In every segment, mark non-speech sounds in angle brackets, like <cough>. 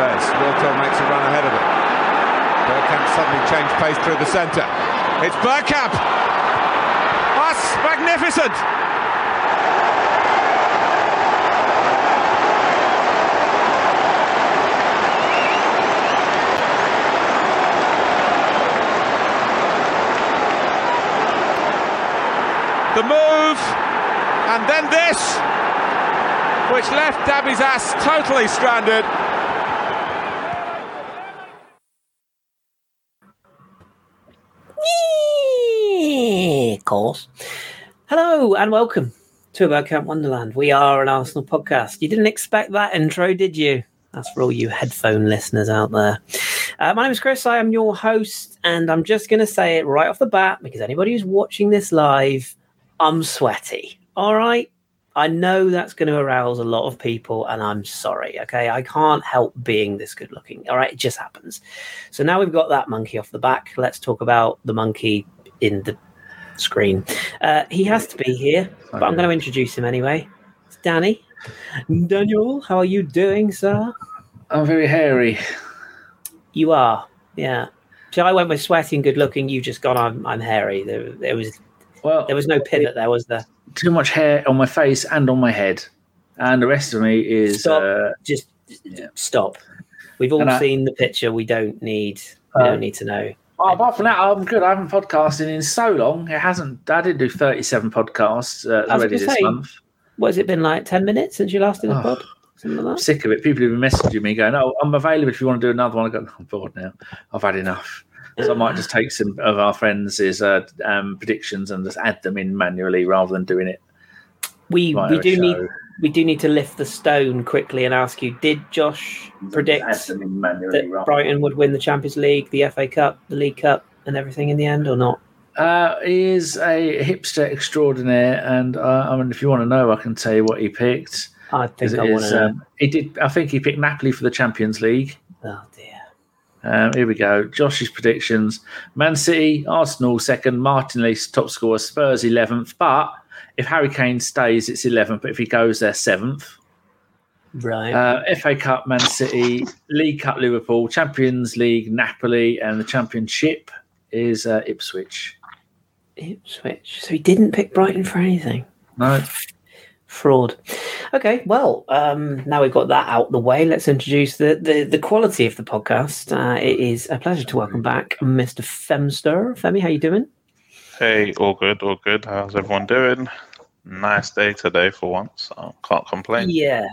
Pires. Wiltord makes a run ahead of it. Bergkamp suddenly changed pace through the centre. It's Bergkamp! That's magnificent! The move, and then this, which left Dabizas totally stranded. Of course. And welcome to A Bergkamp Wonderland. We are an Arsenal podcast. You didn't expect that intro, did you? That's for all you headphone listeners out there. Uh, my name is Kris. I am your host, and I'm just going to say it right off the bat because anybody who's watching this live, I'm sweaty. All right. I know that's going to arouse a lot of people, and I'm sorry. Okay. I can't help being this good looking. All right. It just happens. So now we've got that monkey off the back. Let's talk about the monkey in the screen. Uh, he has to be here, but I'm going to introduce him anyway. It's Danny. Daniel, how are you doing, sir? I'm very hairy. You are. Yeah. So I went with sweaty and good looking. You just gone. I'm. I'm hairy. There, there was. Well, There was no pivot there, was there? too much hair on my face and on my head, and the rest of me is. Stop. Uh, Just Yeah. stop. We've all And I- seen the picture. We don't need. We Uh, don't need to know. Oh, apart from that, I'm good. I haven't podcasted in so long. It hasn't. I did do 37 podcasts uh, already this say, month. What has it been like? Ten minutes since you last did a Oh. pod? I'm like that. sick of it. People have been messaging me going, "Oh, I'm available if you want to do another one." I go, "I'm bored now. I've had enough." So I might just take some of our friends' uh, um, predictions and just add them in manually rather than doing it. We we do need show. We do need to lift the stone quickly and ask you: Did Josh predict Add them in manually that rather Brighton would win the Champions League, the FA Cup, the League Cup, and everything in the end, or not? Uh, he is a hipster extraordinaire, and uh, I mean, if you want to know, I can tell you what he picked. I 'Cause think I want is, um, he did. I think he picked Napoli for the Champions League. oh dear. Um, here we go. Josh's predictions: Man City, Arsenal second, Martinelli top scorer, Spurs eleventh. But if Harry Kane stays, it's eleventh. But if he goes, they're seventh. Right. Uh, FA Cup, Man City, League Cup, Liverpool, Champions League, Napoli, and the Championship is uh, Ipswich. Ipswich. So he didn't pick Brighton for anything. No, Fraud. Okay, well, um, now we've got that out the way, let's introduce the, the, the quality of the podcast. Uh, it is a pleasure to welcome back Mr. Femster. Femi, how you doing? Hey, all good, all good. How's everyone doing? Nice day today for once. So can't complain. Yeah.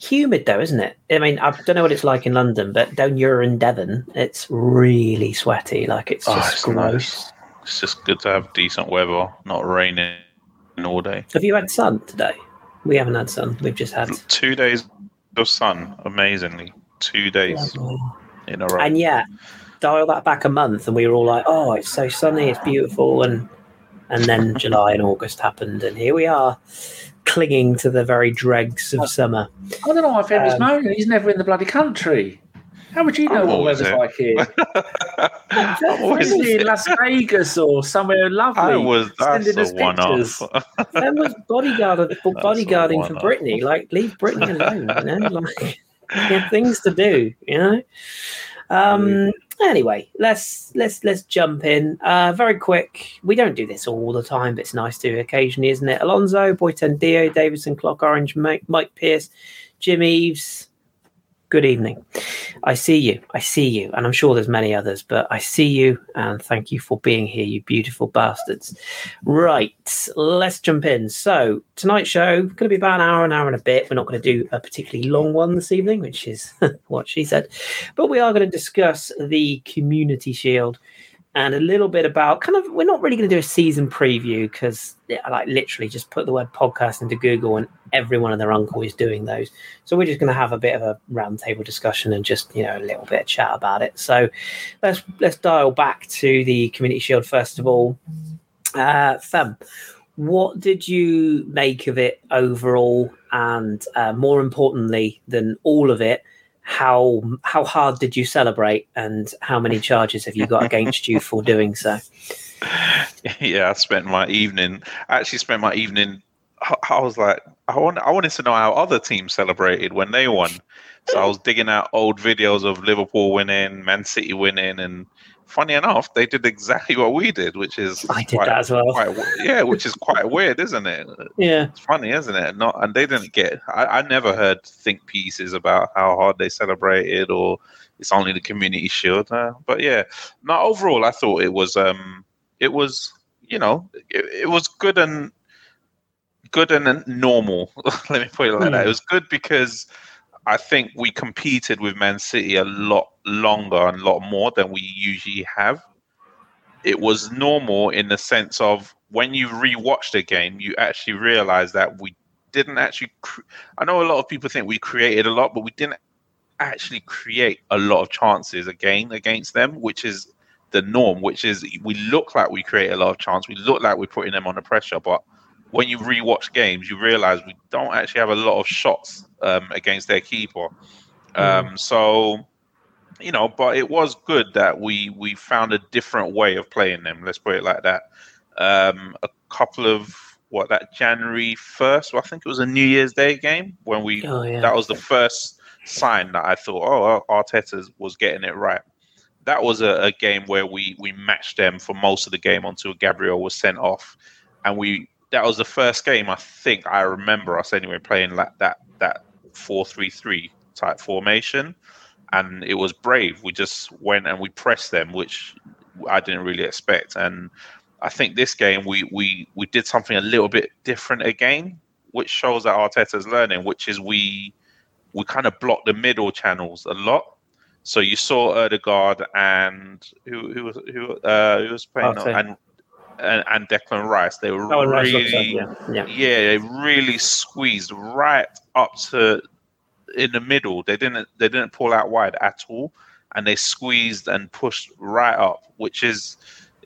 Humid though, isn't it? I mean, I don't know what it's like in London, but down here in Devon, it's really sweaty. Like it's Oh, just it's gross. nice. It's just good to have decent weather, not raining all day. Have you had sun today? We haven't had sun. We've just had. Two days of sun, amazingly. Two days in a row. And yeah, dial that back a month, and we were all like, "Oh, it's so sunny, it's beautiful," and and then July and August happened, and here we are, clinging to the very dregs of summer. I don't know why Femi's Um, moaning. He's never in the bloody country. How would you know I'm what the weather's here. like here? <laughs> I'm always in Las Vegas or somewhere lovely? I was that's sending us a one pictures. off. That was bodyguard, <laughs> bodyguarding for one-off. Brittany. Like, leave Brittany alone. You know, like, you have things to do. You know. Um. Anyway, let's let's let's jump in. Uh, very quick. We don't do this all the time, but it's nice to occasionally, isn't it? Alonso, Boyten Dio, Davidson, Clock Orange, Mike, Mike Pierce, Jim Eves. Good evening. I see you. I see you. And I'm sure there's many others, but I see you and thank you for being here, you beautiful bastards. Right, let's jump in. So, tonight's show going to be about an hour, an hour and a bit. We're not going to do a particularly long one this evening, which is <laughs> what she said, but we are going to discuss the Community Shield and a little bit about kind of. We're not really going to do a season preview because, like, literally just put the word podcast into Google and everyone and their uncle is doing those. So we're just going to have a bit of a roundtable discussion and just you know a little bit of chat about it. So let's let's dial back to the Community Shield first of all. Uh, Fem, what did you make of it overall, and uh, more importantly than all of it, how how hard did you celebrate, and how many charges have you got against you for doing so? <laughs> yeah, I spent my evening. I actually spent my evening I, I was like, I want, I wanted to know how other teams celebrated when they won. So I was digging out old videos of Liverpool winning, Man City winning, and funny enough, they did exactly what we did, which is I did that as well. Quite, yeah, which is quite weird, isn't it? Yeah, it's funny, isn't it? Not, and they didn't get. I, I never heard think pieces about how hard they celebrated, or it's only the Community Shield. Uh, but yeah, no. Overall, I thought it was, um, it was, you know, it, it was good and good and normal. <laughs> Let me put it like that. It was good because I think we competed with Man City a lot longer and a lot more than we usually have. It was normal in the sense of when you rewatch the game, you actually realize that we didn't actually. Cre- I know a lot of people think we created a lot, but we didn't actually create a lot of chances again against them, which is the norm. Which is we look like we create a lot of chance. We look like we're putting them under pressure, but when you rewatch games, you realize we don't actually have a lot of shots um, against their keeper. Hmm. Um, mm. So, you know, but it was good that we we found a different way of playing them. Let's put it like that. Um, a couple of what that January first, well, I think it was a New Year's Day game when we oh, yeah. that was the first sign that I thought, oh, Arteta was getting it right. That was a, a game where we we matched them for most of the game until Gabriel was sent off, and we that was the first game I think I remember us anyway playing like that that four three three type formation, and it was brave. We just went and we pressed them, which I didn't really expect. And I think this game we we we did something a little bit different again, which shows that Arteta's learning, which is we we kind of blocked the middle channels a lot. So you saw Odegaard and who who was who uh, who was playing and and, and Declan Rice. They were oh, really, yeah. Yeah. yeah, they really squeezed right up to in the middle. They didn't they didn't pull out wide at all, and they squeezed and pushed right up, which is.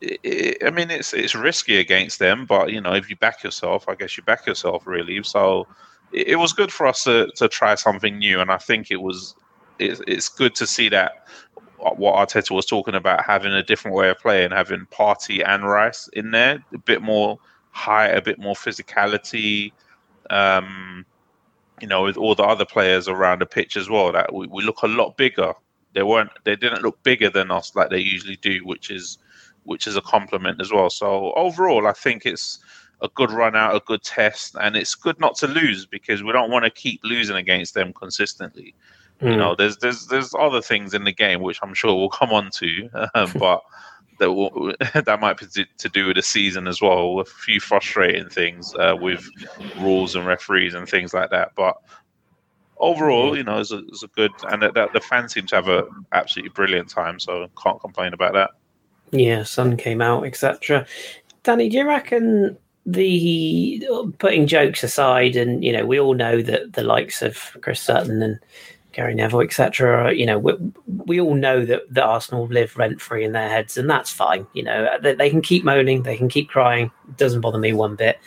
I mean, it's it's risky against them, but you know, if you back yourself, I guess you back yourself really. So it, was good for us to, to try something new, and I think it was it's good to see that what Arteta was talking about, having a different way of playing, having Partey and Rice in there, a bit more height, a bit more physicality. Um, you know, with all the other players around the pitch as well, that we, we look a lot bigger. They weren't, they didn't look bigger than us like they usually do, which is, which is a compliment as well. So overall, I think it's a good run out, a good test, and it's good not to lose because we don't want to keep losing against them consistently. Mm. You know, there's there's there's other things in the game which I'm sure we'll come on to, <laughs> um, but that will, <laughs> that might be to do with the season as well. A few frustrating things uh, with rules and referees and things like that. But overall, you know, it's a, it's a good and that, that the fans seem to have a absolutely brilliant time. So can't complain about that. Yeah, sun came out, etc. Danny, do you reckon the putting jokes aside, and you know, we all know that the likes of Chris Sutton and Gary Neville, etc. You know, we, we all know that, the Arsenal live rent free in their heads, and that's fine. You know, they, they, can keep moaning, they can keep crying. It doesn't bother me one bit.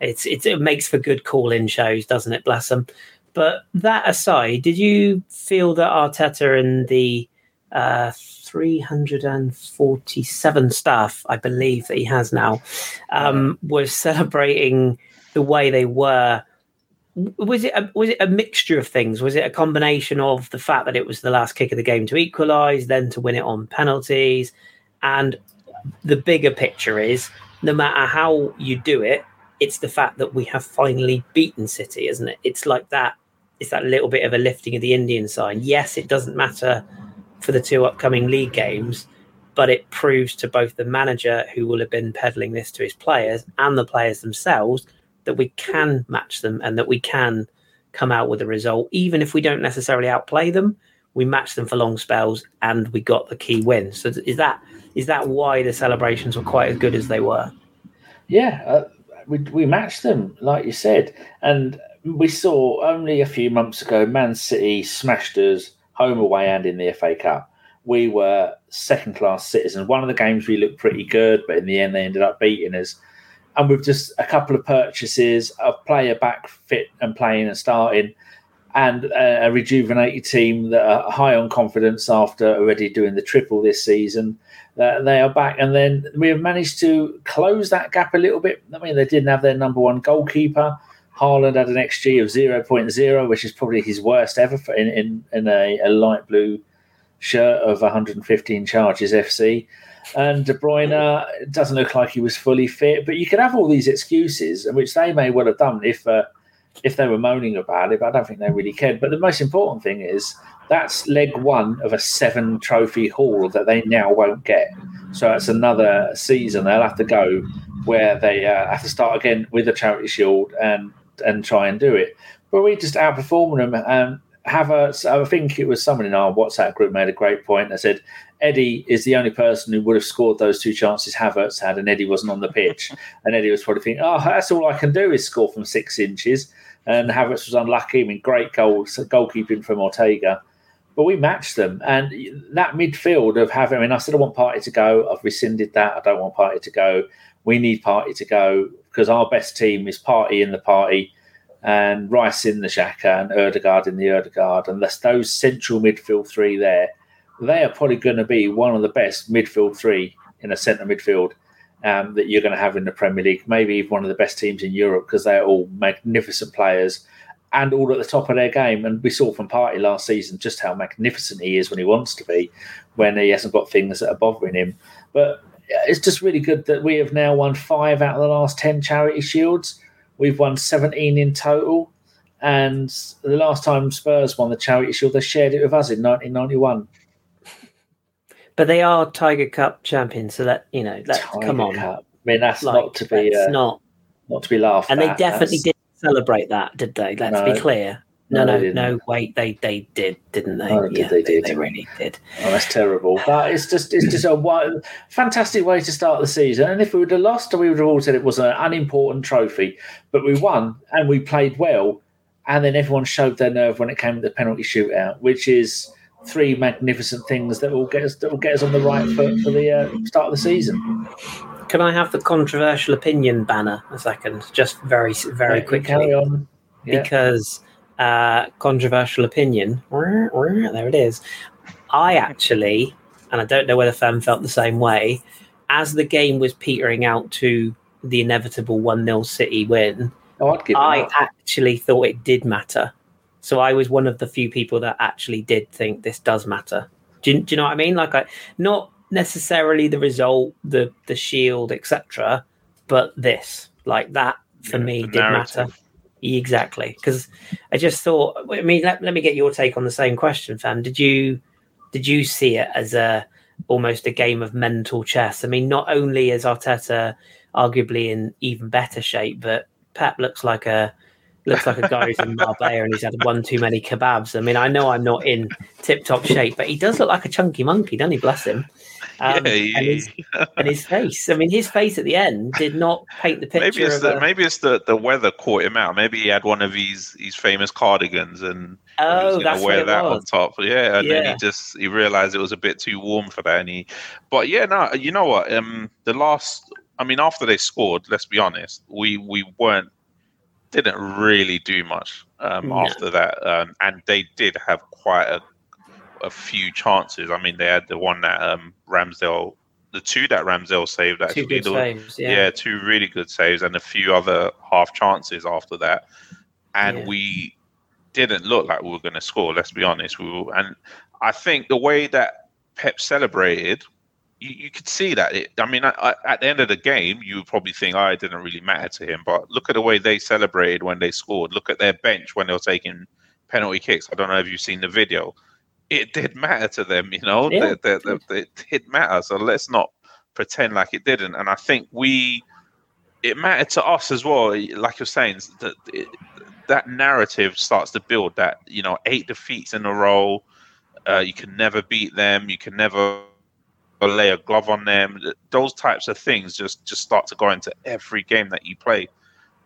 It's, it's it makes for good call in shows, doesn't it? Bless them. But that aside, did you feel that Arteta and the uh, 347 staff, I believe that he has now, um, was celebrating the way they were was it a, was it a mixture of things? Was it a combination of the fact that it was the last kick of the game to equalise, then to win it on penalties, and the bigger picture is no matter how you do it, it's the fact that we have finally beaten City, isn't it? It's like that. It's that little bit of a lifting of the Indian sign. Yes, it doesn't matter for the two upcoming league games, but it proves to both the manager who will have been peddling this to his players and the players themselves that we can match them and that we can come out with a result, even if we don't necessarily outplay them. We match them for long spells, and we got the key win. So is that is that why the celebrations were quite as good as they were? Yeah, uh, we we matched them, like you said, and we saw only a few months ago Man City smashed us home, away, and in the FA Cup. We were second class citizens. One of the games we looked pretty good, but in the end they ended up beating us and with just a couple of purchases, a player back fit and playing and starting, and a rejuvenated team that are high on confidence after already doing the triple this season. Uh, they are back, and then we have managed to close that gap a little bit. I mean, they didn't have their number one goalkeeper. Haaland had an XG of 0.0, which is probably his worst ever in, in, in a, a light blue shirt of 115 charges FC. And De Bruyne doesn't look like he was fully fit, but you could have all these excuses, and which they may well have done if uh, if they were moaning about it, but I don't think they really cared. But the most important thing is that's leg one of a seven trophy haul that they now won't get. So it's another season they'll have to go where they uh, have to start again with a charity shield and and try and do it. But we just outperformed them and have a. I think it was someone in our WhatsApp group made a great point. They said Eddie is the only person who would have scored those two chances Havertz had, and Eddie wasn't on the pitch. <laughs> and Eddie was probably thinking, "Oh, that's all I can do is score from six inches." and Havertz was unlucky. I mean, great goals, goalkeeping from Ortega. But we matched them. And that midfield of having, I mean, I said I want Partey to go. I've rescinded that. I don't want Partey to go. We need Partey to go because our best team is Partey in the Partey and Rice in the Xhaka and Odegaard in the Odegaard. And that's those central midfield three there. They are probably going to be one of the best midfield three in a centre midfield um, that you're going to have in the Premier League. Maybe even one of the best teams in Europe because they're all magnificent players and all at the top of their game. And we saw from Partey last season just how magnificent he is when he wants to be, when he hasn't got things that are bothering him. But it's just really good that we have now won five out of the last 10 charity shields. We've won 17 in total. And the last time Spurs won the charity shield, they shared it with us in 1991. But they are Tiger Cup champions, so that you know, that come on. Cup. I mean, that's like, not to be uh, not not to be laughed. And at. they definitely that's... did celebrate that, did they? Let's no. be clear. No, no, no, no, Wait, they they did, didn't they? Oh, yeah, they, did. They really did. Oh, that's terrible. But it's just it's just a wild, fantastic way to start the season. And if we would have lost, we would have all said it was an unimportant trophy. But we won and we played well. And then everyone showed their nerve when it came to the penalty shootout, which is three magnificent things that will get us that will get us on the right foot for the uh, start of the season. Can I have the controversial opinion banner a second, just very very yeah, quickly? Carry on. Yeah. Because uh, controversial opinion, there it is. I actually, and I don't know whether Fam felt the same way, as the game was petering out to the inevitable 1 0 City win, oh, I actually thought it did matter so I was one of the few people that actually did think this does matter. Do you, do you know what I mean? Like, I not necessarily the result, the the shield, etc., but this, like that, for yeah, me, did narrative. matter. Exactly, because I just thought. I mean, let, let me get your take on the same question, fam. Did you did you see it as a almost a game of mental chess? I mean, not only is Arteta arguably in even better shape, but Pep looks like a looks like a guy who's in Marbella and he's had one too many kebabs. I mean, I know I'm not in tip top shape, but he does look like a chunky monkey, doesn't he? Bless him. Um, yeah, and, his, and, his, face. I mean, his face at the end did not paint the picture. Maybe it's the a... maybe it's the, the weather caught him out. Maybe he had one of his his famous cardigans and oh, that's wear that was. on top. Yeah, and yeah. then he just he realized it was a bit too warm for that. And he, but yeah, no, you know what? Um, the last, I mean, after they scored, let's be honest, we we weren't didn't really do much um, no. after that, um, and they did have quite a, a few chances. I mean, they had the one that um, Ramsdale, the two that Ramsdale saved actually, two good the, saves, yeah. yeah. two really good saves, and a few other half chances after that, and yeah. we didn't look like we were going to score. Let's be honest, we were, and I think the way that Pep celebrated you, you could see that. It, I mean, I, at the end of the game, you would probably think, oh, it didn't really matter to him. But look at the way they celebrated when they scored. Look at their bench when they were taking penalty kicks. I don't know if you've seen the video. It did matter to them, you know. Yeah. They, they, they, it did matter. So let's not pretend like it didn't. And I think we, it mattered to us as well. Like you're saying, that that narrative starts to build. That you know, eight defeats in a row. Uh, you can never beat them. You can never lay a glove on them. Those types of things just just start to go into every game that you play.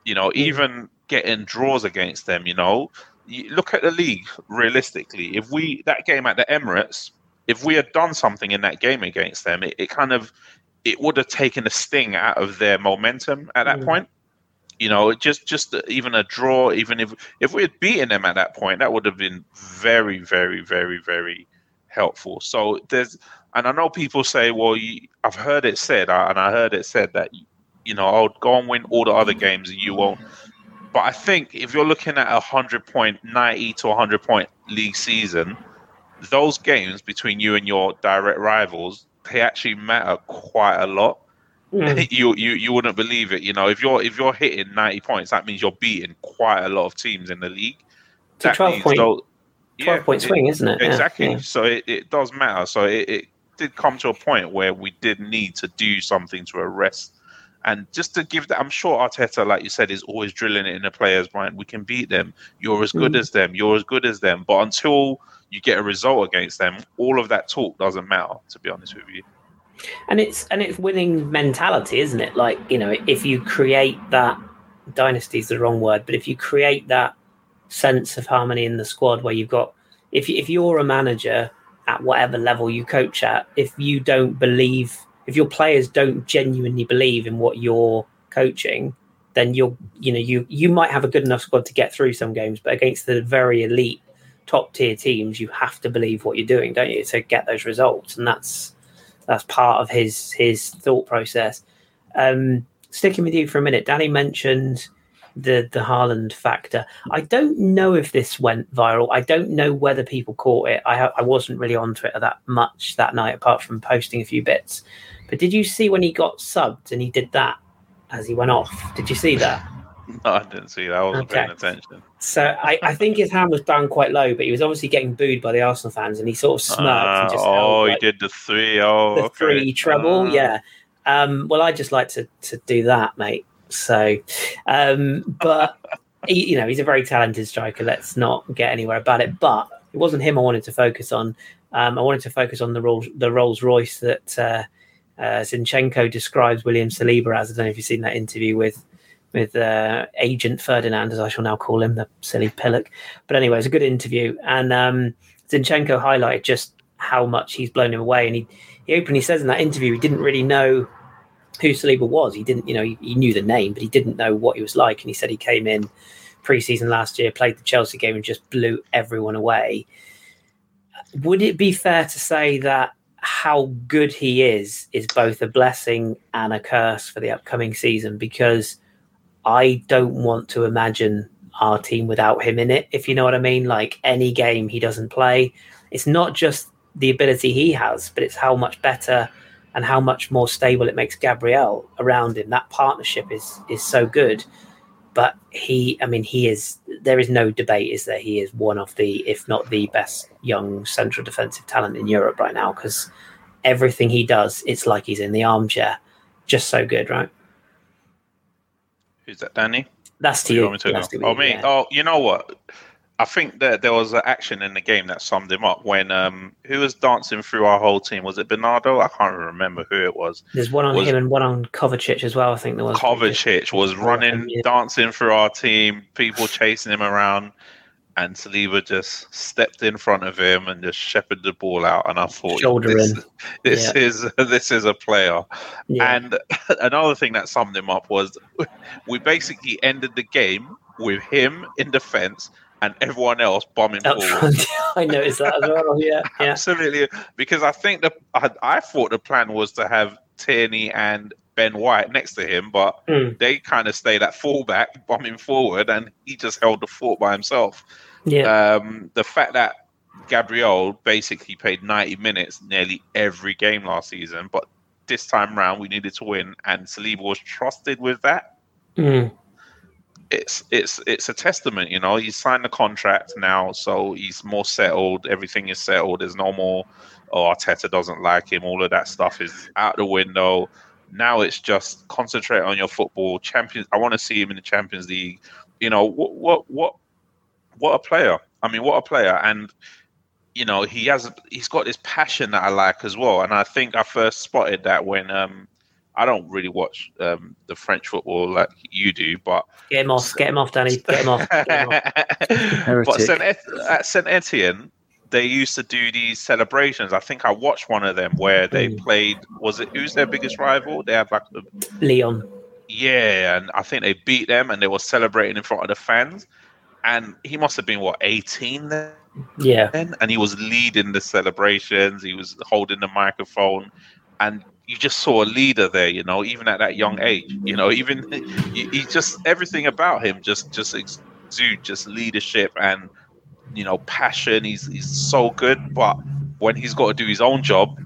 You know, even getting draws against them. You know, you look at the league realistically. If we that game at the Emirates, if we had done something in that game against them, it, it kind of it would have taken a sting out of their momentum at that mm. point. You know, just just even a draw, even if if we had beaten them at that point, that would have been very, very, very, very helpful. So there's, and I know people say, well, you, I've heard it said, and I heard it said that you know I'll go and win all the other games and you won't. But I think if you're looking at a hundred point, ninety to hundred point league season, those games between you and your direct rivals, they actually matter quite a lot. Mm. <laughs> You, you you wouldn't believe it. You know, if you're if you're hitting ninety points, that means you're beating quite a lot of teams in the league. It's that a twelve point, those, 12 yeah, point swing, is isn't it? Exactly. Yeah. So it, it does matter. So it, it did come to a point where we did need to do something to arrest and just to give that, I'm sure Arteta, like you said, is always drilling it in the players' mind. We can beat them. You're as good mm. as them. You're as good as them. But until you get a result against them, all of that talk doesn't matter. To be honest with you. And it's and it's winning mentality, isn't it? Like you know, if you create that dynasty is the wrong word, but if you create that sense of harmony in the squad where you've got if if you're a manager at whatever level you coach at, if you don't believe if your players don't genuinely believe in what you're coaching, then you're you know you you might have a good enough squad to get through some games, but against the very elite top tier teams, you have to believe what you're doing, don't you, to get those results, and that's that's part of his his thought process. Um, sticking with you for a minute, Danny mentioned the the Haaland factor. I don't know if this went viral. I don't know whether people caught it. I I wasn't really on Twitter that much that night, apart from posting a few bits. But did you see when he got subbed and he did that as he went off? Did you see that? <laughs> No, I didn't see that. I wasn't okay. paying attention. So I, I think his hand was down quite low, but he was obviously getting booed by the Arsenal fans, and he sort of smirked. Uh, and just oh, held, like, he did the three. Oh, the okay. three treble. Uh. Yeah. Um, well, I just like to to do that, mate. So, um, but he, you know, he's a very talented striker. Let's not get anywhere about it. But it wasn't him I wanted to focus on. Um, I wanted to focus on the Rolls the Rolls Royce that. Uh, uh, Zinchenko describes William Saliba as I don't know if you've seen that interview with with uh, agent Ferdinand, as I shall now call him, the silly pillock. But anyway, it's a good interview, and um, Zinchenko highlighted just how much he's blown him away, and he he openly says in that interview he didn't really know who Saliba was. He didn't, you know, he, he knew the name, but he didn't know what he was like. And he said he came in preseason last year, played the Chelsea game, and just blew everyone away. Would it be fair to say that how good he is is both a blessing and a curse for the upcoming season because I don't want to imagine our team without him in it, if you know what I mean. Like any game he doesn't play, it's not just the ability he has, but it's how much better and how much more stable it makes Gabriel around him. That partnership is is so good. But he, I mean, he is. There is no debate, is there? He is one of the, if not the best young central defensive talent in Europe right now. Because everything he does, it's like he's in the armchair. Just so good, right? Who's that, Danny? That's to you. you. To oh, me. Yeah. Oh, you know what? I think that there was an action in the game that summed him up when um who was dancing through our whole team was it Bernardo? I can't remember who it was. There's one on was, him and one on Kovacic as well. I think there was. Kovacic was running, dancing through our team, people chasing him around, and Saliba just stepped in front of him and just shepherded the ball out. And I thought, this, this yeah. is <laughs> this is a player. Yeah. And <laughs> another thing that summed him up was <laughs> we basically ended the game with him in defence and everyone else bombing Up forward. <laughs> I noticed that as well. Yeah, <laughs> yeah. absolutely. Because I think the I, I, thought the plan was to have Tierney and Ben White next to him, but mm. they kind of stayed at fullback, bombing forward, and he just held the fort by himself. Yeah. Um, the fact that Gabriel basically played 90 minutes nearly every game last season, but this time round we needed to win, and Saliba was trusted with that. Mm it's it's it's a testament, you know. He's signed the contract now, so he's more settled. Everything is settled. There's no more. Oh, Arteta doesn't like him. All of that stuff is out the window. Now it's just concentrate on your football. Champions. I want to see him in the Champions League. You know what? What? What? What a player! I mean, what a player! And you know he has he's got this passion that I like as well. And I think I first spotted that when um I don't really watch um, the French football like you do, but get him off, get him off, Danny, get him off. Get him off. <laughs> but Saint at Saint Etienne, they used to do these celebrations. I think I watched one of them where they mm. played. Was it who's their biggest rival? They had like Lyon. Yeah, and I think they beat them, and they were celebrating in front of the fans. And he must have been what eighteen then, Yeah, and he was leading the celebrations. He was holding the microphone, and you just saw a leader there. You know, even at that young age. You know, even <laughs> he, just everything about him just just exude just leadership and you know passion. He's he's so good, but when he's got to do his own job,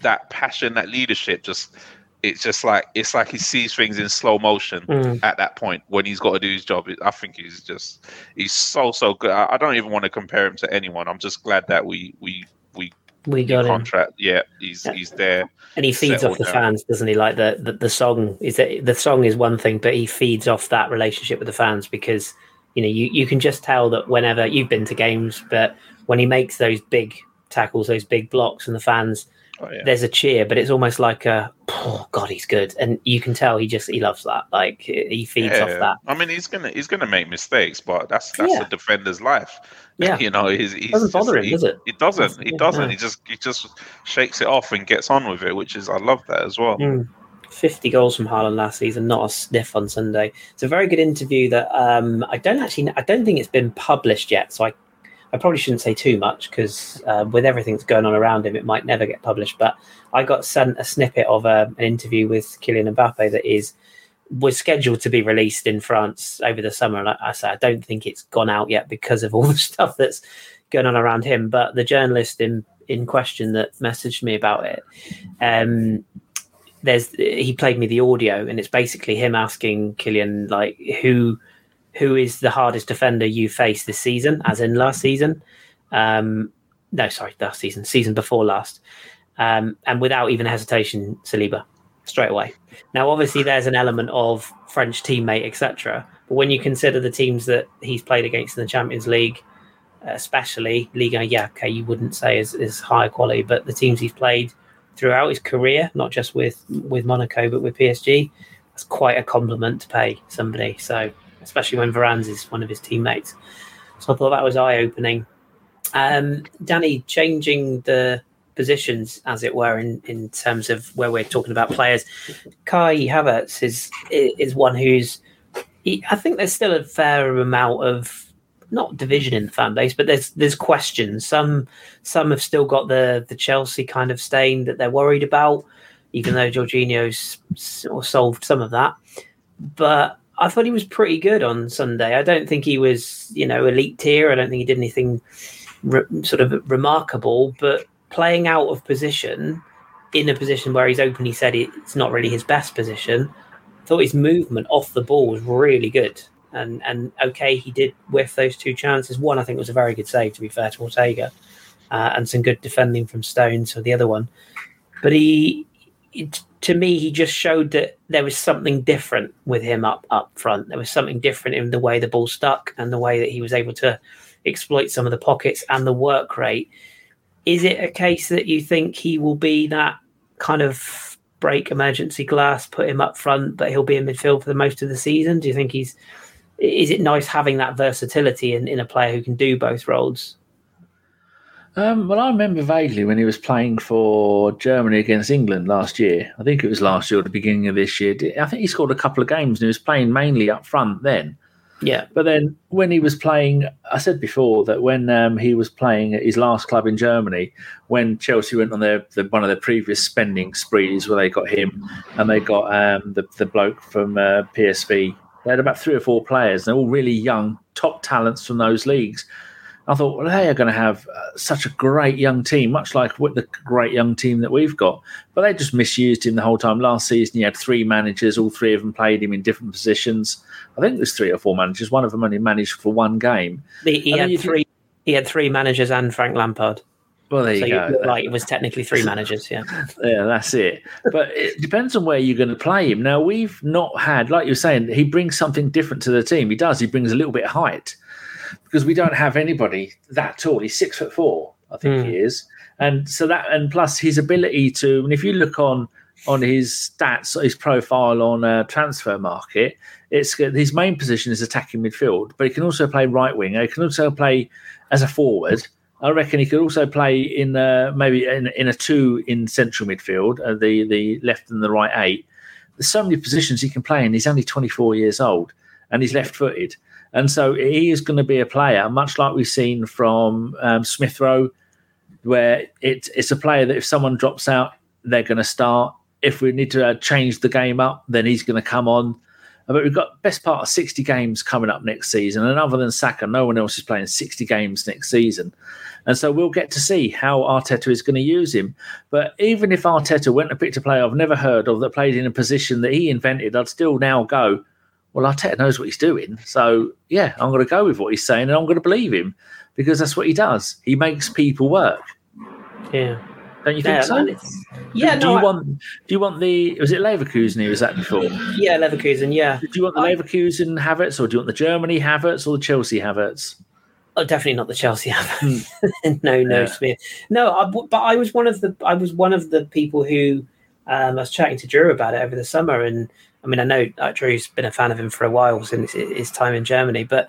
that passion, that leadership, just it's just like it's like he sees things in slow motion Mm. at that point when he's got to do his job. I think he's just he's so so good. I, I don't even want to compare him to anyone. I'm just glad that we we we we got him. contract. Yeah, he's Yeah. he's there. And he feeds off the down. fans, doesn't he? Like the, the the song is that the song is one thing, but he feeds off that relationship with the fans because you know you you can just tell that whenever you've been to games, but when he makes those big tackles, those big blocks, and the fans, Oh, yeah. there's a cheer, but it's almost like a oh god, he's good, and you can tell he just he loves that. Like he feeds off that. I mean, he's gonna he's gonna make mistakes, but that's that's Yeah. a defender's life. <laughs> Yeah. you know, he's, he's Doesn't just- him, he, does it? It doesn't. He doesn't. He just he just shakes it off and gets on with it, which is I love that as well. Mm. 50 goals from Haaland last season, not a sniff on Sunday. It's a very good interview that um, I don't actually, I don't think it's been published yet. So I, I probably shouldn't say too much because uh, with everything that's going on around him, it might never get published. But I got sent a snippet of uh, an interview with Kylian Mbappe that is was scheduled to be released in France over the summer. And I, I say I don't think it's gone out yet because of all <laughs> the stuff that's going on around him. But the journalist in in question that messaged me about it, um, there's he played me the audio, and it's basically him asking Kylian like who who is the hardest defender you face this season, as in last season. Um, no, sorry, last season, season before last, um, and without even hesitation, Saliba straight away. Now, obviously, there's an element of French teammate, etc. But when you consider the teams that he's played against in the Champions League, especially Liga, yeah, okay, you wouldn't say is, is higher quality, but the teams he's played throughout his career, not just with with Monaco, but with PSG, that's quite a compliment to pay somebody. So, especially when Varane's is one of his teammates. So I thought that was eye opening. Um, Danny, changing the positions, as it were, in, in terms of where we're talking about players, Kai Havertz is is one who's. He, I think there's still a fair amount of not division in the fan base, but there's there's questions. Some some have still got the the Chelsea kind of stain that they're worried about, even though Jorginho's solved some of that. But I thought he was pretty good on Sunday. I don't think he was, you know, elite tier. I don't think he did anything re- sort of remarkable, but playing out of position in a position where he's openly said it's not really his best position. I thought his movement off the ball was really good. And and okay, he did whiff those two chances. One, I think, was a very good save, to be fair to Ortega, uh, and some good defending from Stones for the other one. But he, it, to me, he just showed that there was something different with him up up front. There was something different in the way the ball stuck and the way that he was able to exploit some of the pockets and the work rate. Is it a case that you think he will be that kind of break emergency glass, put him up front, but he'll be in midfield for the most of the season? Do you think he's is it nice having that versatility in, in a player who can do both roles? Um, well, I remember vaguely when he was playing for Germany against England last year. I think it was last year or the beginning of this year. I think he scored a couple of games and he was playing mainly up front then. Yeah, But then when he was playing, I said before that when um, he was playing at his last club in Germany, when Chelsea went on their the, one of their previous spending sprees where they got him and they got um, the, the bloke from uh, PSV, they had about three or four players. They're all really young, top talents from those leagues. I thought, well, they are going to have uh, such a great young team, much like what the great young team that we've got. But they just misused him the whole time. Last season, he had three managers, all three of them played him in different positions. I think there's three or four managers. One of them only managed for one game. he, he had think- three. He had three managers and Frank Lampard. Well, there so you you go. like it was technically three managers. Yeah, <laughs> Yeah, that's it. But it depends on where you're going to play him. Now, we've not had, like you're saying, he brings something different to the team. He does. He brings a little bit of height because we don't have anybody that tall. He's six foot four, I think Hmm. he is. And so that, and plus his ability to, and if you look on on his stats, his profile on uh, transfer market, it's his main position is attacking midfield, but he can also play right wing. He can also play as a forward. I reckon he could also play in uh, maybe in, in a two in central midfield, uh, the the left and the right eight. there's so many positions he can play and He's only 24 years old and he's left footed. And so he is going to be a player, much like we've seen from um, Smith Rowe, where it, it's a player that if someone drops out, they're going to start. If we need to uh, change the game up, then he's going to come on. But we've got best part of 60 games coming up next season. And other than Saka, no one else is playing 60 games next season. And so we'll get to see how Arteta is going to use him. But even if Arteta went and picked a player I've never heard of that played in a position that he invented, I'd still now go, well, Arteta knows what he's doing. So, yeah, I'm going to go with what he's saying and I'm going to believe him because that's what he does. He makes people work. Yeah. Don't you think Yeah, so? yeah, do no, you I- want? Do you want the? Was it Leverkusen he was at before? yeah, Leverkusen, yeah. Do you want the I- Leverkusen Havertz, or do you want the Germany Havertz, or the Chelsea Havertz? Oh, definitely not the Chelsea Havertz. <laughs> no, no, Yeah. Smith. No, I, but I was one of the I was one of the people who um, I was chatting to Drew about it over the summer, and I mean I know uh, Drew's been a fan of him for a while since his his time in Germany, but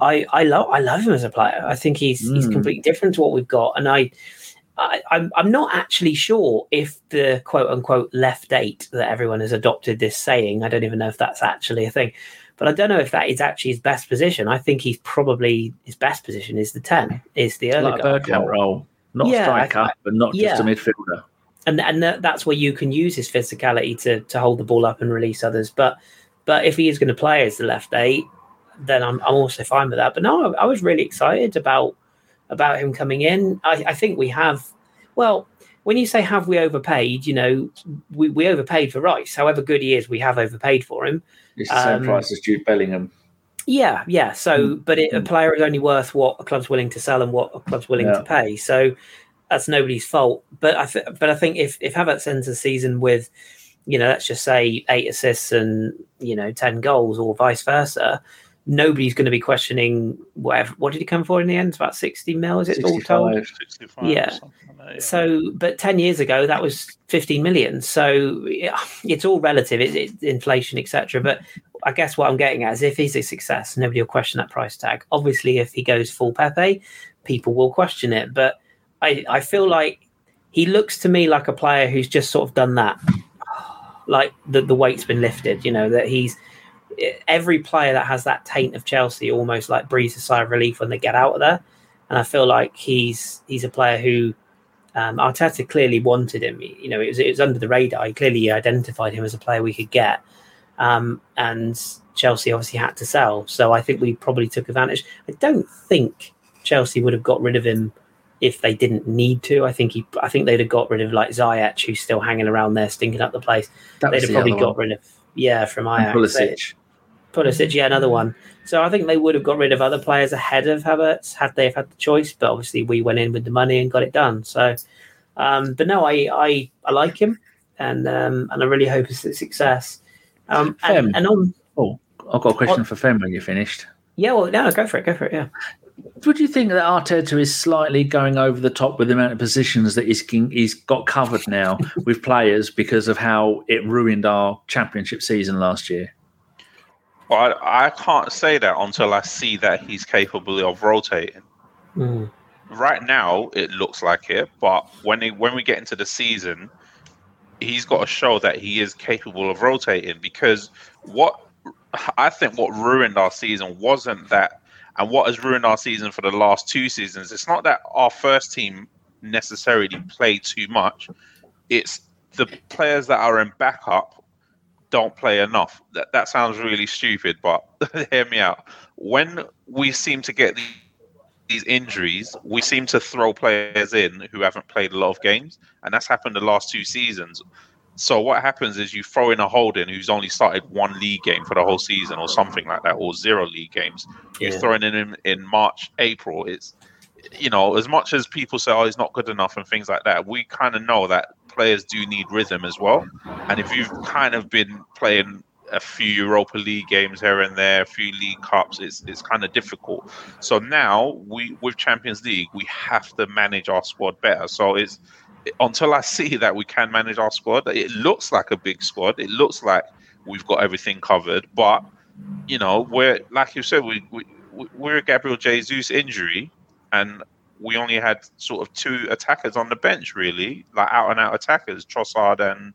I I love I love him as a player. I think he's he's Mm. completely different to what we've got, and I. I, I'm I'm not actually sure if the quote unquote left eight that everyone has adopted this saying. I don't even know if that's actually a thing, but I don't know if that is actually his best position. I think he's probably his best position is the ten, is the early Like a role, not Yeah, a striker, I- but not just a midfielder. And and that, that's where you can use his physicality to to hold the ball up and release others. But but if he is going to play as the left eight, then I'm I'm also fine with that. But no, I, I was really excited about about him coming in. I, I think we have well. When you say have we overpaid, you know, we, we overpaid for Rice. However good he is, we have overpaid for him. It's the same Um, price as Jude Bellingham. Yeah, yeah. So, Mm. but it, a Mm. player is only worth what a club's willing to sell and what a club's willing Yeah. to pay. So that's nobody's fault. But I, th- but I think if if Havertz ends the season with, you know, let's just say eight assists and you know ten goals or vice versa, nobody's going to be questioning whatever. What did he come for in the end? About sixty mil, is it all told? 65. 65 Yeah. like that, yeah. So, but 10 years ago, that was 15 million. So yeah, it's all relative, it, it, inflation, etc. But I guess what I'm getting at is if he's a success, nobody will question that price tag. Obviously, if he goes full Pepe, people will question it. But I, I feel like he looks to me like a player who's just sort of done that. Like the, the weight's been lifted, you know, that he's every player that has that taint of Chelsea almost like breathes a sigh of relief when they get out of there. And I feel like he's he's a player who um, Arteta clearly wanted him. You know, it was it was under the radar. He clearly identified him as a player we could get, um, and Chelsea obviously had to sell. So I think we probably took advantage. I don't think Chelsea would have got rid of him if they didn't need to. I think he, I think they'd have got rid of like Ziyech, who's still hanging around there, stinking up the place. That They'd have the probably got one. rid of yeah from And Ajax. They- Pulisic. Pulisic, yeah, another one. So I think they would have got rid of other players ahead of Havertz had they have had the choice. But obviously, we went in with the money and got it done. So, um, but no, I I, I like him, and um, and I really hope it's a success. Um, and, and on Oh, I've got a question for Fem when you're finished. yeah, well, no, go for it, go for it. Yeah, Would you think that Arteta is slightly going over the top with the amount of positions that he's he's got covered now <laughs> with players because of how it ruined our championship season last year? Well, I, I can't say that until I see that he's capable of rotating. Mm. Right now, it looks like it, but when he, when we get into the season, he's got to show that he is capable of rotating. Because what I think what ruined our season wasn't that, and what has ruined our season for the last two seasons. It's not that our first team necessarily play too much. It's the players that are in backup don't play enough. That that sounds really stupid, but <laughs> hear me out. When we seem to get the, these injuries, we seem to throw players in who haven't played a lot of games, and that's happened the last two seasons. So what happens is you throw in a Holding who's only started one league game for the whole season, or something like that, or zero league games. You're throwing in him in March, April. It's you know, as much as people say, "Oh, he's not good enough" and things like that, we kind of know that players do need rhythm as well. And if you've kind of been playing a few Europa League games here and there, a few League Cups, it's it's kind of difficult. So now we with Champions League, we have to manage our squad better. So it's until I see that we can manage our squad, it looks like a big squad. It looks like we've got everything covered, but you know, we're like you said, we, we we're a Gabriel Jesus injury, and we only had sort of two attackers on the bench, really, like out and out attackers, Trossard and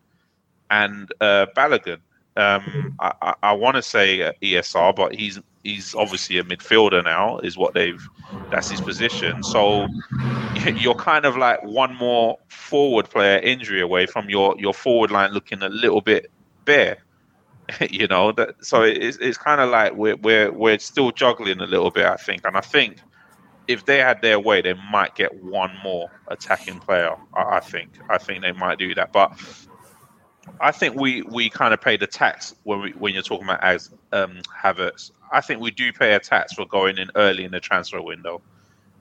and uh, Balogun. Um, I, I, I want to say ESR, but he's he's obviously a midfielder now. Is what they've that's his position. So <laughs> you're kind of like one more forward player injury away from your your forward line looking a little bit bare. <laughs> you know that. So it's it's kind of like we're we're we're still juggling a little bit. I think, and I think if they had their way, they might get one more attacking player. I think I think they might do that, but I think we we kind of pay the tax when we when you're talking about as um, Havertz. I think we do pay a tax for going in early in the transfer window.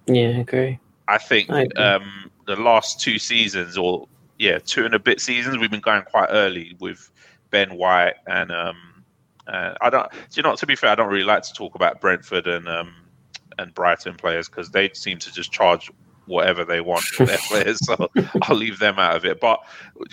Yeah, I agree. I think I agree. um, the last two seasons, or yeah, two and a bit seasons, we've been going quite early with Ben White and um, uh, I don't. You know, to be fair, I don't really like to talk about Brentford and um, and Brighton players because they seem to just charge whatever they want for their players. So I'll leave them out of it. But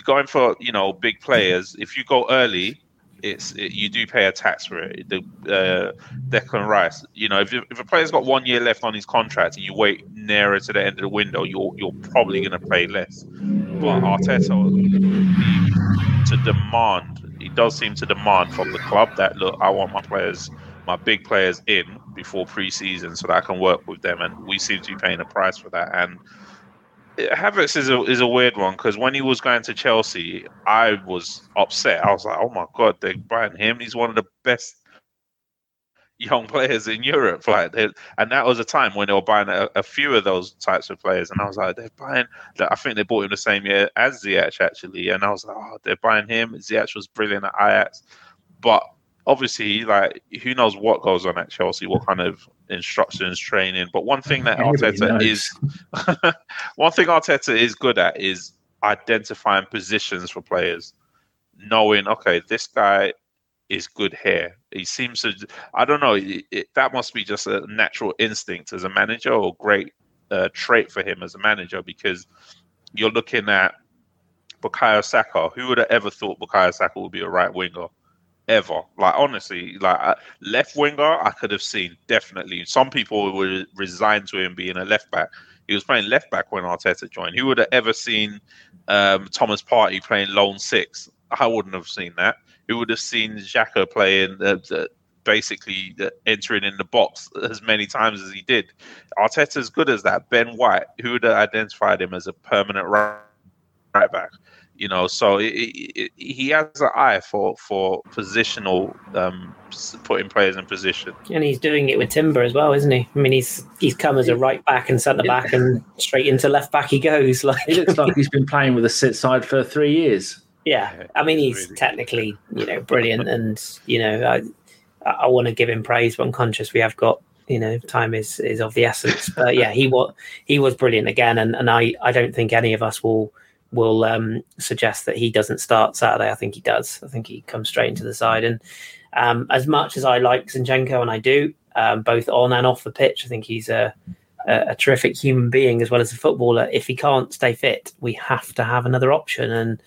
going for you know big players, if you go early, it's it, you do pay a tax for it. The uh, Declan Rice, you know, if if a player's got one year left on his contract and you wait nearer to the end of the window, you're you're probably going to pay less. But Arteta, to demand, he does seem to demand from the club that look, I want my players, my big players in before pre-season so that I can work with them, and we seem to be paying a price for that. And Havertz is a is a weird one because when he was going to Chelsea, I was upset. I was like, "Oh my god, they're buying him. He's one of the best young <laughs> players in Europe." Like, they, and that was a time when they were buying a, a few of those types of players, and I was like, "They're buying." I think they bought him the same year as Ziyech actually, and I was like, "Oh, they're buying him." Ziyech was brilliant at Ajax, but obviously, like, who knows what goes on at Chelsea, what kind of instructions, training. But one thing that Arteta knows. is <laughs> one thing Arteta is good at is identifying positions for players, knowing okay, this guy is good here. He seems to. I don't know. It, it, that must be just a natural instinct as a manager, or great uh, trait for him as a manager, because you're looking at Bukayo Saka. Who would have ever thought Bukayo Saka would be a right winger? Ever, like honestly, like uh, left winger, I could have seen definitely. Some people were resigned to him being a left back. He was playing left back when Arteta joined. Who would have ever seen um, Thomas Partey playing lone six? I wouldn't have seen that. Who would have seen Xhaka playing uh, the, basically uh, entering in the box as many times as he did? Arteta's good as that. Ben White, who would have identified him as a permanent right, right back? You know, so it, it, it, he has an eye for for positional, um, putting players in position. And he's doing it with Timber as well, isn't he? I mean, he's he's come as a right back and centre back, and straight into left back he goes. <laughs> Like, He looks like he's been playing with a sit side for three years. yeah. I mean, he's Really. technically, you know, brilliant, and you know, I I want to give him praise, but I'm conscious we have got, you know, time is is of the essence. But yeah, he was he was brilliant again, and and I I don't think any of us will will um, suggest that he doesn't start Saturday. I think he does. I think he comes straight into the side. And um, as much as I like Zinchenko, and I do, um, both on and off the pitch, I think he's a, a, a terrific human being as well as a footballer. If he can't stay fit, we have to have another option. And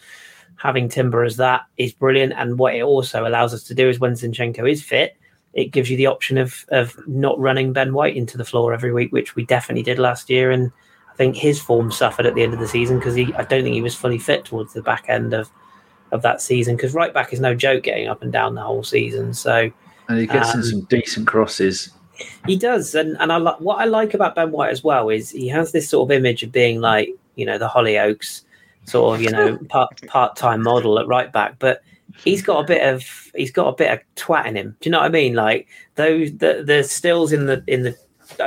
having Timber as that is brilliant. And what it also allows us to do is when Zinchenko is fit, it gives you the option of of not running Ben White into the floor every week, which we definitely did last year. And think his form suffered at the end of the season because he I don't think he was fully fit towards the back end of of that season because right back is no joke getting up and down the whole season. So And he gets in Um, some decent crosses. he does, and and I like what I like about Ben White as well is he has this sort of image of being like you know the Hollyoaks sort of you know <laughs> part part time model at right back, but he's got a bit of he's got a bit of twat in him. Do you know what I mean? Like those the the stills in the in the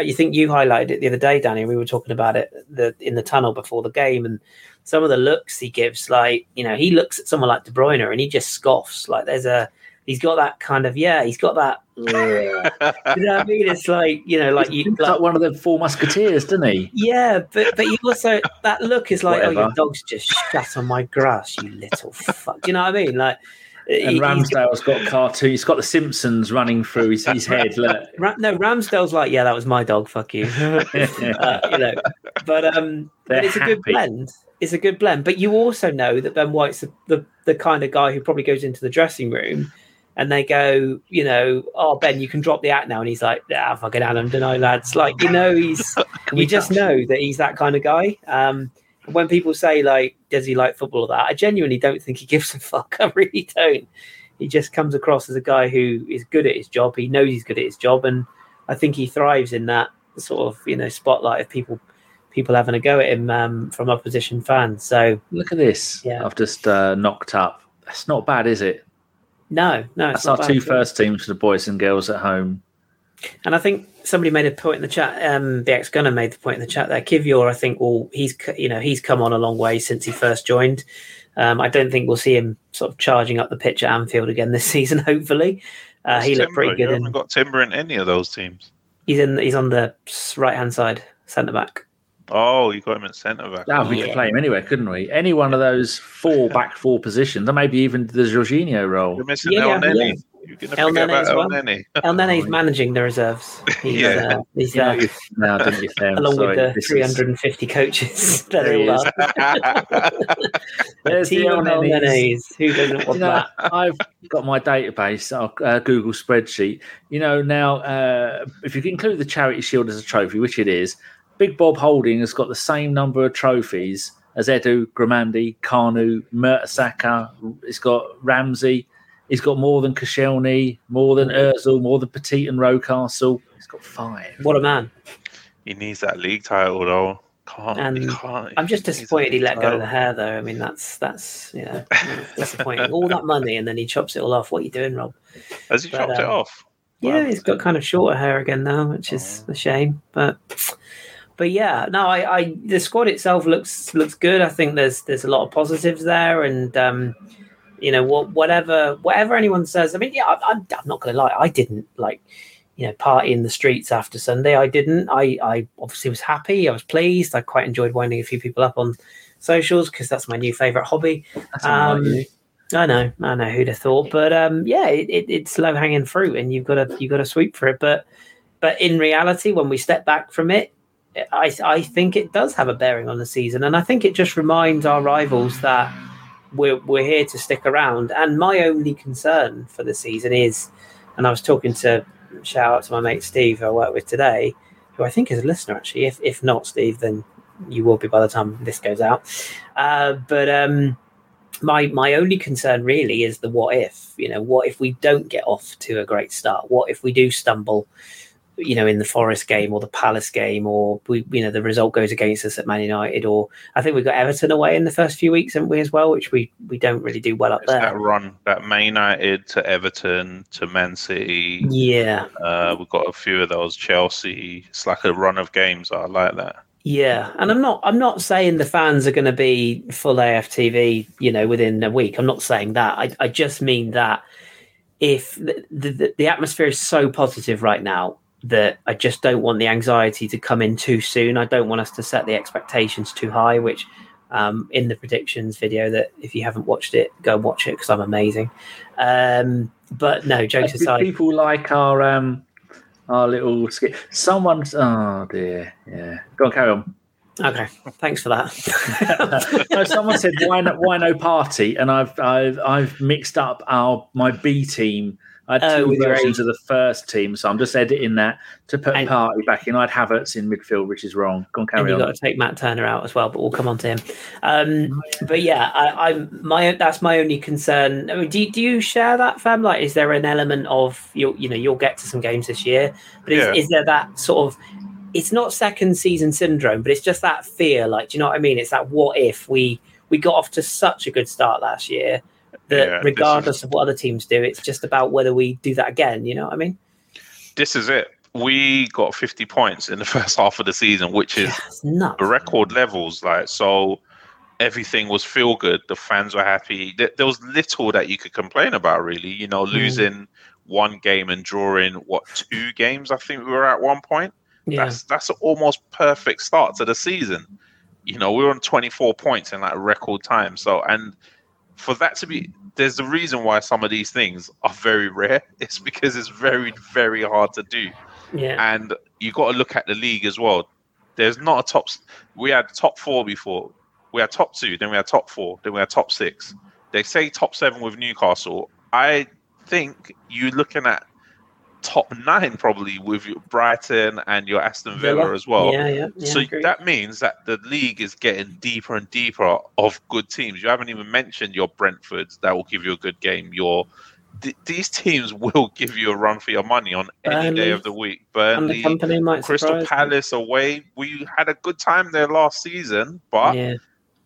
you think you highlighted it the other day, Danny. We were talking about it the in the tunnel before the game, and some of the looks he gives, like you know, he looks at someone like De Bruyne and he just scoffs. Like there's a he's got that kind of yeah, he's got that. "Ugh." <laughs> you know what I mean? It's like you know, like He you like, like one of the four musketeers, doesn't he? yeah, but but you also that look is like, oh, your dog's just shat on my grass, you little fuck. Do you know what I mean? Like, And Ramsdale's got cartoon. He's got the Simpsons running through his, his head. Look. <laughs> No, Ramsdale's like, yeah, that was my dog. Fuck you. <laughs> uh, you know, but um, but it's a good blend. It's a good blend. But you also know that Ben White's the, the the kind of guy who probably goes into the dressing room. And they go, you know, oh Ben, you can drop the act now, and he's like, "Ah, fucking Adam, don't know, lads." Like, you know, he's <laughs> you just know that he's that kind of guy. Um, when people say like, does he like football or that? I genuinely don't think he gives a fuck. <laughs> I really don't. He just comes across as a guy who is good at his job. He knows he's good at his job, and I think he thrives in that sort of you know spotlight of people people having a go at him um, from opposition fans. So look at this. Yeah. I've just uh, knocked up. That's not bad, is it? No, no. That's our two first teams for the boys and girls at home. And I think somebody made a point in the chat. Um, the ex gunner made the point in the chat there. Kiwior, I think, well, he's you know he's come on a long way since he first joined. Um, I don't think we'll see him sort of charging up the pitch at Anfield again this <laughs> season. Hopefully, uh, he looked pretty good. You haven't in, got Timber in any of those teams. He's in. He's on the right hand side, centre back. Oh, you got him at centre back. Yeah, we could play him anywhere, couldn't we? Any one of those four <laughs> back four positions, or maybe even the Jorginho role. You're missing yeah, El yeah. You're going to Elneny as well. Elneny. El Nene's managing the reserves. <laughs> He's, yeah. Uh, he's uh, no, didn't you say? <laughs> along sorry, with the 350 is... coaches <laughs> that are all There's the Elnenys. Who doesn't want you know, that? I've got my database, our uh, Google spreadsheet. You know, now uh, if you include the Charity Shield as a trophy, which it is, Big Bob Holding has got the same number of trophies as Edu, Grimandi, Kanu, Mertesacker. It's got Ramsey. He's got more than Koscielny, more than Özil, more than Petit and Rocastle. He's got five. What a man! He needs that league title though. Can't, and can't, I'm just disappointed he let go of the hair though. I mean, that's that's you know disappointing. all that money and then he chops it all off. What are you doing, Rob? Has he but, chopped um, it off? Yeah, he's got kind of shorter hair again now, which is oh. a shame. But but yeah, no, I, I the squad itself looks looks good. I think there's there's a lot of positives there, and um, you know what whatever whatever anyone says. I mean yeah I, am I'm not gonna lie i didn't like you know party in the streets after sunday. I didn't. I i obviously was happy. I was pleased. I quite enjoyed winding a few people up on socials because that's my new favorite hobby. Um, I know, I know who'd have thought, but um, yeah, it, it, it's low hanging fruit, and you've got to you've got to sweep for it. But but in reality, when we step back from it, I I think it does have a bearing on the season, and I think it just reminds our rivals that we're we're here to stick around. And my only concern for the season is, and I was talking to shout out to my mate Steve, who I work with today, who I think is a listener actually. If if not Steve, then you will be by the time this goes out. Uh, but um, my my only concern really is the what if. You know, what if we don't get off to a great start? What if we do stumble? You know, in the Forest game or the Palace game, or we, you know, the result goes against us at Man United, or I think we got Everton away in the first few weeks, haven't we, as well, which we we don't really do well up it's there. That run, that Man United to Everton to Man City, yeah, uh, we've got a few of those. Chelsea, it's like a run of games. I like that. Yeah, and I'm not. I'm not saying the fans are going to be full AFTV, you know, within a week. I'm not saying that. I, I just mean that if the, the, the atmosphere is so positive right now, that I just don't want the anxiety to come in too soon. I don't want us to set the expectations too high, which um, in the predictions video that if you haven't watched it, go and watch it because I'm amazing. Um, but no, jokes aside, people like our um, our little skit. Someone's oh dear, yeah. Go on, carry on. Okay, thanks for that. <laughs> no, someone said why no, why no Partey, and I've I've I've mixed up our my B team I had two oh, versions of the first team, so I'm just editing that to put and, Partey back in. I'd Havertz in midfield, which is wrong. Go on, carry and you've got to take Matt Turner out as well, but we'll come on to him. Um, but yeah, I, am my that's my only concern. I mean, do do you share that, fam? Like, is there an element of you you know you'll get to some games this year, but is, yeah. is there that sort of it's not second season syndrome, but it's just that fear. Like, do you know what I mean? It's that what if we we got off to such a good start last year that yeah, regardless is, of what other teams do, it's just about whether we do that again. You know what I mean? This is it. We got 50 points in the <laughs> first half of the season, which is yeah, record levels. Like so, everything was feel good. The fans were happy. There, was little that you could complain about, really. You know, mm. losing mm. one game and drawing what two games? I think we were at one point. Yeah. That's that's an almost perfect start to the season. You know, we were on 24 points in like record time. So, and for that to be there's a reason why some of these things are very rare. <laughs> It's because it's very, very hard to do. Yeah. And you've got to look at the league as well. There's not a top. We had top four before. We had top two, then we had top four, then we had top six. They say top seven with Newcastle. I think you're looking at top nine probably with your Brighton and your Aston Villa, Villa. as well. Yeah, yeah. yeah so agreed. that means that the league is getting deeper and deeper of good teams. You haven't even mentioned your Brentfords that will give you a good game. Your th- these teams <laughs> will give you a run for your money on any day of the week. and the Burnley, Crystal surprise me. Palace away. We had a good time there last season, but Yeah,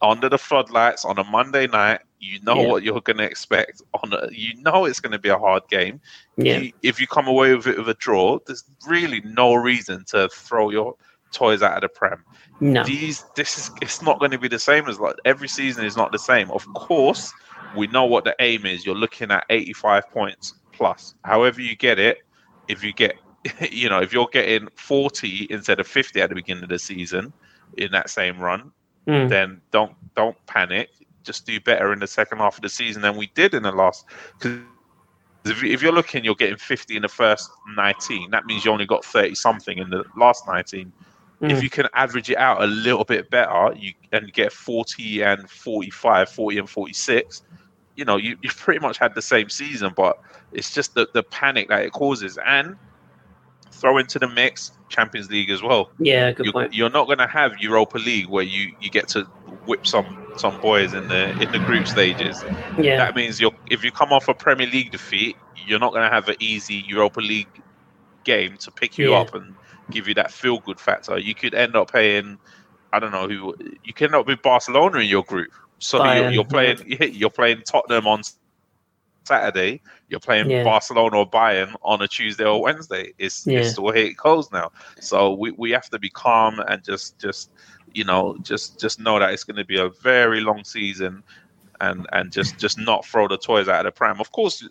under the floodlights on a Monday night, you know Yeah. what you're going to expect. On a, you know it's going to be a hard game. yeah, You- if you come away with it with a draw, there's really no reason to throw your toys out of the prem. no, These this is it's not going to be the same as like every season is not the same. Of course, we know what the aim is. You're looking at 85 points plus. However you get it, if you get <laughs> you know if you're getting 40 instead of 50 at the beginning of the season in that same run, Mm, then don't don't panic. Just do better in the second half of the season than we did in the last. Because if, you- if you're looking, you're getting 50 in the first 19. That means you only got 30 something in the last 19. Mm. If you can average it out a little bit better, you and get 40 and 45, 40 and 46. You know, you, you've pretty much had the same season, but it's just the, the panic that it causes. And throw into the mix Champions League as well yeah, good you, point. you're not going to have Europa League where you, you get to whip some some boys in the in the group stages. Yeah, That means you're if you come off a Premier League defeat, you're not going to have an easy Europa League game to pick you Yeah. up and give you that feel good factor. You could end up paying I don't know who you can end up with Barcelona in your group. So you're, you're playing <laughs> you're playing Tottenham on Saturday. You're playing Yeah. Barcelona or Bayern on a Tuesday or Wednesday. It's, Yeah. it's the way it goes now. So we, we have to be calm and just just you know just just know that it's going to be a very long season and and just just not throw the toys out of the pram. Of course,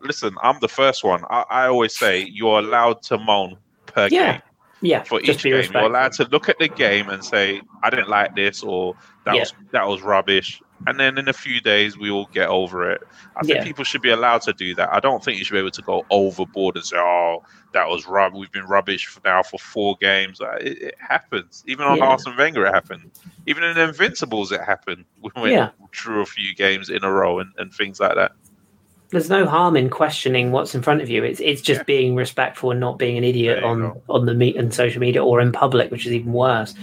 listen, I'm the first one. I, I always say you're allowed to moan per Yeah, game yeah. for each game. respectful. You're allowed to look at the game and say, I didn't like this or that Yeah. was that was rubbish. And then in a few days we will get over it. I think Yeah. people should be allowed to do that. I don't think you should be able to go overboard and say, "Oh, that was rub. We've been rubbish for now for four games." It, it happens. Even on Yeah. Arsene Wenger, it happened. Even in Invincibles, it happened. <laughs> We went Yeah. through a few games in a row and, and things like that. There's no harm in questioning what's in front of you. It's it's just Yeah. being respectful and not being an idiot on go. on the meet and social media or in public, which is even worse.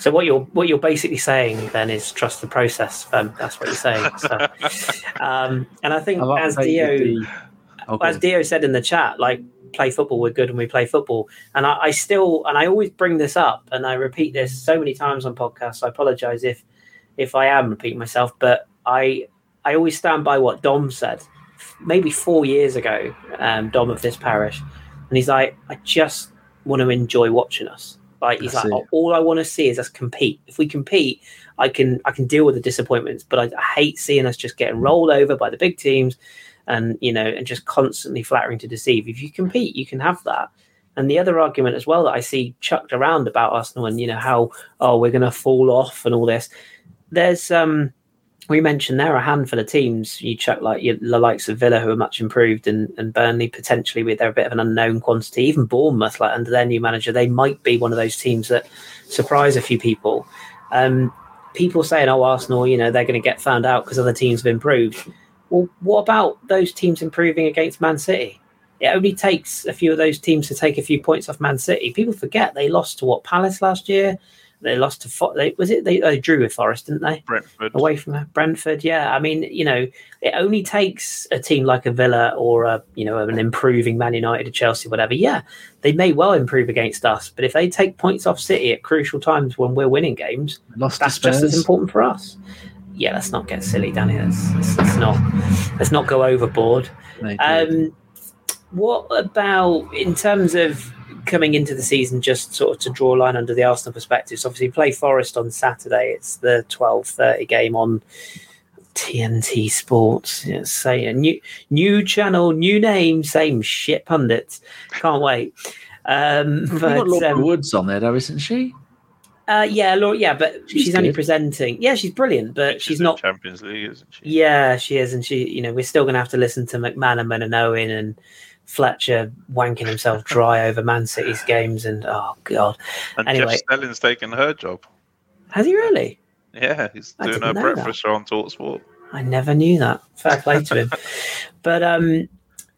So what you're what you're basically saying then is trust the process. Um, that's what you're saying. So, <laughs> um, and I think I've as Dio the- Oh, as. Dio said in the chat, like play football, we're good and we play football. And I, I still and I always bring this up and I repeat this so many times on podcasts. I apologize if if I am repeating myself, but I I always stand by what Dom said maybe four years ago, um, Dom of this parish. And he's like, I just want to enjoy watching us. Like he's That's like, it. all I want to see is us compete. If we compete, I can I can deal with the disappointments, but I, I hate seeing us just getting rolled over by the big teams and you know and just constantly flattering to deceive if you compete you can have that and the other argument as well that i see chucked around about arsenal and you know how oh we're going to fall off and all this there's um we mentioned there are a handful of teams you chuck like your, the likes of villa who are much improved and, and burnley potentially with they're a bit of an unknown quantity even bournemouth like under their new manager they might be one of those teams that surprise a few people um people saying oh arsenal you know they're going to get found out because other teams have improved well, what about those teams improving against Man City? It only takes a few of those teams to take a few points off Man City. People forget they lost to what Palace last year. They lost to Fo- they, was it they, they drew with Forest, didn't they? Brentford. Away from Brentford, yeah. I mean, you know, it only takes a team like a Villa or a you know an improving Man United or Chelsea, whatever. Yeah, they may well improve against us, but if they take points off City at crucial times when we're winning games, Lost to that's just as important for us. Yeah, let's not get silly, Danny. Let's, let's, let's not let's not go overboard. Um, what about in terms of coming into the season, just sort of to draw a line under the Arsenal perspectives? Obviously, play Forest on Saturday. It's the twelve thirty game on TNT Sports. Yeah, say a new new channel, new name, same shit pundits. Can't wait. Um, We've but, got Laura um, Woods on there, though, isn't she? uh, yeah, Laura, yeah, but she's, She's only presenting. Yeah, she's brilliant, but she's in not Champions League, isn't she? Yeah, she is, and she, you know, we're still going to have to listen to McManaman and Owen and Fletcher wanking himself dry over Man City's games, and oh god, And Anyway. Jeff Stelling's taking her job. has he really? Yeah, he's I doing didn't her breakfast show on Talksport. I never knew that. Fair play to him. <laughs> But um,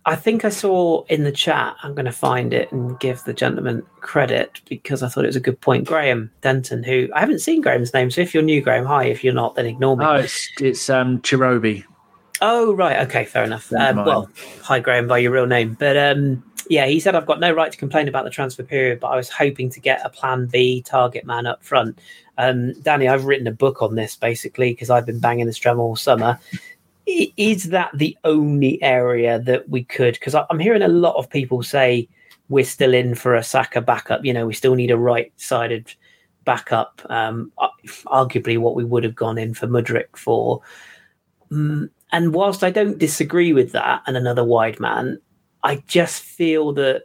I think I saw in the chat. I'm going to find it and give the gentleman credit because I thought it was a good point. Graham Denton, who I haven't seen Graham's name. So if you're new, Graham, hi. If you're not, then ignore me. Oh, it's it's um Chirobi. Oh right, okay, fair enough. Um, well, hi Graham by your real name, but um, yeah, he said I've got no right to complain about the transfer period, but I was hoping to get a Plan B target man up front. Um, Danny, I've written a book on this basically because I've been banging this drum all summer. Is that the only area that we could? Because I'm hearing a lot of people say we're still in for a Saka backup. You know, we still need a right-sided backup. Um, arguably, what we would have gone in for Mudryk for. Mm, and whilst I don't disagree with that and another wide man, I just feel that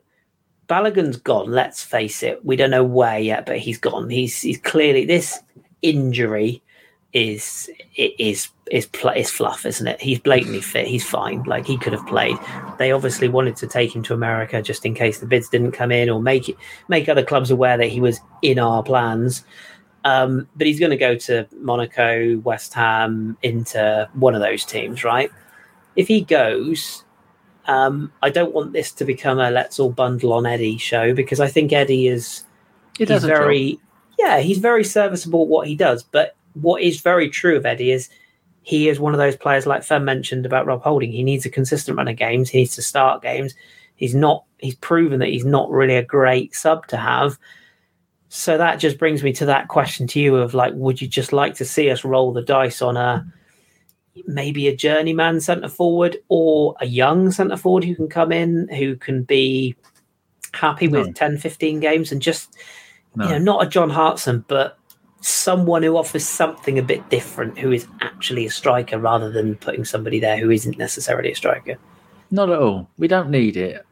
Balogun's gone. Let's face it. We don't know where yet, but he's gone. He's he's clearly this injury is is is is fluff, isn't it? He's blatantly fit. He's fine. Like he could have played. They obviously wanted to take him to America just in case the bids didn't come in or make it make other clubs aware that he was in our plans. Um, but he's going to go to Monaco, West Ham, Inter, one of those teams, right? If he goes, um, I don't want this to become a let's all bundle on Eddie show because I think Eddie is He he's does a job. very yeah he's very serviceable at what he does. But what is very true of Eddie is he is one of those players like Fem mentioned about Rob Holding. He needs a consistent run of games. He needs to start games. He's not. He's proven that he's not really a great sub to have. So that just brings me to that question to you of like, would you just like to see us roll the dice on a maybe a journeyman centre forward or a young centre forward who can come in who can be happy with No. 10, 15 games and just No. you know not a John Hartson, but someone who offers something a bit different, who is actually a striker rather than putting somebody there who isn't necessarily a striker. Not at all. We don't need it.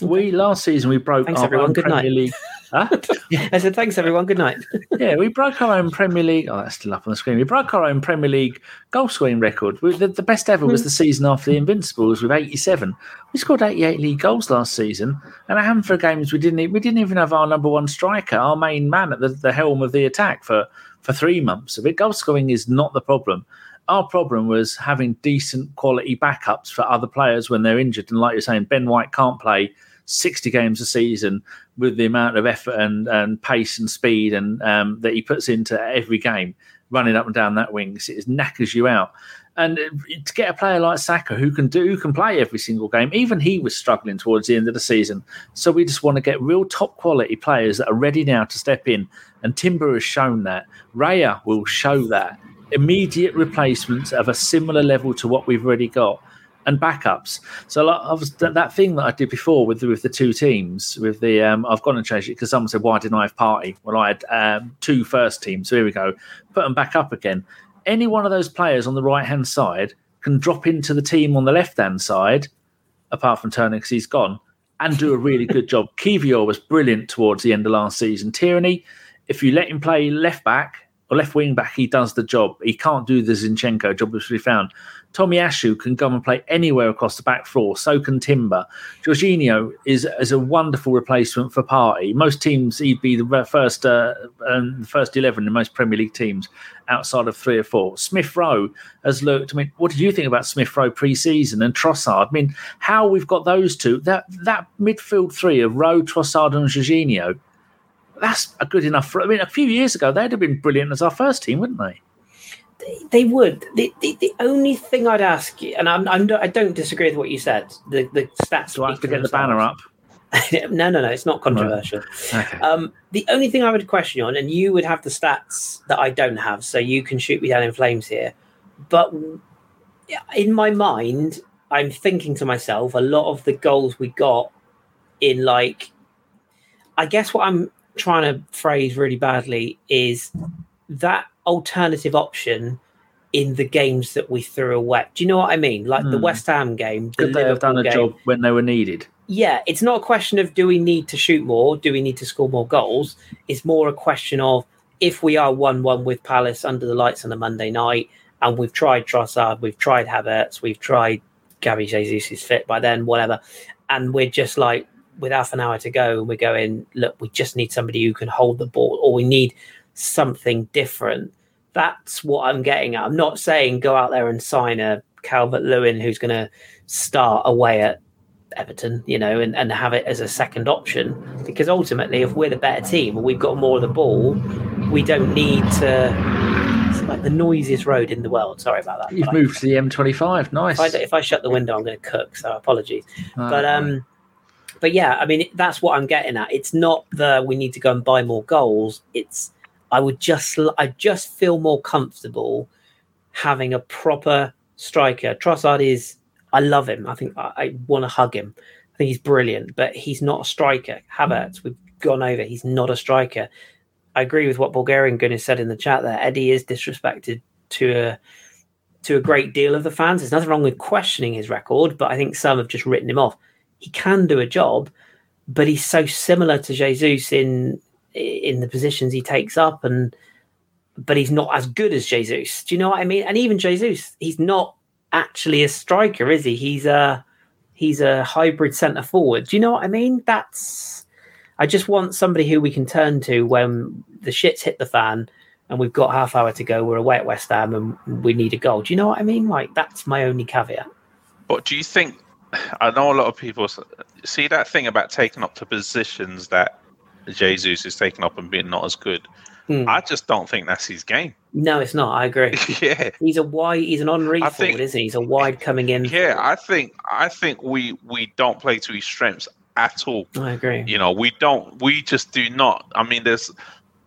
We last season we broke Thanks, our everyone. Good Premier night. League. <laughs> Huh? <laughs> I said thanks everyone. Good night. <laughs> yeah, we broke our own Premier League. Oh, that's still up on the screen. We broke our own Premier League goal scoring record. We, the, the best ever was hmm. the season after the Invincibles with 87. We scored 88 league goals last season, and a handful of games we didn't. We didn't even have our number one striker, our main man at the, the helm of the attack for for three months of it. Goal scoring is not the problem. Our problem was having decent quality backups for other players when they're injured. And like you're saying, Ben White can't play 60 games a season with the amount of effort and, and pace and speed and um, that he puts into every game, running up and down that wing. It knackers you out. And uh, to get a player like Saka who can do, who can play every single game, even he was struggling towards the end of the season. So we just want to get real top quality players that are ready now to step in. And Timber has shown that. Raya will show that. Immediate replacements of a similar level to what we've already got and backups. So like, I was, that, that thing that I did before with the, with the two teams, with the um, I've gone and changed it because someone said why didn't I have Partey? Well, I had um, two first teams. So here we go. Put them back up again. Any one of those players on the right hand side can drop into the team on the left hand side, apart from Turner because he's gone, and do a really good job. <laughs> Kiwior was brilliant towards the end of last season. Tierney, if you let him play left back or left wing back, he does the job. He can't do the Zinchenko job, which we found. Tomiyasu can go and play anywhere across the back floor. So can Timber. Jorginho is is a wonderful replacement for Partey. Most teams, he'd be the first uh, um, first eleven in most Premier League teams, outside of three or four. Smith Rowe has looked. I mean, what did you think about Smith Rowe pre-season and Trossard? I mean, how we've got those two that that midfield three of Rowe, Trossard, and Jorginho. That's a good enough. For, I mean, a few years ago, they'd have been brilliant as our first team, wouldn't they? They, they would. The, the the only thing I'd ask you, and I'm, I'm I don't disagree with what you said. The the stats. Do I have to get the banner up? <laughs> no, no, no. It's not controversial. Okay. Um, the only thing I would question you on, and you would have the stats that I don't have, so you can shoot me down in flames here. But in my mind, I'm thinking to myself, a lot of the goals we got in like, I guess what I'm trying to phrase really badly is that alternative option in the games that we threw away. Do you know what I mean? Like the Hmm. West Ham game, Could they have done a game job when they were needed? yeah, it's not a question of do we need to shoot more, do we need to score more goals. It's more a question of if we are one-one with Palace under the lights on a Monday night, and we've tried Trossard, we've tried Havertz, we've tried Gabby Jesus is fit by then, whatever, and we're just like with half an hour to go, and we're going, look, we just need somebody who can hold the ball, or we need something different. That's what I'm getting at. I'm not saying go out there and sign a Calvert Lewin who's going to start away at Everton, you know, and, and have it as a second option. Because ultimately, if we're the better team and we've got more of the ball, we don't need to. It's like the noisiest road in the world. Sorry about that. You've but I- moved to the M25. Nice. if I, if I shut the window, I'm going to cook. So apologies. But um, but yeah, I mean that's what I'm getting at. It's not the we need to go and buy more goals. It's I would just I just feel more comfortable having a proper striker. Trossard is I love him. I think I, I want to hug him. I think he's brilliant, but he's not a striker. Havertz, mm. we've gone over. He's not a striker. I agree with what Bulgarian Gunnar said in the chat there. Eddie is disrespected to a to a great deal of the fans. There's nothing wrong with questioning his record, but I think some have just written him off. He can do a job, but he's so similar to Jesus in in the positions he takes up, and but he's not as good as Jesus. Do you know what I mean? And even Jesus, he's not actually a striker, is he? He's a he's a hybrid centre forward. Do you know what I mean? That's I just want somebody who we can turn to when the shit's hit the fan and we've got half hour to go. We're away at West Ham and we need a goal. Do you know what I mean? Like that's my only caveat. But do you think? <sighs> I know a lot of people see that thing about taking up to positions that Jesus is taking up and being not as good. Hmm. I just don't think that's his game. No, it's not. I agree. <laughs> yeah, He's a wide. He's an Henri forward, think- isn't he? He's a wide coming in. yeah. I think I think we we don't play to his strengths at all. I agree. You know, we don't. We just do not. I mean, there's.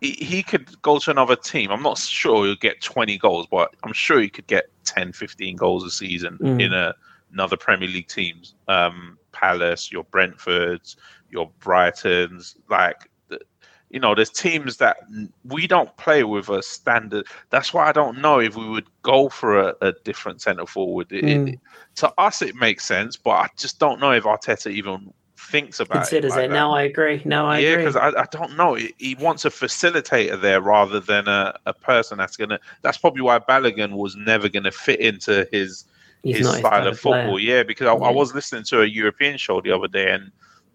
He, he could go to another team. I'm not sure he'll get 20 goals, but I'm sure he could get 10, 15 goals a season Mm. in a, another Premier League teams. Um, Palace, your Brentfords, your Brightons, like. The- You know, there's teams that we don't play with a standard. That's why I don't know if we would go for a, a different centre forward. It, Mm. it, to us, it makes sense, but I just don't know if Arteta even thinks about Considers it. like it. that. No, I agree. No, I yeah, agree. because I, I don't know. He, he wants a facilitator there rather than a, a person that's gonna. That's probably why Balogun was never gonna fit into his He's his style type of football. player. Yeah, because I, I was listening to a European show the other day, and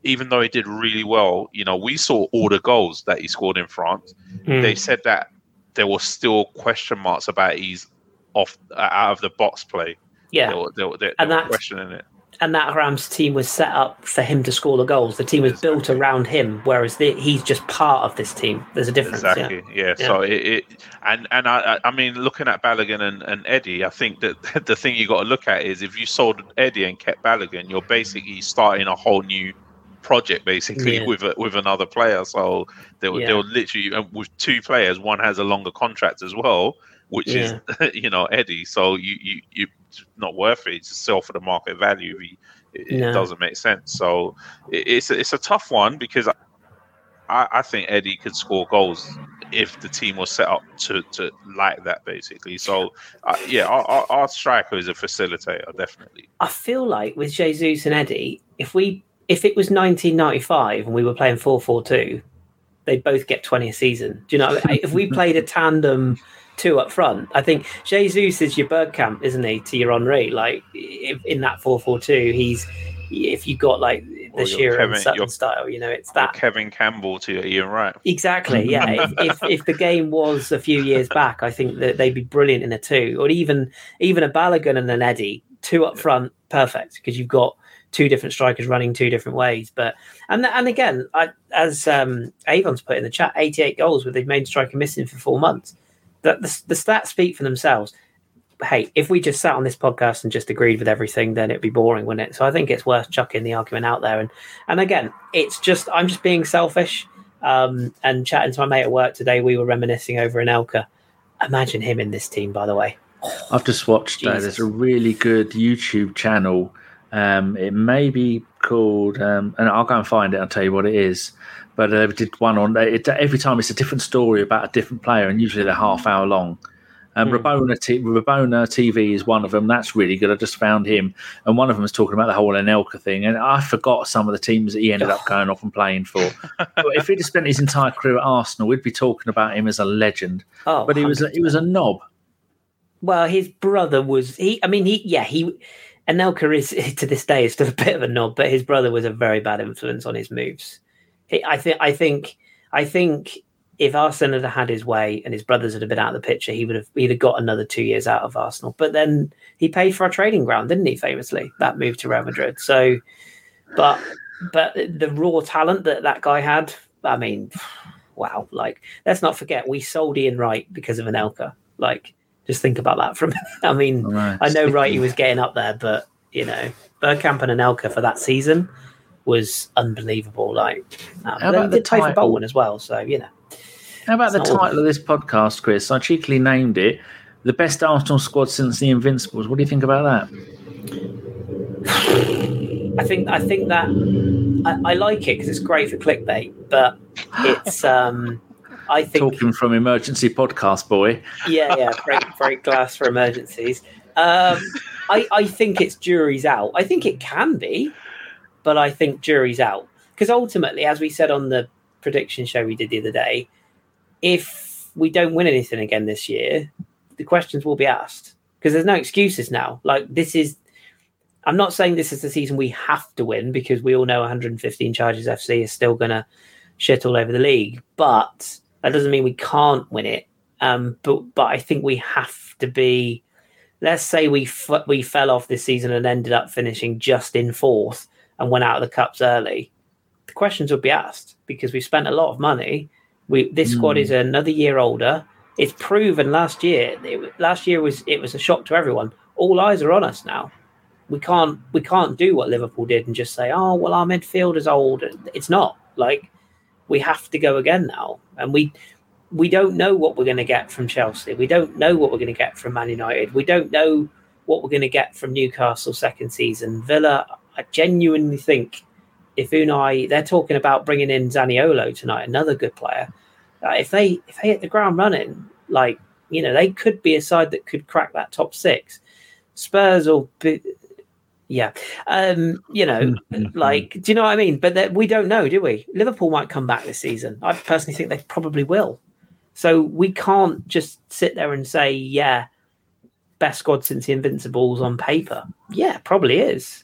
even though he did really well, you know, we saw all the goals that he scored in France. Mm. They said that there were still question marks about his off uh, out of the box play. yeah, They were, they were, they, And they were that's- questioning it. and that Rams team was set up for him to score the goals. The team was built around him, whereas the, he's just part of this team. There's a difference. Exactly. Yeah. Yeah. So it, it and and I I- I mean looking at Balogun and, and Eddie, I think that <laughs> the thing you got to look at is if you sold Eddie and kept Balogun, you're basically starting a whole new project basically Yeah. with a, with another player. So they were, Yeah. they'll literally and with two players, one has a longer contract as well, which is <laughs> you know Eddie. So you you you not worth it. It's sell for the market value. It, it No. doesn't make sense. So it, it's a, it's a tough one because I, I think Eddie could score goals if the team was set up to, to like that, basically. So, uh, yeah, our, our, our striker is a facilitator, definitely. I feel like with Jesus and Eddie, if we if it was 1995 and we were playing 4-4-2, they'd both get 20 a season. Do you know? if we played a tandem two up front, I think Jesus is your Bergkamp, isn't he? To your Henry, like if, in that 4-4-2, he's if you got like the your and Kevin- Sutton your- style, you know, it's that Kevin Campbell to Ian Wright. Exactly. Yeah. if, <laughs> if if the game was a few years back, I think that they'd be brilliant in a two, or even even a Balogun and an Eddie, two up front, perfect because you've got two different strikers running two different ways. But and and again, I, as um, Avon's put in the chat, eighty eight goals with the main striker missing for four months. That the, the stats speak for themselves. Hey, if we just sat on this podcast and just agreed with everything, then it'd be boring, wouldn't it? So I think it's worth chucking the argument out there. And and again, it's just I'm just being selfish um, and chatting to my mate at work today, we were reminiscing over Anelka. Imagine him in this team, by the way. I've just watched. Uh, there's a really good YouTube channel. Um, it may be called, um, and I'll go and find it. I'll tell you what it is. But uh, they did one on it, every time. It's a different story about a different player, and usually they're half hour long. Um, Hmm. Rabona, T- Rabona TV is one of them. That's really good. I just found him, and one of them was talking about the whole Anelka thing, and I forgot some of the teams that he ended up <laughs> going off and playing for. but if he'd have spent his entire career at Arsenal, we'd be talking about him as a legend. Oh, But he was a, he was a knob. well, his brother was he. I mean, he yeah he. Anelka is <laughs> to this day is still a bit of a knob, but his brother was a very bad influence on his moves. I think I think I think if Arsenal had had his way and his brothers had been out of the picture, he would have he'd have got another two years out of Arsenal. But then he paid for our trading ground, didn't he? Famously, that move to Real Madrid. So but but the raw talent that that guy had, I mean, <sighs> wow! Like, let's not forget we sold Ian Wright because of Anelka. Like, just think about that. From <laughs> I mean, Right. I know Wright he <laughs> was getting up there, but you know, Bergkamp and Anelka for that season was unbelievable. Like, um, How about the did play for title? Bolton as well, so you know. How about the not all- title of this podcast, Kris? I cheekily named it "The Best Arsenal Squad Since the Invincibles." What do you think about that? <sighs> I think I think that I, I like it because it's great for clickbait, but <laughs> it's um I think Talking from emergency podcast boy. yeah yeah break break glass for emergencies. Um, I I think it's jury's out. I think it can be, but I think jury's out because ultimately, as we said on the prediction show we did the other day, if we don't win anything again this year, the questions will be asked because there's no excuses now. Like this is I'm not saying this is the season we have to win because we all know 115 Charges FC is still going to shit all over the league, but that doesn't mean we can't win it. Um, but but I think we have to be. Let's say we f- we fell off this season and ended up finishing just in fourth and went out of the cups early. The questions would be asked because we spent a lot of money. We this squad Hmm. is another year older. It's proven last year. It, last year was it was a shock to everyone. All eyes are on us now we can't we can't do what Liverpool did and just say, oh well, our midfield is old. It's not like we have to go again now, and we we don't know what we're going to get from Chelsea. We don't know what we're going to get from Man United. We don't know what we're going to get from Newcastle second season. Villa, I genuinely think if Unai, they're talking about bringing in Zaniolo tonight, another good player. Uh, if they if they hit the ground running, like you know, they could be a side that could crack that top six. Spurs will be, yeah. Um, you know, like, do you know what I mean? But that, we don't know, do we? Liverpool might come back this season. I personally think they probably will. So we can't just sit there and say, yeah, best squad since the Invincibles on paper. Yeah, probably is.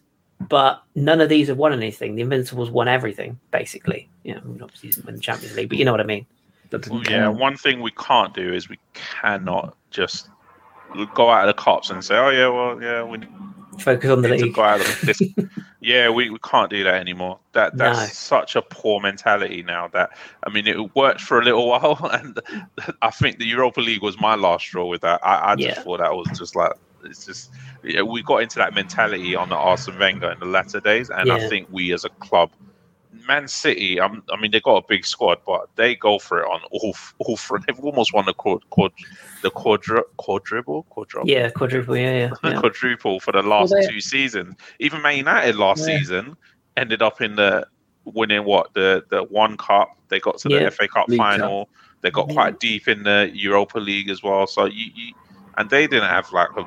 But none of these have won anything. The Invincibles won everything, basically. You know, obviously didn't win the Champions League, but you know what I mean. Well, yeah, one thing we can't do is we cannot just go out of the cops and say, "Oh yeah, well, yeah, we need Focus on the league. out of this." <laughs> yeah, we, we can't do that anymore. That that's No. such a poor mentality now. That I mean, it worked for a little <laughs> while, and I think the Europa League was my last straw with that. I, I just Yeah. thought that was just like it's just yeah, we got into that mentality on the Arsene Wenger in the latter days, and I think we as a club. Man City, um, I mean, they got a big squad, but they go for it on all all front. They've almost won the quad, quad the quadru, quadruple, quadruple, Yeah, quadruple. Yeah, yeah. <laughs> yeah. quadruple for the last Well, they- two seasons. Even Man United last Yeah. season ended up in the winning what the the one cup. They got to the Yeah. FA Cup League Cup. final. They got quite deep in the Europa League as well. So you, you and they didn't have like an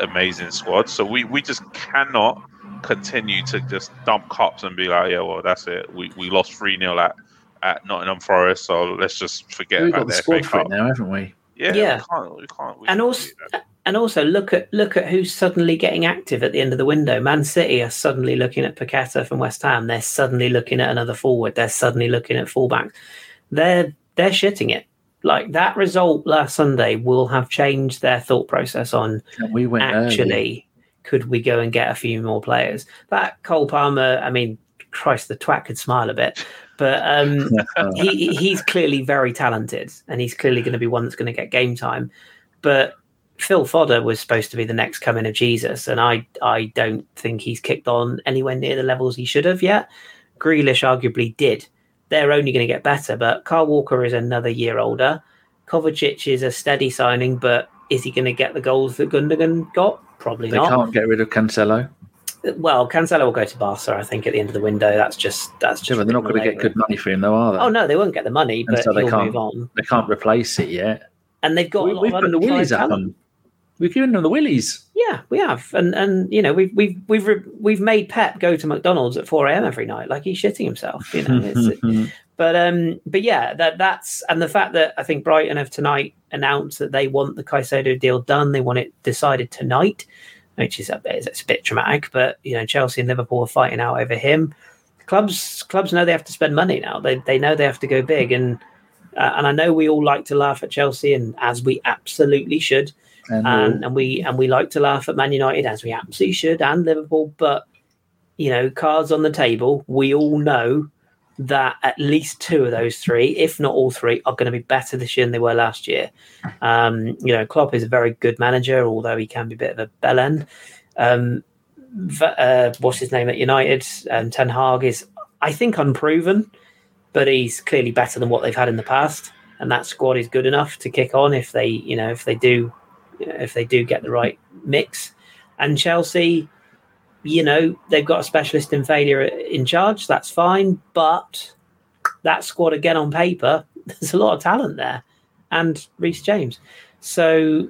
amazing squad. So we we just cannot continue to just dump cups and be like, yeah, well, that's it. We we lost three 0 at at Nottingham Forest, so let's just forget We've about got the the FA squad for Cup. it now, haven't we? Yeah, Yeah. we can't. We can't. We And also- And also look at look at who's suddenly getting active at the end of the window. Man City are suddenly looking at Paqueta from West Ham. They're suddenly looking at another forward. They're suddenly looking at fullbacks. They're they're shitting it. Like that result last Sunday will have changed their thought process on And we went early. Could we go and get a few more players. That Cole Palmer, I mean, Christ, the twat could smile a bit, but um, <laughs> he he's clearly very talented and he's clearly going to be one that's going to get game time. But Phil Foden was supposed to be the next coming of Jesus, and I I don't think he's kicked on anywhere near the levels he should have yet. Grealish arguably did. They're only going to get better, but Kyle Walker is another year older. Kovacic is a steady signing, but is he going to get the goals that Gundogan got? Probably they not. can't get rid of Cancelo. Well, Cancelo will go to Barca, I think, at the end of the window. That's just that's just. Yeah, they're not going to get good money for him, though, are they? Oh no, they won't get the money, And but so they can't- move on. They can't replace it yet. And they've got We, a lot we've of put the willies talent. them. We've given them the willies. Yeah, we have, and and you know we've we've we've re- we've made Pep go to McDonald's at four a.m. every night, like he's shitting himself. You know, it's, <laughs> but um, but yeah, that that's and the fact that I think Brighton have tonight announced that they want the Caicedo deal done, they want it decided tonight, which is a bit, it's a bit dramatic. But you know, Chelsea and Liverpool are fighting out over him. Clubs clubs know they have to spend money now. They they know they have to go big, and uh, and I know we all like to laugh at Chelsea, and as we absolutely should and and, and we and we like to laugh at Man United as we absolutely should and Liverpool, but you know, cards on the table, we all know that at least two of those three, if not all three, are going to be better this year than they were last year. Um, you know, Klopp is a very good manager, although he can be a bit of a bell end. Um, uh, what's his name at United? Um, Ten Hag is, I think, unproven, but he's clearly better than what they've had in the past, and that squad is good enough to kick on if they, you know, if they do, if they do get the right mix. And Chelsea, you know, they've got a specialist in failure in charge. That's fine, but that squad again on paper, <laughs> there's a lot of talent there, and Reece James. So,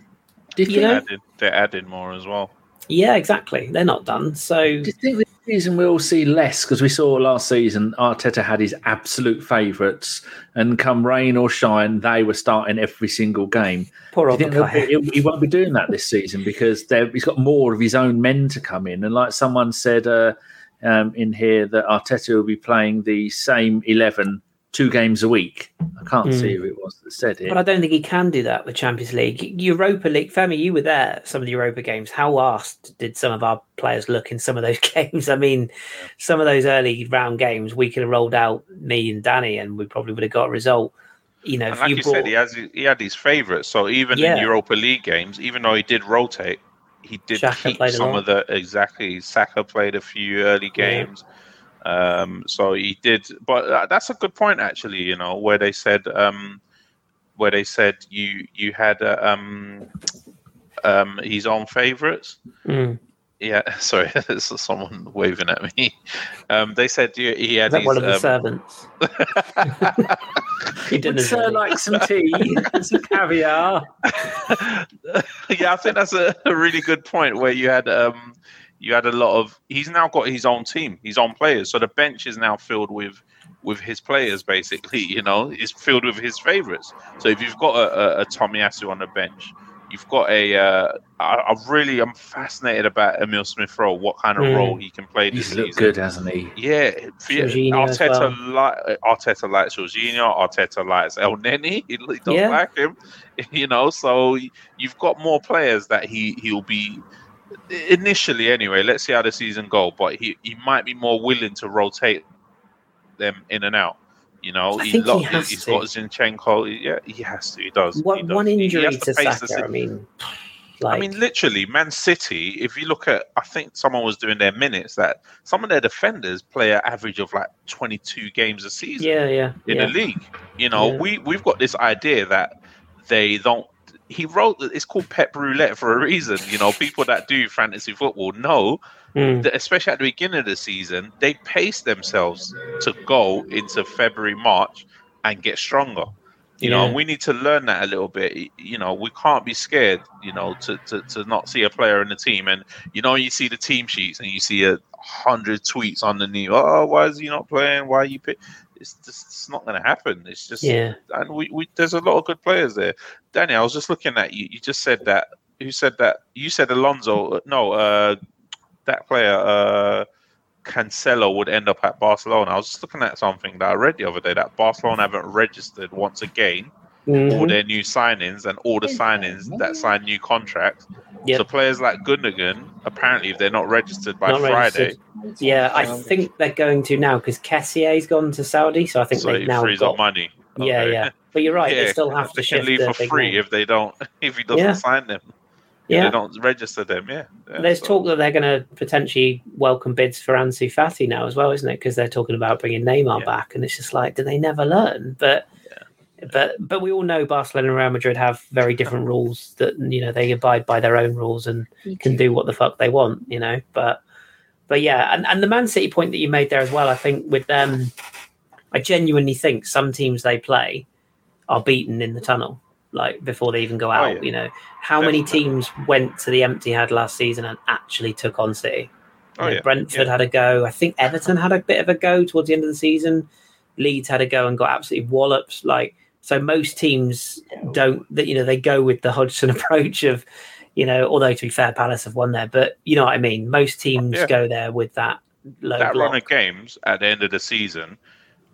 you you know, added, they added more as well. yeah, exactly. They're not done. So Do you think this season we'll see less? Because we saw last season Arteta had his absolute favourites, and come rain or shine, they were starting every single game. poor old he, he won't be doing that this season because he's got more of his own men to come in. And like someone said uh, um, in here, that Arteta will be playing the same 11 two games a week. I can't Mm. see who it was that said it. But I don't think he can do that with Champions League. Europa League, Femi, you were there some of the Europa games. How arsed did some of our players look in some of those <laughs> games? I mean, some of those early round games, we could have rolled out me and Danny, and we probably would have got a result. You know, And if like you you brought, said, he has he had his favourites. So even Yeah. in Europa League games, even though he did rotate, he did Xhaka keep some of the exactly. Saka played a few early Yeah. Games. Um, so he did, but uh, that's a good point actually. You know where they said um, where they said you you had uh, um, um, his own favourites. Mm. Yeah, <laughs> sorry, <laughs> there's someone waving at me. Um, they said he, he had is that his, one of the um, servants? <laughs> he didn't. Would Sir really. like some tea, and some caviar? yeah, I think that's a, a really good point where you had um you had a lot of he's now got his own team, his own players. So the bench is now filled with with his players basically, <laughs> you know, it's filled with his favorites. So if you've got a, a, a Tomiyasu on the bench, you've got a uh, I, I really am fascinated about Emile Smith Rowe, what kind of Mm. role he can play this He's looked season. good, hasn't he? Yeah, for- Jorginho as Arteta like Arteta likes Jorginho. Arteta likes Elneny. <laughs> He, he doesn't Yeah. like him, <laughs> you know. So you've got more players that he he'll be initially anyway. Let's see how the season go, but he he might be more willing to rotate them in and out. You know, I think he lo- has he's to. got Zinchenko. Yeah, he has to. He does. he One, does. one He- he injury to the Saka. I mean, like, <sighs> I mean, literally, Man City. If you look at, I think someone was doing their minutes that some of their defenders play an average of like 22 games a season yeah, yeah, in yeah. the league. You know, Yeah. we we've got this idea that they don't. He wrote that it's called Pep Roulette for a reason. You know, people that do fantasy football know Mm. that, especially at the beginning of the season, they pace themselves to go into February, March, and get stronger. You know, and we need to learn that a little bit. You know, we can't be scared. You know, to, to, to not see a player in the team, and you know, you see the team sheets and you see a hundred tweets underneath. Oh, why is he not playing? Why are you pick? It's just it's not going to happen. It's just Yeah. and we, we there's a lot of good players there. Danny, I was just looking at you. You just said that. Who said that? You said Alonso. No, uh, that player, uh, Cancelo, would end up at Barcelona. I was just looking at something that I read the other day that Barcelona haven't registered once again all Mhm. their new signings and all the signings that sign new contracts. Yep. So players like Gundogan, apparently, if they're not registered by Not Friday, registered. Yeah, I think they're going to now because Kessie's gone to Saudi, so I think so they've now frees got. up money. Yeah, Okay. yeah. But you're right; they still have to they shift can leave for free if they don't <laughs> if he doesn't Yeah. sign them. If Yeah, they don't register them. Yeah. Yeah, There's so- talk that they're going to potentially welcome bids for Ansu Fati now as well, isn't it? Because they're talking about bringing Neymar Yeah. back, and it's just like, do they never learn? But, but, but we all know Barcelona and Real Madrid have very different rules. That you know they abide by their own rules and can do what the fuck they want. You know, but, but yeah, and and the Man City point that you made there as well. I think with them, I genuinely think some teams they play are beaten in the tunnel, like before they even go oh, out. Oh, yeah. You know, how many teams went to the Etihad last season and actually took on City? Oh, You know, yeah. Brentford had a go. I think Everton had a bit of a go towards the end of the season. Leeds had a go and got absolutely walloped. Like so, most teams don't. That you know they go with the Hodgson <laughs> approach of, you know. Although to be fair, Palace have won there, but you know what I mean. Most teams Yeah. go there with that low that block. run of games at the end of the season,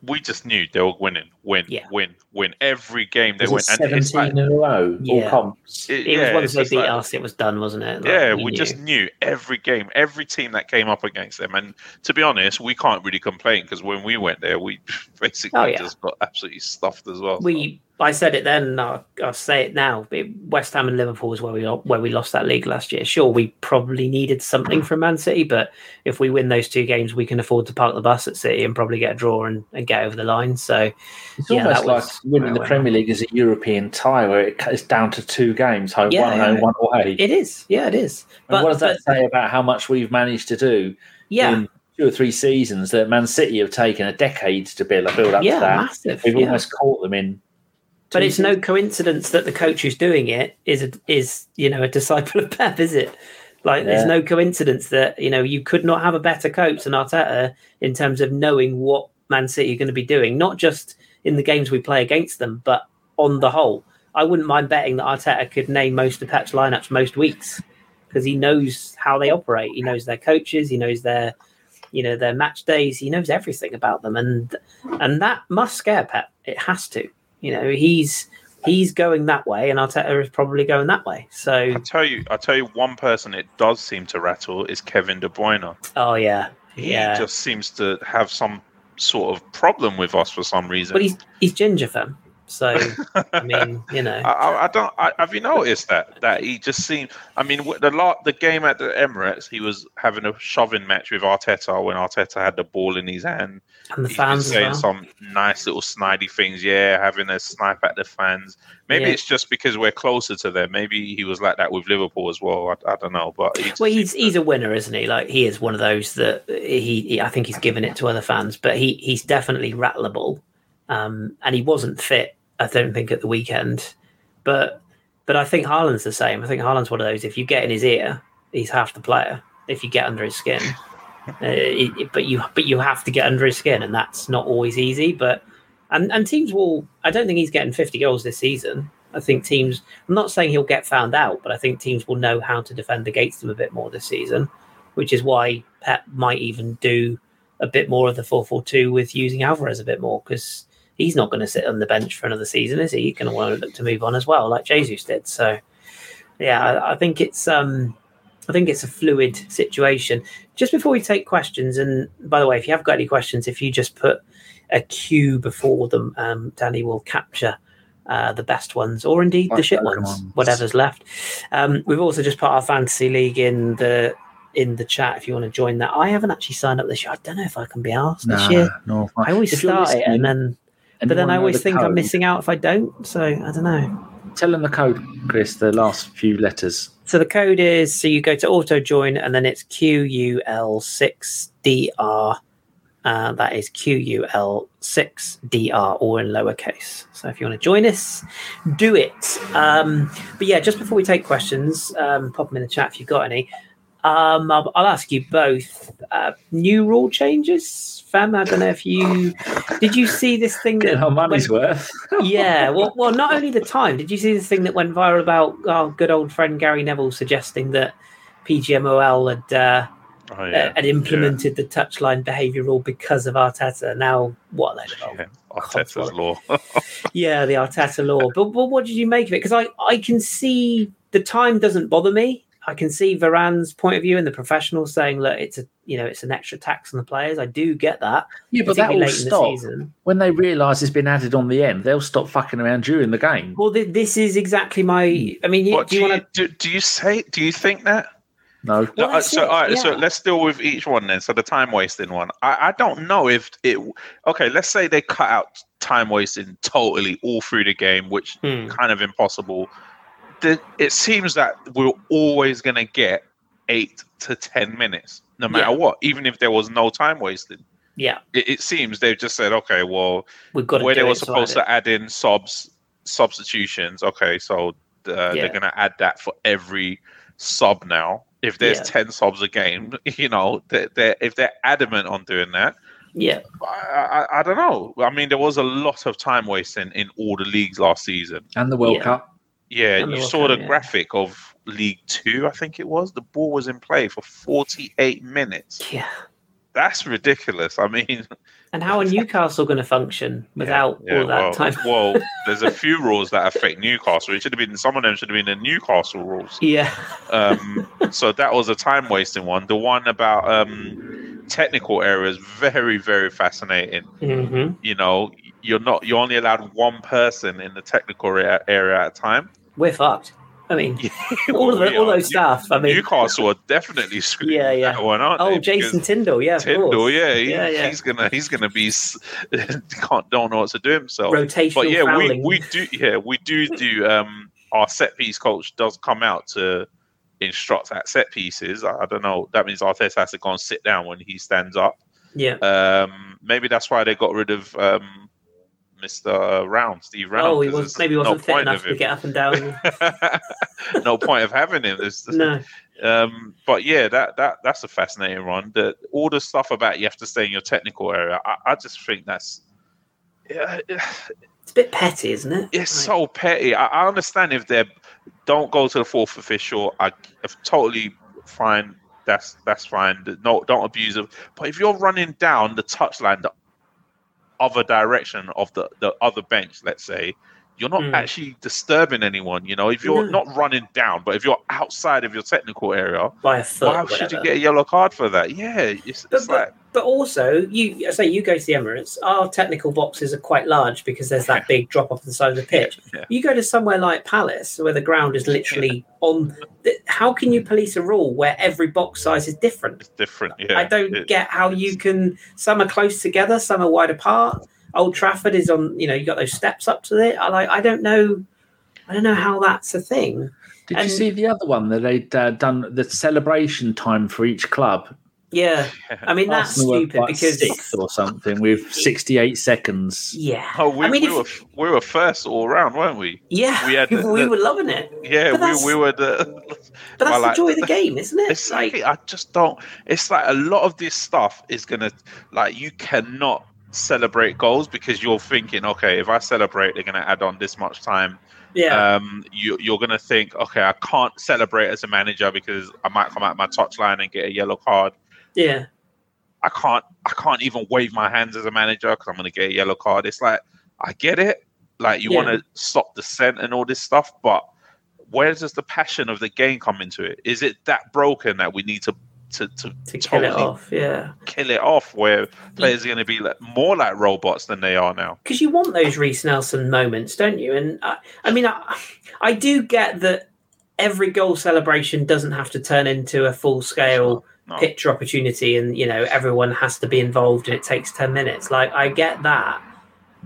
we just knew they were winning, win, Yeah. win, win every game they Was it went. And it's like, seventeen in a row, Yeah. all comps. it- It yeah, was once they beat like- us, it was done, wasn't it? Like, yeah, you we knew. just knew every game, every team that came up against them. And to be honest, we can't really complain because when we went there, we <laughs> basically Oh, yeah. just got absolutely stuffed as well. so. I said it then. I'll, I'll say it now. It- West Ham and Liverpool is where we where we lost that league last year. Sure, we probably needed something from Man City, but if we win those two games, we can afford to park the bus at City and probably get a draw and, and get over the line. So It's Yeah, almost like winning the. Premier League is a European tie, where it's down to two games, home Yeah, one home, one away. it is, yeah, it is. and what does that but say about how much we've managed to do yeah, in two or three seasons that Man City have taken a decade to build, build up yeah, to that? massive. We've yeah. almost caught them in. But it's no coincidence that the coach who's doing it is a, is you know a disciple of Pep, is it? Like, there's no coincidence that you know you could not have a better coach than Arteta in terms of knowing what Man City are going to be doing, not just in the games we play against them, but on the whole. I wouldn't mind betting that Arteta could name most of Pep's lineups most weeks because he knows how they operate. He knows their coaches. He knows their you know their match days. He knows everything about them, and and that must scare Pep. It has to. You know, he's he's going that way, and Arteta is probably going that way. So, I tell you, I tell you, one person it does seem to rattle is Kevin De Bruyne. oh yeah, He yeah. just seems to have some sort of problem with us for some reason. but he's he's ginger fam. So I <laughs> mean, you know, I, I, don't. I, have you noticed that that he just seemed? I mean, the lot, the game at the Emirates, he was having a shoving match with Arteta when Arteta had the ball in his hand. And the He's fans saying well. some nice little snidey things. Yeah, having a snipe at the fans. Maybe Yeah. it's just because we're closer to them. Maybe he was like that with Liverpool as well. I, I don't know, but he just Well, he's he's a winner, isn't he? Like he is one of those that he, he I think he's given it to other fans, but he he's definitely rattleable. Um, and he wasn't fit, I don't think, at the weekend. But but I think Haaland's the same. I think Haaland's one of those. If you get in his ear, he's half the player. If you get under his skin, uh, it, it- but you but you have to get under his skin, and that's not always easy. But and and teams will. I don't think he's getting fifty goals this season. I think teams. I'm not saying he'll get found out, but I think teams will know how to defend against him a bit more this season, which is why Pep might even do a bit more of the 4-4-2 with using Alvarez a bit more because he's not going to sit on the bench for another season, is he? He's going to want to look to move on as well, like Jesus did. So, yeah, I, I think it's um, I think it's a fluid situation. Just before we take questions, and by the way, if you have got any questions, if you just put a a Q before them, um, Danny will capture uh, the best ones, or indeed the shit ones, whatever's left. Um, we've also just put our fantasy league in the in the chat if you want to join that. I haven't actually signed up this year. I don't know if I can be asked this year. no. I always If start it and then, but then I always the think I'm missing out if I don't. So I don't know. Tell them the code, Chris. The last few letters. So the code is so you go to auto join and then it's QUL6DR. Uh, that is QUL6DR, all in lowercase. So if you want to join us, do it. Um, but yeah, just before we take questions, um, pop them in the chat if you've got any. Um, I'll, I'll ask you both. Uh, new rule changes, fam. I don't know if you did. You see this thing that our money's went- worth. <laughs> yeah, well, well, not only the time. Did you see this thing that went viral about our good old friend Gary Neville suggesting that PGMOL had uh, Oh, yeah. uh, had implemented the touchline behaviour rule because of Arteta? Now, what? a load Yeah, Arteta's law. <laughs> yeah, the Arteta law. But, but what did you make of it? Because I, I can see the time doesn't bother me. I can see Varane's point of view and the professionals saying, "Look, it's a you know it's an extra tax on the players." I do get that, Yeah, but that particularly will late in the stop season. when they realise it's been added on the end. They'll stop fucking around during the game. Well, th- this is exactly my. I mean, What, do do, you you, want to? do, do you say? Do you think that? No, Well, No, uh, so, it, all right, so let's deal with each one then. So the time wasting one. I, I don't know if it. Okay, let's say they cut out time wasting totally all through the game, which Hmm. kind of impossible. The, it seems that we're always going to get eight to ten minutes, no matter Yeah. what, even if there was no time wasting. Yeah, It, it seems they've just said, okay, well, we've got where they were it, so supposed to add in subs substitutions. Okay, so uh, Yeah. they're going to add that for every sub now. If there's Yeah. ten subs a game, <laughs> you know, they're, they're, if they're adamant on doing that. Yeah, I, I, I don't know. I mean, there was a lot of time wasting in all the leagues last season. and the World Yeah. Cup. Yeah, you saw the yeah. graphic of League Two, I think it was. The ball was in play for 48 minutes. yeah. That's ridiculous. I mean, And how are Newcastle going to function <laughs> without yeah, all that well, time? well, <laughs> there's a few rules that affect Newcastle. It should have been some of them should have been the Newcastle rules. Yeah. Um, <laughs> so that was a time wasting one. The one about um, technical errors, very very fascinating. hmm You know, you're not you're only allowed one person in the technical area at a time. We're fucked. I mean, <laughs> all of the, all those stuff. I mean, Newcastle are definitely screwed. Yeah, yeah. That one, aren't oh, they? Jason Because Tindall. Yeah, of Tindall, course. yeah, he, Yeah, yeah. he's gonna he's gonna be <laughs> can't don't know what to do himself. Rotational but yeah, we, we do yeah we do <laughs> do um our set piece coach does come out to instruct at set pieces. I, I don't know. That means Arteta has to go and sit down when he stands up. yeah. Um, maybe that's why they got rid of um Mr. Round, Steve Round. oh, he was maybe no wasn't fit point enough to get up and down. <laughs> no point of having him. There's, no. um, but yeah, that that that's a fascinating one. The all the stuff about you have to stay in your technical area. I, I just think that's yeah, It's a bit petty, isn't it? it's Like, so petty. I, I understand if they don't go to the fourth official. I totally fine. That's that's fine. No, don't abuse it. But if you're running down the touchline, the other direction of the the other bench, let's say, you're not Mm. actually disturbing anyone. You know, if you're No. not running down, but if you're outside of your technical area, by a foot. why should you get a yellow card for that? Yeah, it's, But, it's like but, but also, you I say you go to the Emirates. Our technical boxes are quite large because there's that big drop off the side of the pitch. Yeah. You go to somewhere like Palace, where the ground is literally on. th- How can you police a rule where every box size is different? it's different. Yeah, I don't It- get how you can. Some are close together, some are wide apart. Old Trafford is on. You know, you got those steps up to it. I like. I don't know. I don't know how that's a thing. Did And- you see the other one that they'd uh, done the celebration time for each club? Yeah, <laughs> I mean that's Arsenal stupid like, because sixth or something with 68 seconds. yeah, Oh, we, I mean, we if- were we were first all round, weren't we? yeah, we had <laughs> the- we were loving it. Yeah, we, we were the. <laughs> But that's Well, the like, joy of the game, isn't it? Exactly. Like, I just don't. It's like a lot of this stuff is gonna like you cannot celebrate goals because you're thinking, okay, if I celebrate, they're gonna add on this much time. yeah, Um, you, you're gonna think, okay, I can't celebrate as a manager because I might come out my touchline and get a yellow card. Yeah, I can't I can't even wave my hands as a manager because I'm gonna get a yellow card. It's like I get it, like you Yeah. want to stop the scent and all this stuff, but where does the passion of the game come into it? Is it that broken that we need to to to, to kill it off, yeah. kill it off? Where players are going to be like, more like robots than they are now? Because you want those Reiss Nelson moments, don't you? And I, I mean, I, I do get that every goal celebration doesn't have to turn into a full scale No. picture opportunity, and you know everyone has to be involved, and it takes ten minutes. Like I get that,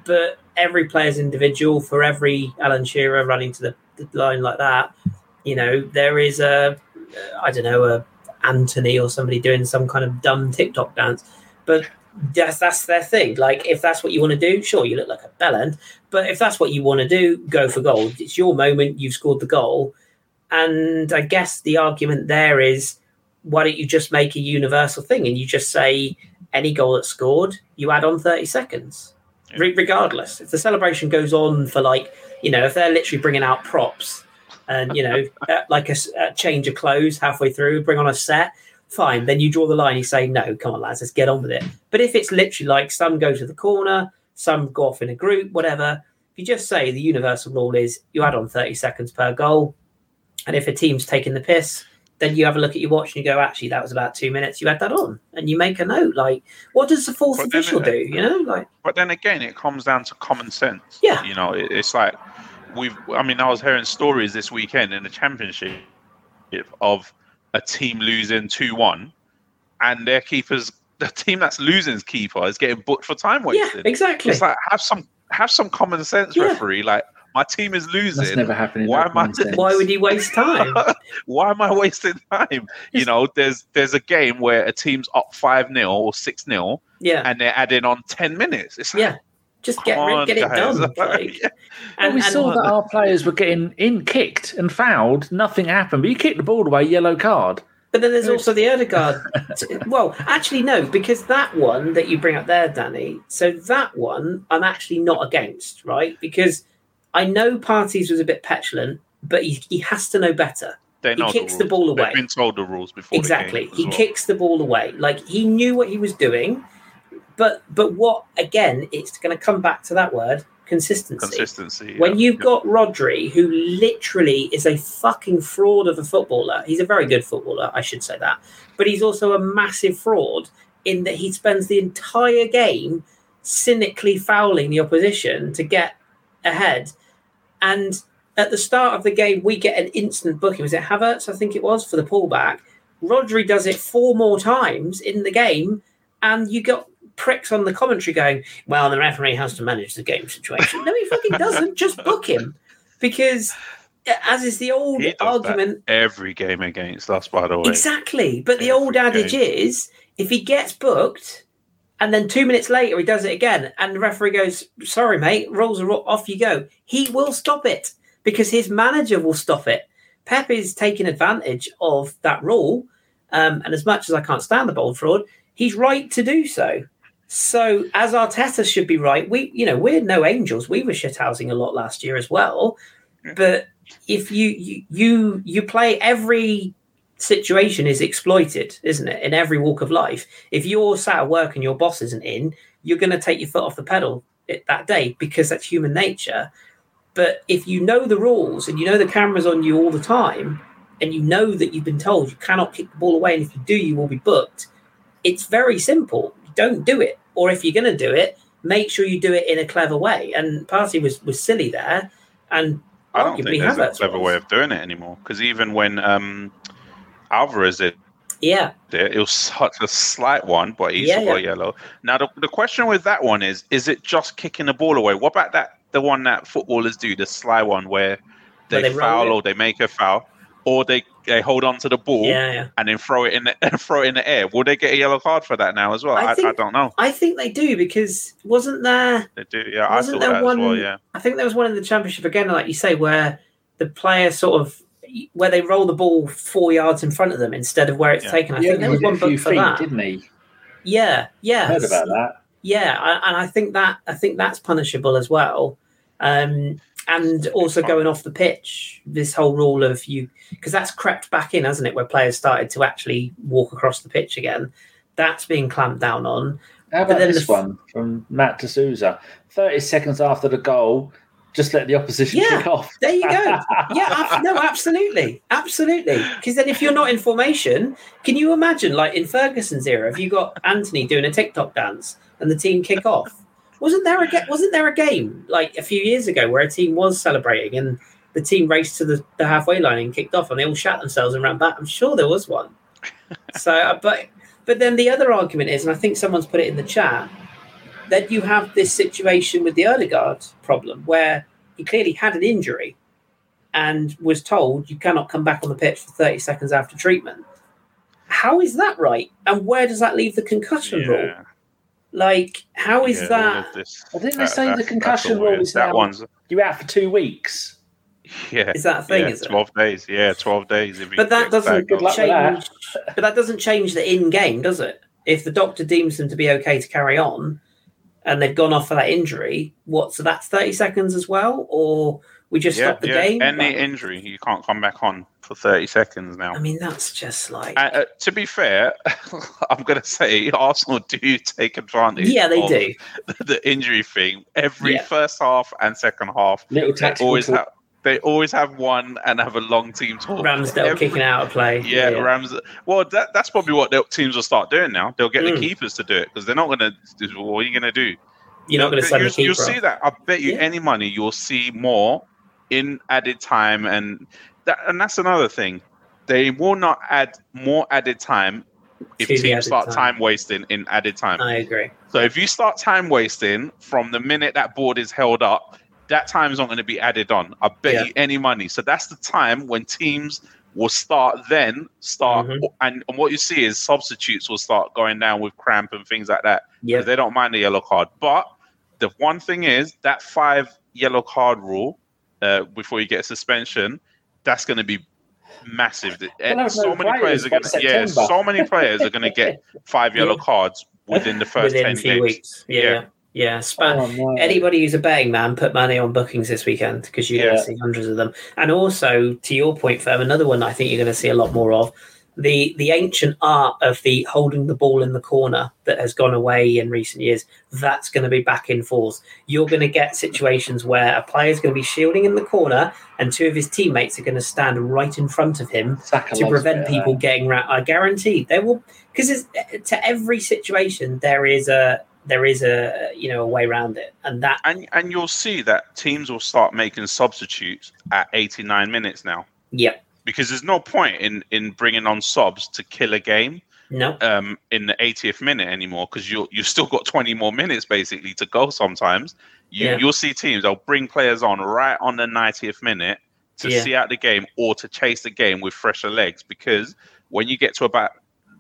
but every player's individual. For every Alan Shearer running to the, the line like that, you know there is a, I don't know, a Anthony or somebody doing some kind of dumb TikTok dance, but that's that's their thing. Like if that's what you want to do, sure, you look like a bellend, but if that's what you want to do, go for gold It's your moment. You've scored the goal, and I guess the argument there is, why don't you just make a universal thing and you just say any goal that's scored, you add on thirty seconds, Re- regardless. If the celebration goes on for like, you know, if they're literally bringing out props and you know, <laughs> like a, change of clothes halfway through, bring on a set. Fine, then you draw the line. You say, "No, come on, lads, let's get on with it." But if it's literally like some go to the corner, some go off in a group, whatever. If you just say the universal rule is you add on 30 seconds per goal, and if a team's taking the piss, then you have a look at your watch and you go, actually, that was about two minutes. You had that on, and you make a note. Like, what does the fourth But official it- do? You know, like, But then again, it comes down to common sense. Yeah. You know, it, it's like we've. I mean, I was hearing stories this weekend in the championship of a team losing two one, and their keepers, <laughs> the team that's losing's keeper, is getting booked for time yeah, wasted. exactly. It's like have some have some common sense, Yeah. referee. Like my team is losing. That's losing. never happened in Why am I- Why would you waste time? <laughs> Why am I wasting time? You know, there's there's a game where a team's up five 0 or six 0 Yeah, and they're adding on ten minutes. It's like, yeah. Just get on, get it guys. done. <laughs> Like, Yeah. Well, we and- saw that our players were getting in kicked and fouled. Nothing happened. But you kicked the ball away, yellow card. But then there's also the Odegaard. <laughs> well, actually, no, because that one that you bring up there, Danny. So that one, I'm actually not against, right? Because I know Partey's was a bit petulant, but he, he has to know better. They he know kicks the, the ball away. They've been told the rules before. exactly he well. kicks the ball away like he knew what he was doing but but what again it's going to come back to that word consistency consistency. when you've got Rodri, who literally is a fucking fraud of a footballer, he's a very good footballer, I should say that, but he's also a massive fraud in that he spends the entire game cynically fouling the opposition to get ahead. And at the start of the game, we get an instant booking. Was it Havertz? I think it was for the pullback. Rodri does it four more times in the game, and you got pricks on the commentary going, "Well, the referee has to manage the game situation." No, he fucking doesn't. <laughs> Just book him, because uh, as is the old argument. every game against us, by the way. Exactly. But the Every old adage is if he gets booked and then two minutes later he does it again and the referee goes, sorry, mate, rules are off you go, he will stop it because his manager will stop it. Pep is taking advantage of that rule. Um, and as much as I can't stand the bold fraud, he's right to do so. So as Arteta should be right, we you know we're no angels. We were shithousing a lot last year as well. But if you you you, you play every situation is exploited, isn't it? In every walk of life. If you're sat at work and your boss isn't in, you're going to take your foot off the pedal it- that day because that's human nature. But if you know the rules and you know the cameras on you all the time, and you know that you've been told you cannot kick the ball away, and if you do, you will be booked. It's very simple. Don't do it, or if you're going to do it, make sure you do it in a clever way. And Partey was was silly there, and I don't think there's a clever way of doing it anymore. Because even when um, Alvarez did Yeah, it, it was such a slight one, but he Yeah, got yeah. yellow. Now the, the question with that one is: Is it just kicking the ball away? What about that? The one that footballers do, the sly one where they, they foul or they make a foul, or they, they hold on to the ball yeah, yeah. and then throw it in the <laughs> throw it in the air. Will they get a yellow card for that now as well? I I, I, don't know. I think they do because wasn't there? They do. Yeah, I Wasn't thought there that one- as well. Yeah. I think there was one in the championship again, like you say, where the player sort of where they roll the ball four yards in front of them instead of where it's Yeah. taken. I Yeah, think there was one a few book for feet, that. didn't he? Yeah, yeah, Heard about that. yeah, and I think that I think that's punishable as well. Um, and also going off the pitch, this whole rule of you because that's crept back in, hasn't it? Where players started to actually walk across the pitch again. That's being clamped down on. How about this the- one from Matt D'Souza? 30 seconds after the goal, just let the opposition Yeah. kick off. There you go. <laughs> yeah, no, absolutely, absolutely. Because then, if you're not in formation, can you imagine, like in Ferguson's era, if you got Anthony doing a TikTok dance and the team kick off? Wasn't there a wasn't there a game like a few years ago where a team was celebrating and the team raced to the, the halfway line and kicked off and they all shat themselves and ran back? I'm sure there was one. so, uh, but but then the other argument is, and I think someone's put it in the chat, that you have this situation with the Odegaard problem where he clearly had an injury and was told you cannot come back on the pitch for 30 seconds after treatment. How is that right? And where does that leave the concussion rule? Like, how is Yeah, that? of this- I think they that- say the concussion rule is that now one's you're out for two weeks. yeah. Is that a thing? yeah, is it? twelve days. Yeah, twelve days. if But that doesn't diagnosed. Good that. change. But that doesn't change the in game, does it? If the doctor deems them to be okay to carry on, and they've gone off for that injury, what? So that's thirty seconds as well, or we just Yeah, stop the yeah. game? Any Like, injury, you can't come back on for thirty seconds now. I mean, that's just like. Uh, uh, to be fair, <laughs> I'm going to say Arsenal do take advantage. yeah, they of do. <laughs> the injury thing every Yeah. first half and second half. Little tactical always talk. They always have one and have a long team talk. Ramsdale Every- kicking out of play. Yeah, Rams. Well, that, that's probably what the teams will start doing now. They'll get Mm. the keepers to do it because they're not going to. What are you going to do? You're not going to send you, the keeper. You'll see that. I bet you Yeah. any money you'll see more in added time, and that, and that's another thing. They will not add more added time if To teams start time. time. wasting in added time. I agree. So if you start time wasting from the minute that board is held up, that time is not going to be added on. I bet Yeah. you any money. So that's the time when teams will start then start Mhm. and, and what you see is substitutes will start going down with cramp and things like that. Yeah. They don't mind the yellow card. But the one thing is that five yellow card rule uh, before you get a suspension, that's going to be massive. We'll so many players are going to yeah, so many players are going to get <laughs> five yellow cards within the <laughs> first Within 10 few games. weeks. Yeah. Yeah. Yeah. Yeah, spa- Oh, no. anybody who's a betting man, put money on bookings this weekend because you're going to see hundreds of them. And also, to your point, Firm, another one I think you're going to see a lot more of the the ancient art of the holding the ball in the corner that has gone away in recent years. That's going to be back in force. You're going to get situations where a player is going to be shielding in the corner, and two of his teammates are going to stand right in front of him Saka to prevent people getting round. I guarantee they will because eh, to every situation there is a there is a you know a way around it, and that And and you'll see that teams will start making substitutes at 89 minutes now. Yeah because there's no point in in bringing on subs to kill a game no. um in the 80th minute anymore because you you've still got 20 more minutes basically to go sometimes. You Yeah. you'll see teams they'll bring players on right on the 90th minute to Yeah. see out the game or to chase the game with fresher legs. Because when you get to about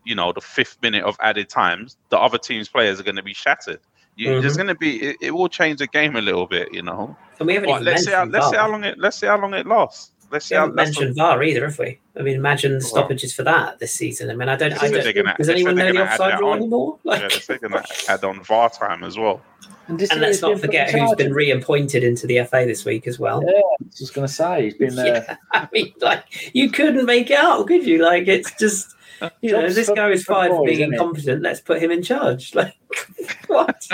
you know the fifth minute of added times the other team's players are going to be shattered you, Mhm. there's going to be it, it will change the game a little bit you know and we haven't Well, even let's see how let's see how long it let's see how long it lasts let's see how haven't that's mentioned VAR either, have we? I mean, imagine the stoppages for that this season. I mean, I don't. They I don't they're gonna- does anyone know the gonna add offside rule on. anymore? <laughs> yeah, they're going to add on VAR time as well And, this and let's not forget who's been reappointed into the FA this week as well. Yeah, I was just going to say he's been. Uh, <laughs> Yeah, I mean, like you couldn't make out, could you? Like it's just <laughs> you know, this guy is fired for being it? incompetent. Let's put him in charge. <laughs> Like what?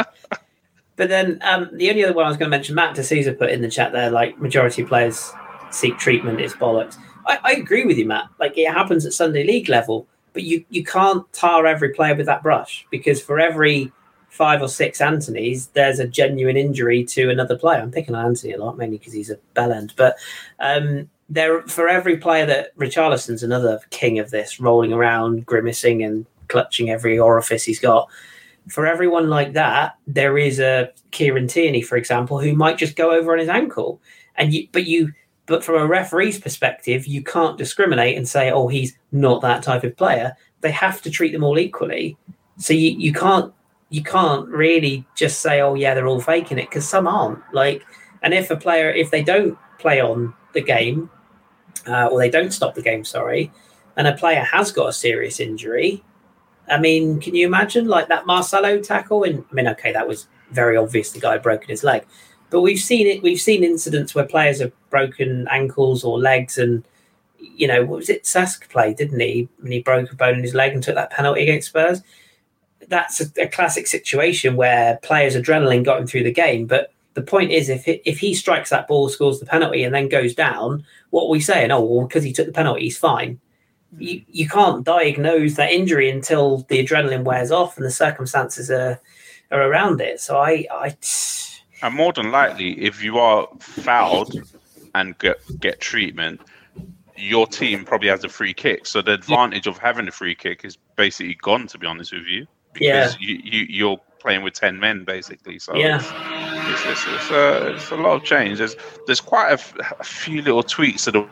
but then um, the only other one I was going to mention, Matt DeCesar put in the chat there, like majority of players seek treatment is bollocks. I, I agree with you, Matt. Like it happens at Sunday League level, but you you can't tar every player with that brush because for every five or six Anthony's, there's a genuine injury to another player. I'm picking on Anthony a lot, mainly because he's a bell end, but um, there for every player that Richarlison's another king of this, rolling around, grimacing and clutching every orifice he's got. For everyone like that, there is a Kieran Tierney, for example, who might just go over on his ankle, and you, but you, but from a referee's perspective, you can't discriminate and say, oh, he's not that type of player. They have to treat them all equally. So you, you can't you can't really just say, oh yeah, they're all faking it because some aren't. Like, and if a player if they don't play on the game, uh, or they don't stop the game, sorry, and a player has got a serious injury, I mean, can you imagine like that Marcelo tackle? And I mean, okay, that was very obvious the guy had broken his leg, but we've seen it. We've seen incidents where players have broken ankles or legs, and you know, what was it? Sask played, didn't he? When he broke a bone in his leg and took that penalty against Spurs. That's a, a classic situation where players' adrenaline got him through the game. But the point is, if if he strikes that ball, scores the penalty, and then goes down, what are we saying? Oh, well, because he took the penalty, he's fine. Hmm. You you can't diagnose that injury until the adrenaline wears off and the circumstances are are around it. So I I And more than likely, if you are fouled and get get treatment, your team probably has a free kick. So the advantage of having a free kick is basically gone. To be honest with you, because you, you you're playing with ten men basically. So Yeah. It's, it's, it's, a, it's a lot of change. There's there's quite a, f- a few little tweaks to the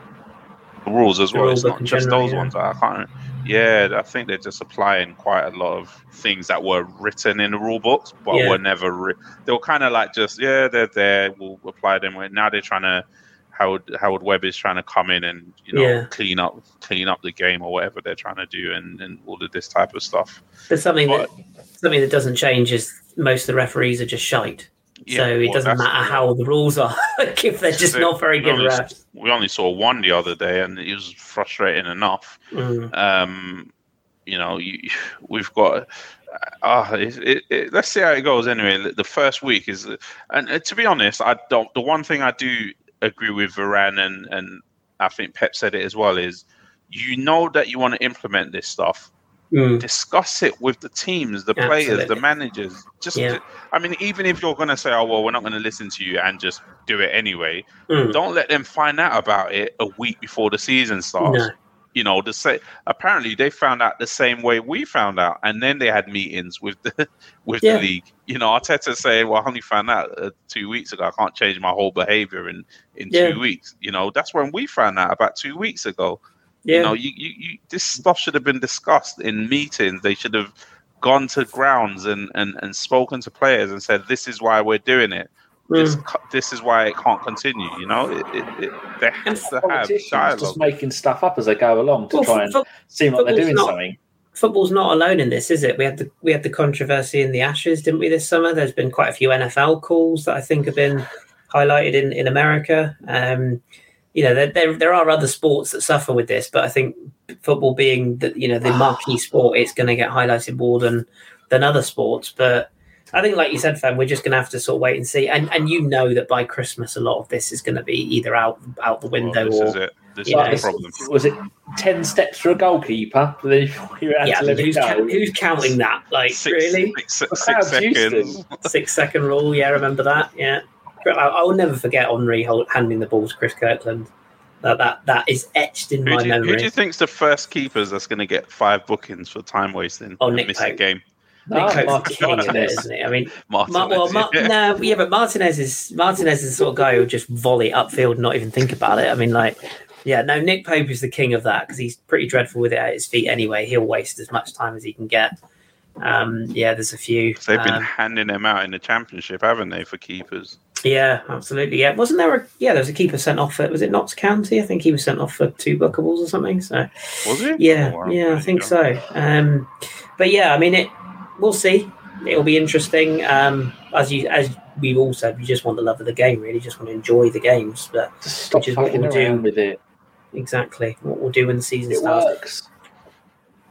rules as well. It's not just those yeah. ones. I can't. Yeah, I think they're just applying quite a lot of things that were written in the rule books, but Yeah. were never. Re- they were kind of like just yeah, they're there. We'll apply them. Now they're trying to. Howard Howard Webb is trying to come in and you know Yeah. clean up clean up the game or whatever they're trying to do and, and all of this type of stuff. But something that something that doesn't change is most of the referees are just shite. So it well, doesn't matter how the rules are. <laughs> if they're just it. not very good only- refs. We only saw one the other day, and it was frustrating enough. Mm. um, you know, you, we've got. Uh, it, it, it, let's see how it goes. Anyway, the first week is, and uh, to be honest, I don't. The one thing I do agree with Varane and and I think Pep said it as well is, you know that you want to implement this stuff. Mm. Discuss it with the teams, the players, the managers. Just, Yeah. I mean, even if you're going to say, "Oh well, we're not going to listen to you," and just do it anyway, Mm. don't let them find out about it a week before the season starts No. you know the say apparently they found out the same way we found out and then they had meetings with the <laughs> with Yeah. the league you know arteta saying well i only found out uh, two weeks ago i can't change my whole behavior in in Yeah. two weeks you know that's when we found out about two weeks ago Yeah. you know you, you, you this stuff should have been discussed in meetings they should have gone to grounds and and, and spoken to players and said this is why we're doing it this, Mm. cu- this is why it can't continue you know it, it, it, they have to have dialogue just making stuff up as they go along to Well, try and fo- seem like they're doing not- something. football's not alone in this, is it? We had the we had the controversy in the Ashes, didn't we, this summer? There's been quite a few NFL calls that I think have been highlighted in in America. Um, you know, there, there there are other sports that suffer with this, but I think football being the you know the marquee ah. sport, it's going to get highlighted more than than other sports. But I think, like you said, Fam, we're just going to have to sort of wait and see. And and you know that by Christmas, a lot of this is going to be either out out the window Well, this or is it. This Yeah, is the problem. Was it ten steps for a goalkeeper? <laughs> Then you had yeah. to let it Who's, go. count, who's counting that? Like Six, really, six, The six crowd's used to seconds. six second rule. Yeah, remember that? Yeah, But I, I will never forget Henri hold, handing the ball to Chris Kirkland. That that that is etched in Who my do, you, who do you think's the first keepers that's going to get five bookings for time wasting Oh, and Nick miss the game? Nick No, Pope's king of it, Martinez. isn't he? I mean, Martinez. Well, Ma- yeah. no, yeah, but Martinez is Martinez is the sort of guy who would just volley upfield, and not even think about it. I mean, like, yeah, no, Nick Pope is the king of that because he's pretty dreadful with it at his feet anyway. He'll waste as much time as he can get. Um, yeah, there's a few. They've been um, handing them out in the championship, haven't they, for keepers? Yeah, absolutely. Yeah, wasn't there a yeah? There was a keeper sent off at was it Notts County? I think he was sent off for two bookables or something. So Was it? yeah, Oh, yeah, I think so. Um, but yeah, I mean, it. We'll see. It'll be interesting. Um, as you as we've all said, we just want the love of the game. Really, just want to enjoy the games. But stop Which is what fucking we'll do. around with it. exactly what we'll do when the season It starts. works.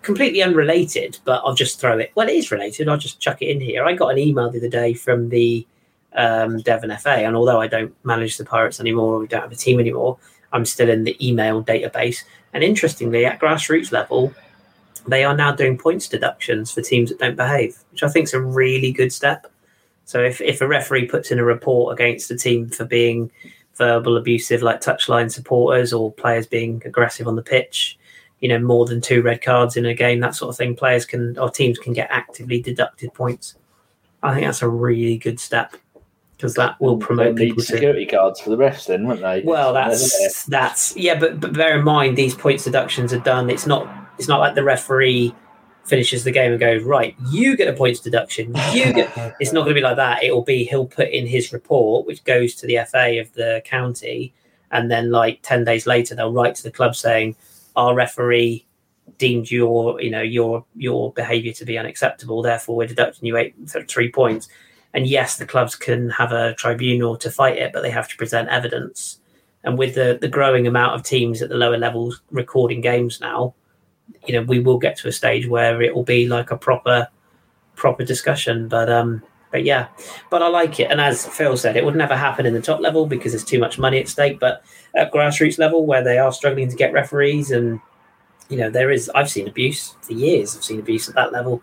Completely unrelated, but I'll just throw it. Well, it is related. I'll just chuck it in here. I got an email the other day from the um, Devon FA, and although I don't manage the Pirates anymore, or we don't have a team anymore, I'm still in the email database. And interestingly, at grassroots level, they are now doing points deductions for teams that don't behave, which I think is a really good step. So if, if a referee puts in a report against a team for being verbal abusive, like touchline supporters or players being aggressive on the pitch, you know, more than two red cards in a game, that sort of thing, players can or teams can get actively deducted points. I think that's a really good step because that will promote people to security guards for the refs, then, won't they? well, that's that's yeah, but, but bear in mind these points deductions are done. It's not it's not like the referee finishes the game and goes right. You get a points deduction. You get. <laughs> It's not going to be like that. It will be he'll put in his report, which goes to the FA of the county, and then like ten days later they'll write to the club saying our referee deemed your you know your your behaviour to be unacceptable. Therefore, we're deducting you eight three points. And yes, the clubs can have a tribunal to fight it, but they have to present evidence. And with the, the growing amount of teams at the lower levels recording games now, you know, we will get to a stage where it will be like a proper proper discussion. But um but yeah. But I like it. And as Phil said, it would never happen in the top level because there's too much money at stake. But at grassroots level where they are struggling to get referees and you know, there is I've seen abuse for years. I've seen abuse at that level.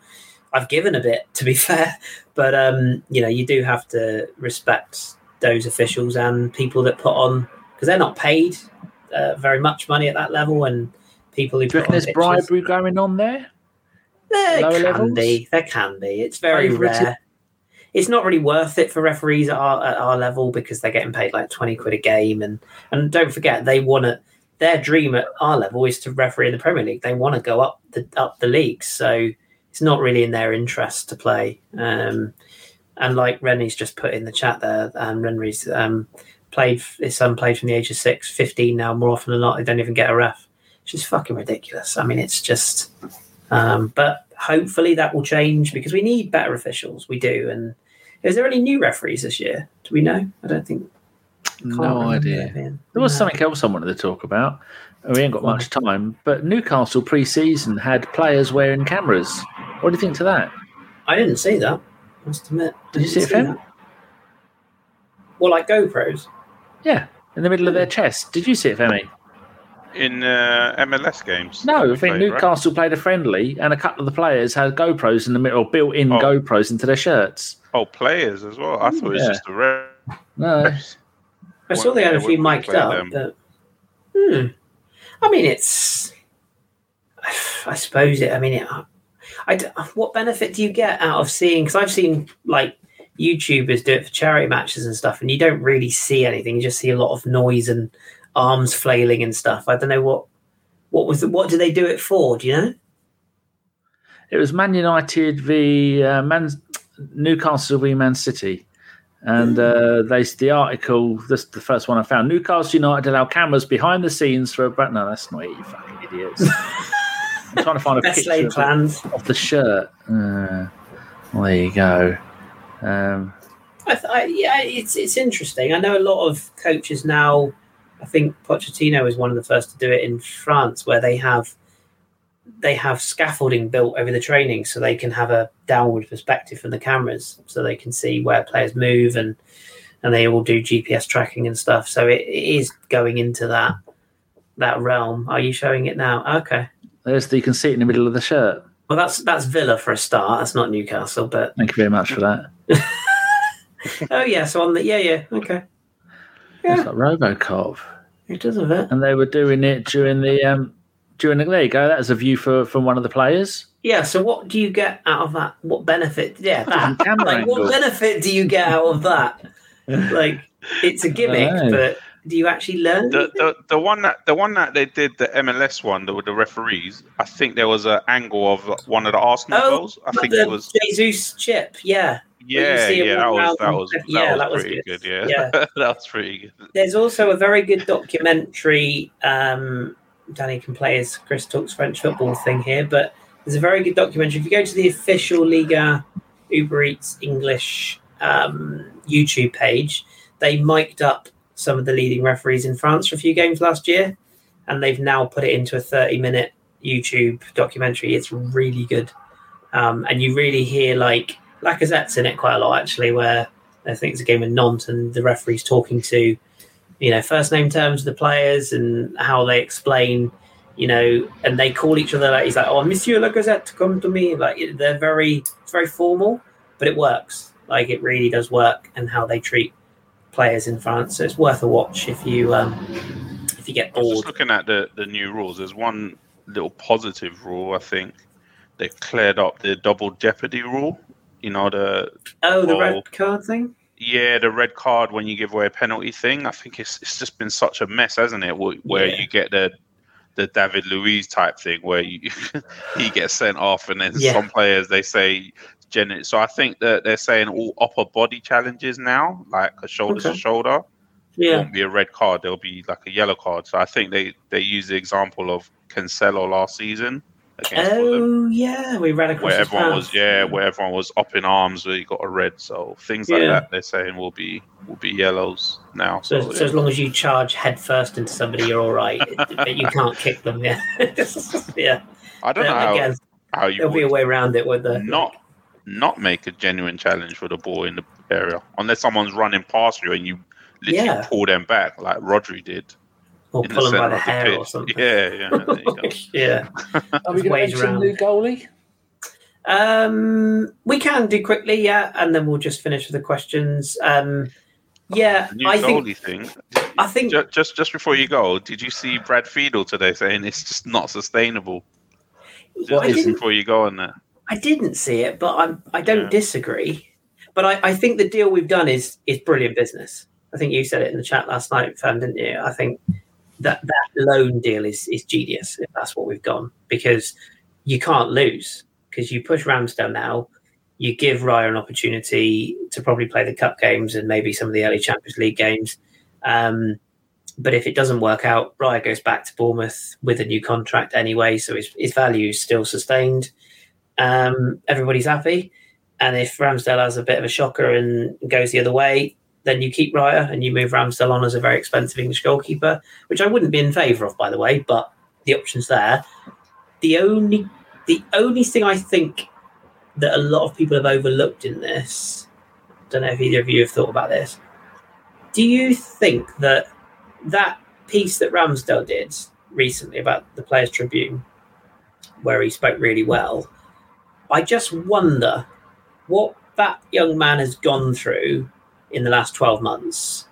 I've given a bit, to be <laughs> fair, but um, you know, you do have to respect those officials and people that put on because they're not paid uh, very much money at that level, and people who Do put on there's bribery going on there? There lower can levels? be, there can be. It's very rare. It's not really worth it for referees at our, at our level because they're getting paid like twenty quid a game, and and don't forget they want to. Their dream at our level is to referee in the Premier League. They want to go up the up the leagues, so it's not really in their interest to play. Um, and like Rennie's just put in the chat there, um, Rennie's um, played. His son played from the age of six, 15 now. More often than not, they don't even get a ref. Which is fucking ridiculous. I mean, it's just. Um, but hopefully that will change because we need better officials. We do. And is there any new referees this year? Do we know? I don't think. No idea. there There was No. something else I wanted to talk about. We ain't got much time, but Newcastle pre-season had players wearing cameras. What do you think to that? I didn't see that. Must admit. I Did you see it, Fem? that. Well, like GoPros. Yeah, in the middle of their chest. Did you see it, Femi? In uh, MLS games? No, I think played, right? Newcastle played a friendly, and a couple of the players had GoPros in the middle, or built-in Oh. GoPros into their shirts. Oh, players as well. I thought it was Yeah. just the refs. No, <laughs> I saw they had a few we mic'd up, them. but hmm. I mean, it's. I suppose it. I mean, it, I. d- What benefit do you get out of seeing? Because I've seen like YouTubers do it for charity matches and stuff, and you don't really see anything. You just see a lot of noise and arms flailing and stuff. I don't know what. What was the, what do they do it for? Do you know? it was Man United v uh, Man Newcastle v Man City, and uh, they the article. This the first one I found. Newcastle United allow cameras behind the scenes for a. but No, that's not it. You fucking idiots. <laughs> I'm trying to find a Best picture laid of, plans. of the shirt. Uh, well, there you go. Um, I, th- I, yeah, it's it's interesting. I know a lot of coaches now. I think Pochettino is one of the first to do it in France, where they have they have scaffolding built over the training, so they can have a downward perspective from the cameras, so they can see where players move and and they all do GPS tracking and stuff. So it, it is going into that that realm. Are you showing it now? Okay. there's the, you can see it in the middle of the shirt. Well, that's that's Villa for a start. That's not Newcastle, but Thank you very much for that. <laughs> oh yeah. So on the yeah yeah okay. It's like RoboCop, it does have it. and they were doing it during the um, during the. There you go. That is a view for from one of the players. Yeah. So what do you get out of that? What benefit? Yeah. Different camera like, what benefit do you get out of that? like, it's a <laughs> gimmick, but do you actually learn? The, the the one that the one that they did the MLS one the, with the referees. I think there was an angle of one of the Arsenal Oh, goals. I think the it was Jesus chip. Yeah. yeah yeah that was that was that yeah, was that was pretty good. good. Yeah. Yeah, <laughs> that was pretty good. There's also a very good documentary. Um, Danny can play his Chris Talks French football thing here, but there's a very good documentary. If you go to the official Liga Uber Eats English um, YouTube page, they mic'd up some of the leading referees in France for a few games last year, and they've now put it into a 30 minute YouTube documentary. It's really good. Um, and you really hear like Lacazette's in it quite a lot actually, where I think it's a game of Nantes and the referee's talking to, you know, first name terms of the players and how they explain, you know, and they call each other like he's like, oh, Monsieur Lacazette, come to me. Like they're very, it's very formal, but it works. Like it really does work, and how they treat players in France. So it's worth a watch if you um, if you get I was just looking at the, the new rules. There's one little positive rule. I think they cleared up the double jeopardy rule. You know the Oh, the red card thing. Yeah the red card when you give away a penalty thing. I think it's it's just been such a mess, hasn't it? Where Yeah. you get the the David Luiz type thing where you <laughs> he gets sent off, and then Yeah. some players they say. Gen- so I think that they're saying all upper body challenges now, like a shoulder to shoulder, Yeah. won't be a red card. There'll be like a yellow card. So I think they they use the example of Cancelo last season Oh yeah, we ran across where everyone path. was yeah, where everyone was up in arms where you got a red. So things like Yeah. that they're saying will be will be yellows now. So, So, so as long as you charge head first into somebody, you're all right. <laughs> but you can't kick them. Yeah, <laughs> yeah. I don't know But how, how you there'll be a way around it with the not not make a genuine challenge for the ball in the area unless someone's running past you and you literally Yeah. pull them back like Rodri did or in the pull them by the of the hair pitch. or something. Yeah, yeah. There you go. <laughs> yeah. Are we going to Wage mention new goalie? Um, we can do quickly, yeah, and then we'll just finish with the questions. Um, yeah, new I think thing. I think Ju- Just just before you go, did you see Brad Friedel today saying it's just not sustainable? Just Well, just before you go on that. I didn't see it, but I'm, I don't Yeah. disagree. But I, I think the deal we've done is is brilliant business. I think you said it in the chat last night, Fam, didn't you? I think that that loan deal is is genius if that's what we've gone because you can't lose because you push Ramsdale now, you give Raya an opportunity to probably play the cup games and maybe some of the early Champions League games. Um, but if it doesn't work out, Raya goes back to Bournemouth with a new contract anyway, so his, his value is still sustained. Um, everybody's happy. And if Ramsdale has a bit of a shocker and goes the other way, then you keep Raya and you move Ramsdale on as a very expensive English goalkeeper, which I wouldn't be in favour of, by the way, but the option's there. The only the only thing I think that a lot of people have overlooked in this, don't know if either of you have thought about this. Do you think that that piece that Ramsdale did recently about the Players Tribune, where he spoke really well, I just wonder what that young man has gone through in the last 12 months.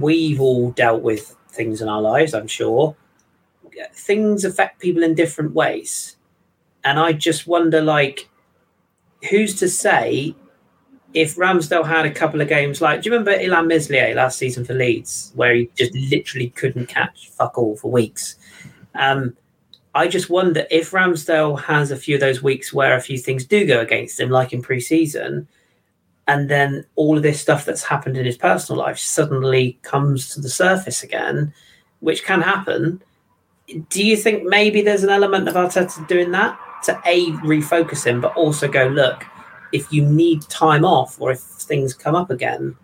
We've all dealt with things in our lives, I'm sure. Things affect people in different ways. And I just wonder, like, who's to say if Ramsdale had a couple of games like, do you remember Illan Meslier last season for Leeds, where he just literally couldn't catch fuck all for weeks? Um, I just wonder if Ramsdale has a few of those weeks where a few things do go against him, like in pre-season, and then all of this stuff that's happened in his personal life suddenly comes to the surface again, which can happen. do you think maybe there's an element of Arteta doing that to a refocus him, but also go look if you need time off or if things come up again,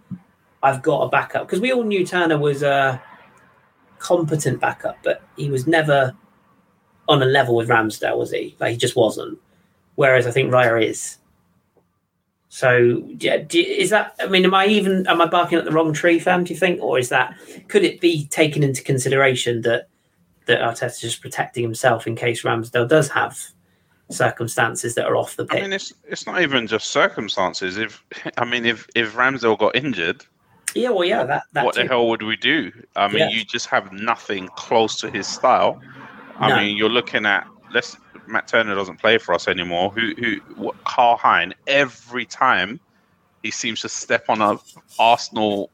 I've got a backup because we all knew Turner was a competent backup, but he was never on a level with Ramsdale, was he? Like he just wasn't. Whereas I think Raya is. So yeah, do, is that? I mean, am I even am I barking at the wrong tree, fam? Do you think, or is that could it be taken into consideration that that Arteta's just protecting himself in case Ramsdale does have circumstances that are off the pitch? I mean, it's it's not even just circumstances. If <laughs> I mean, if if Ramsdale got injured, yeah, well, yeah, that, that what too. the hell would we do? I mean, Yeah. you just have nothing close to his style. I No. mean, you're looking at let's Matt Turner doesn't play for us anymore. Who who Karl Hein every time he seems to step on a Arsenal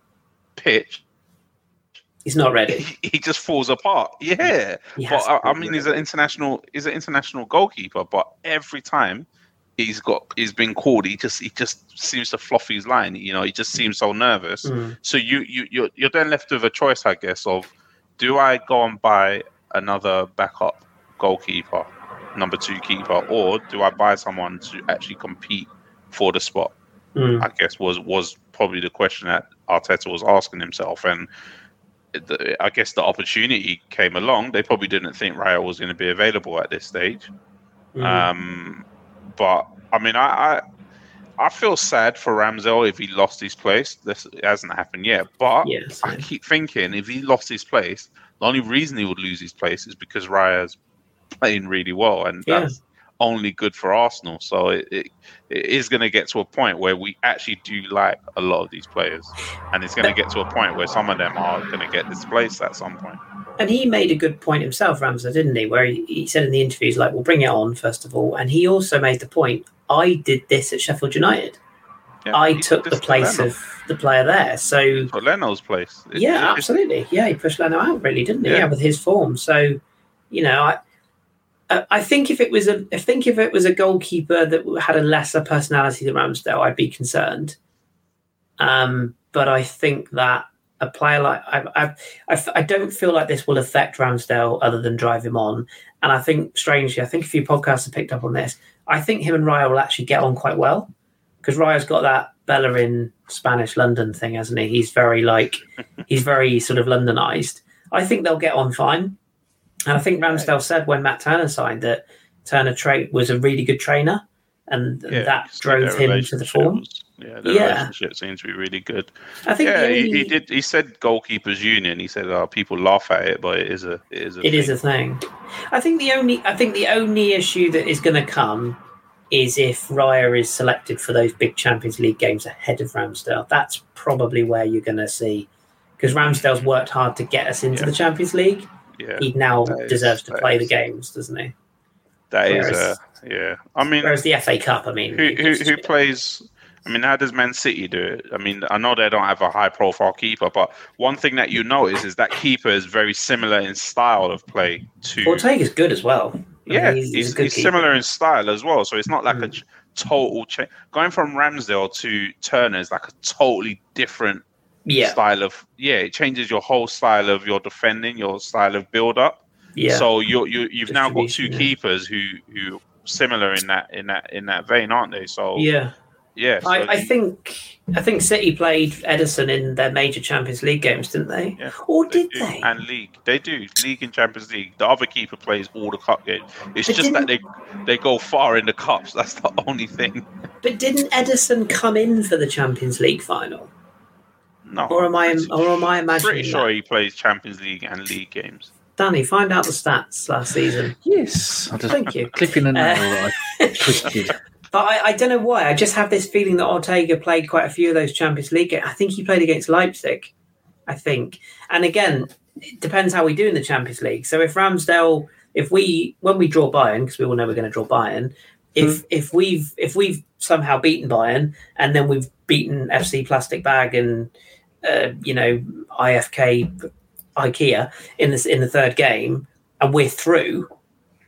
pitch, He's not ready. he, he just falls apart. Yeah, He but I, I mean, ready. he's an international he's an international goalkeeper, but every time he's got he's been called, he just he just seems to fluff his line. You know, he just seems so nervous. Mm. So you you you're, you're then left with a choice, I guess, of do I go and buy another backup goalkeeper, number two keeper, or do I buy someone to actually compete for the spot? Mm. I guess was was probably the question that Arteta was asking himself, and the, I guess the opportunity came along. They probably didn't think Raya was going to be available at this stage. Mm. Um, but I mean, I, I I feel sad for Ramsdale if he lost his place. This hasn't happened yet, but yes. I keep thinking if he lost his place, the only reason he would lose his place is because Raya's playing really well, and Yeah. that's only good for Arsenal. So it, it, it is going to get to a point where we actually do like a lot of these players, and it's going to get to a point where some of them are going to get displaced at some point. And he made a good point himself, Ramsey, didn't he? Where he, he said in the interviews, like, "We'll bring it on first of all," and he also made the point, "I did this at Sheffield United. Yeah, I took the to place of the player there." So for Leno's place. It- yeah, it- absolutely. Yeah, he pushed Leno out, really, didn't he? Yeah. Yeah, with his form. So, you know, I, I- I think if it was a, I think if it was a goalkeeper that had a lesser personality than Ramsdale, I'd be concerned. Um, but I think that a player like I, I, I, don't feel like this will affect Ramsdale other than drive him on. And I think, strangely, I think a few podcasts have picked up on this. I think him and Raya will actually get on quite well because Raya's got that Bellerin Spanish London thing, hasn't he? He's very like <laughs> he's very sort of Londonized. I think they'll get on fine. And I think Ramsdale said when Matt Turner signed that Turner tra- was a really good trainer, and yeah, that drove him to the form. Yeah, the Yeah. relationship seems to be really good. I think Yeah, he, he did. He said goalkeepers union. He said, "Oh, people laugh at it, but it is a it is a It thing. is a thing. I think the only I think the only issue that is going to come is if Raya is selected for those big Champions League games ahead of Ramsdale. That's probably where you're going to see because Ramsdale's worked hard to get us into Yeah. the Champions League. Yeah. He now That is- deserves to play the games, doesn't he? That is Whereas- a yeah. I mean, Whereas the FA Cup, I mean, who who, who plays? I mean, how does Man City do it? I mean, I know they don't have a high profile keeper, but one thing that you notice is that keeper is very similar in style of play to Ortega's good as well. I mean, Yeah, he's, he's, he's he's, a good keeper. similar in style as well. So it's not like a Mm. ch- total change. Going from Ramsdale to Turner is like a totally different Yeah, style of. Yeah, it changes your whole style of your defending, your style of build up. yeah. So you you you've now got two yeah. keepers who who similar in that in that in that vein, aren't they? So yeah. yeah, so I, I think I think City played Ederson in their major Champions League games, didn't they? Yeah, or they did do. they? And league, they do league and Champions League. The other keeper plays all the cup games. It's But just that they they go far in the cups. <laughs> That's the only thing. But didn't Ederson come in for the Champions League final? No, Or am I pretty- or am I imagining Pretty sure that? he plays Champions League and league games. Danny, find out the stats last season. Yes, I just Thank you. clipping a nail Uh, <laughs> twisted. But I, I don't know why. I just have this feeling that Ortega played quite a few of those Champions League games. I think he played against Leipzig. I think. And again, it depends how we do in the Champions League. So if Ramsdale, if we when we draw Bayern, because we all know we're going to draw Bayern, if Hmm. if we've if we've somehow beaten Bayern and then we've beaten FC Plastic Bag and uh, you know IFK IKEA in this in the third game and we're through,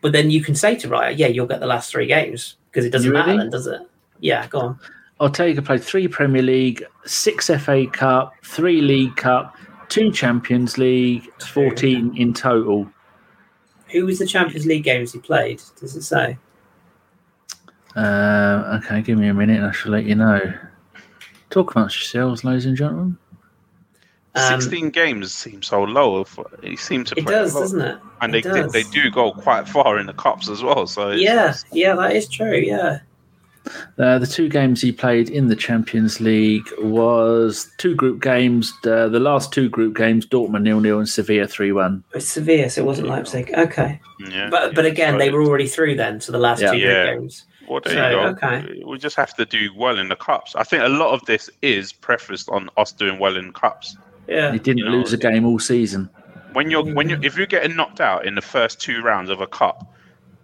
but then you can say to Raya, yeah, you'll get the last three games because it doesn't You matter then, does it? Yeah, go on. I'll tell you. Ortega played three Premier League, six FA Cup, three League Cup, two Champions League, 14 in total. Who was the Champions League games he played? Does it say? Uh, okay, give me a minute and I shall let you know. Talk amongst yourselves, ladies and gentlemen. Um, 16 games seems so low. If- He seems to It does, a doesn't it? And they, It they does. they do go quite far in the cups as well. So it's- Yeah, yeah, that is true. Yeah. Uh, the two games he played in the Champions League was two group games. Uh, the last two group games, Dortmund nil nil and Sevilla three one. It's severe, so it wasn't Leipzig. Okay. yeah, But but again, so they were already through then to the last Yeah. two Yeah. group games. Well, there So, you go. okay. We just have to do well in the cups. I think a lot of this is prefaced on us doing well in cups. Yeah. He didn't You know, lose a game all season. When you're when you mm. if you're getting knocked out in the first two rounds of a cup,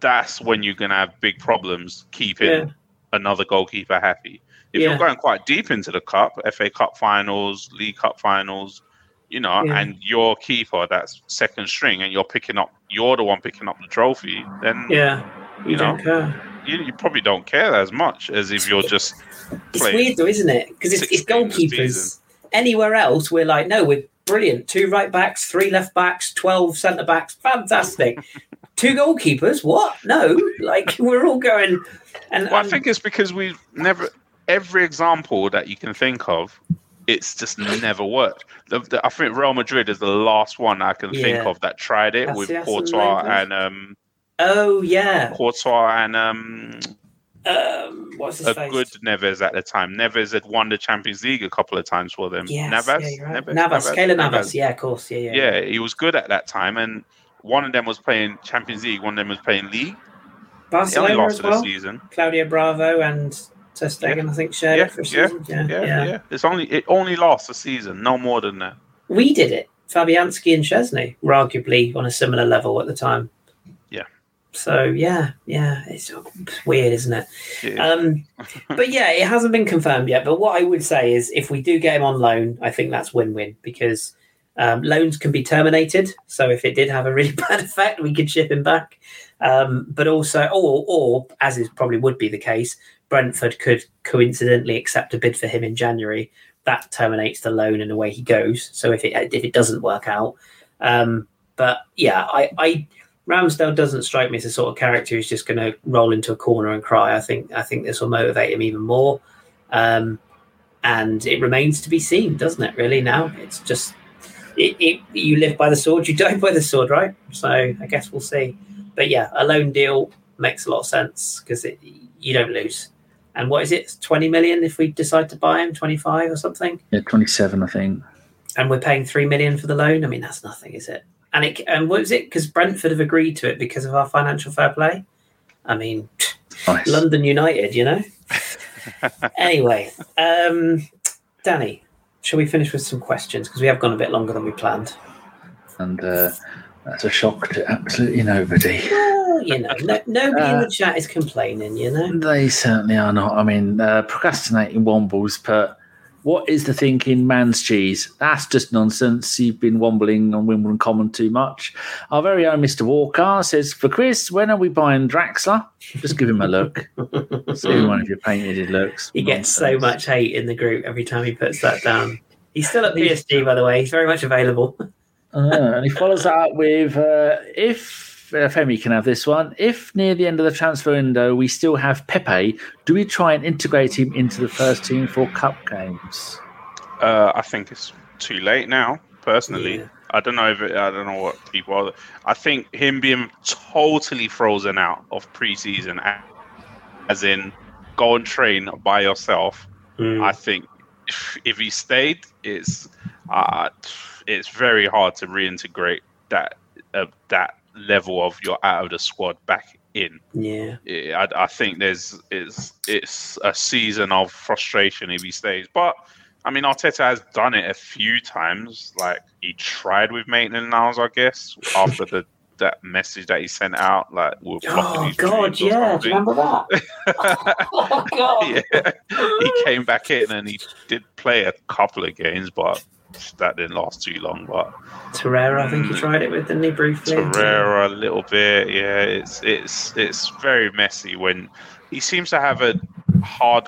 that's when you're gonna have big problems keeping Yeah. another goalkeeper happy. If Yeah. you're going quite deep into the cup, FA Cup finals, League Cup finals, you know, Yeah. and your keeper that's second string, and you're picking up, you're the one picking up the trophy, then Yeah. You, You don't know, care. you, you probably don't care as much as if you're just It's playing. weird though, isn't it? Because it's, it's goalkeepers. Anywhere else, we're like, no, we're brilliant. Two right backs, three left backs, twelve centre backs, fantastic. <laughs> Two goalkeepers, what? No, like <laughs> we're all going. And Well, I think it's because we've never every example that you can think of, it's just never worked. The, the, I think Real Madrid is the last one I can think of that tried it with Casillas and Courtois and um, oh yeah, Courtois and um, um, what's his a face? good Neves at the time. Neves had won the Champions League a couple of times for them. Yes, Navas, yeah, right. Neves? Navas, Keylor Navas. Navas. Yeah, of course. Yeah, yeah. Yeah, he was good at that time, and one of them was playing Champions League, one of them was playing League. Barcelona lost as well. the season. Claudio Bravo and Ter Stegen, I think, shared Yeah, it for a yeah, season. Yeah, Yeah, yeah, yeah, It's only it only lasts a season, no more than that. We did it. Fabianski and Szczesny were arguably on a similar level at the time. So yeah, yeah, it's weird, isn't it? Yeah. Um, <laughs> but yeah, it hasn't been confirmed yet. But what I would say is, if we do get him on loan, I think that's win-win because um, loans can be terminated. So if it did have a really <laughs> bad effect, we could ship him back. Um, but also, or or as is probably would be the case, Brentford could coincidentally accept a bid for him in January. That terminates the loan and away he goes. So if it if it doesn't work out, um, but yeah, I, I Ramsdale doesn't strike me as the sort of character who's just going to roll into a corner and cry. I think I think this will motivate him even more, um, and it remains to be seen, doesn't it? Really, now it's just it, it, you live by the sword, you <laughs> die by the sword, right? So I guess we'll see. But yeah, a loan deal makes a lot of sense because you don't lose. And what is it? Twenty million if we decide to buy him, twenty five or something Yeah, twenty seven, I think. and we're paying three million for the loan. I mean, that's nothing, is it? And it and what is it? Because Brentford have agreed to it because of our financial fair play. I mean, <laughs> Nice. London United, you know. <laughs> anyway, um, Danny, shall we finish with some questions because we have gone a bit longer than we planned? and uh, that's a shock to absolutely nobody. Well, you know, no, nobody in Uh, the chat is complaining. You know, They certainly are not. I mean, uh, procrastinating wombles, but what is the thinking, man's cheese? That's just nonsense. You've been wombling on Wimbledon Common too much. Our very own Mr. Walker says, For Kris, when are we buying Draxler? Just give him a look. See one of your painted looks. he gets so much hate in the group every time he puts that down. He's still at PSG, by the way. He's very much available. Uh, and he follows that up with uh, if Femi can have this one. If near the end of the transfer window we still have Pepe, do we try and integrate him into the first team for cup games? Uh, I think it's too late now. Personally, Yeah. I don't know if it, I don't know what people. Are. I think him being totally frozen out of preseason, as in go and train by yourself. Mm. I think if, if he stayed, it's uh, it's very hard to reintegrate that uh, that level of your out of the squad back in. yeah. I, I think there's it's it's a season of frustration if he stays. But I mean, Arteta has done it a few times. Like he tried with Maitland Niles, I guess, after the <laughs> that message that he sent out. Like, we'll Oh God, yeah. Do you something. remember that? <laughs> oh God. yeah, he came back in and he did play a couple of games, but that didn't last too long. But Torreira, I think he tried it with, didn't he, briefly? Torreira a little bit. Yeah, it's it's it's very messy when he seems to have a hard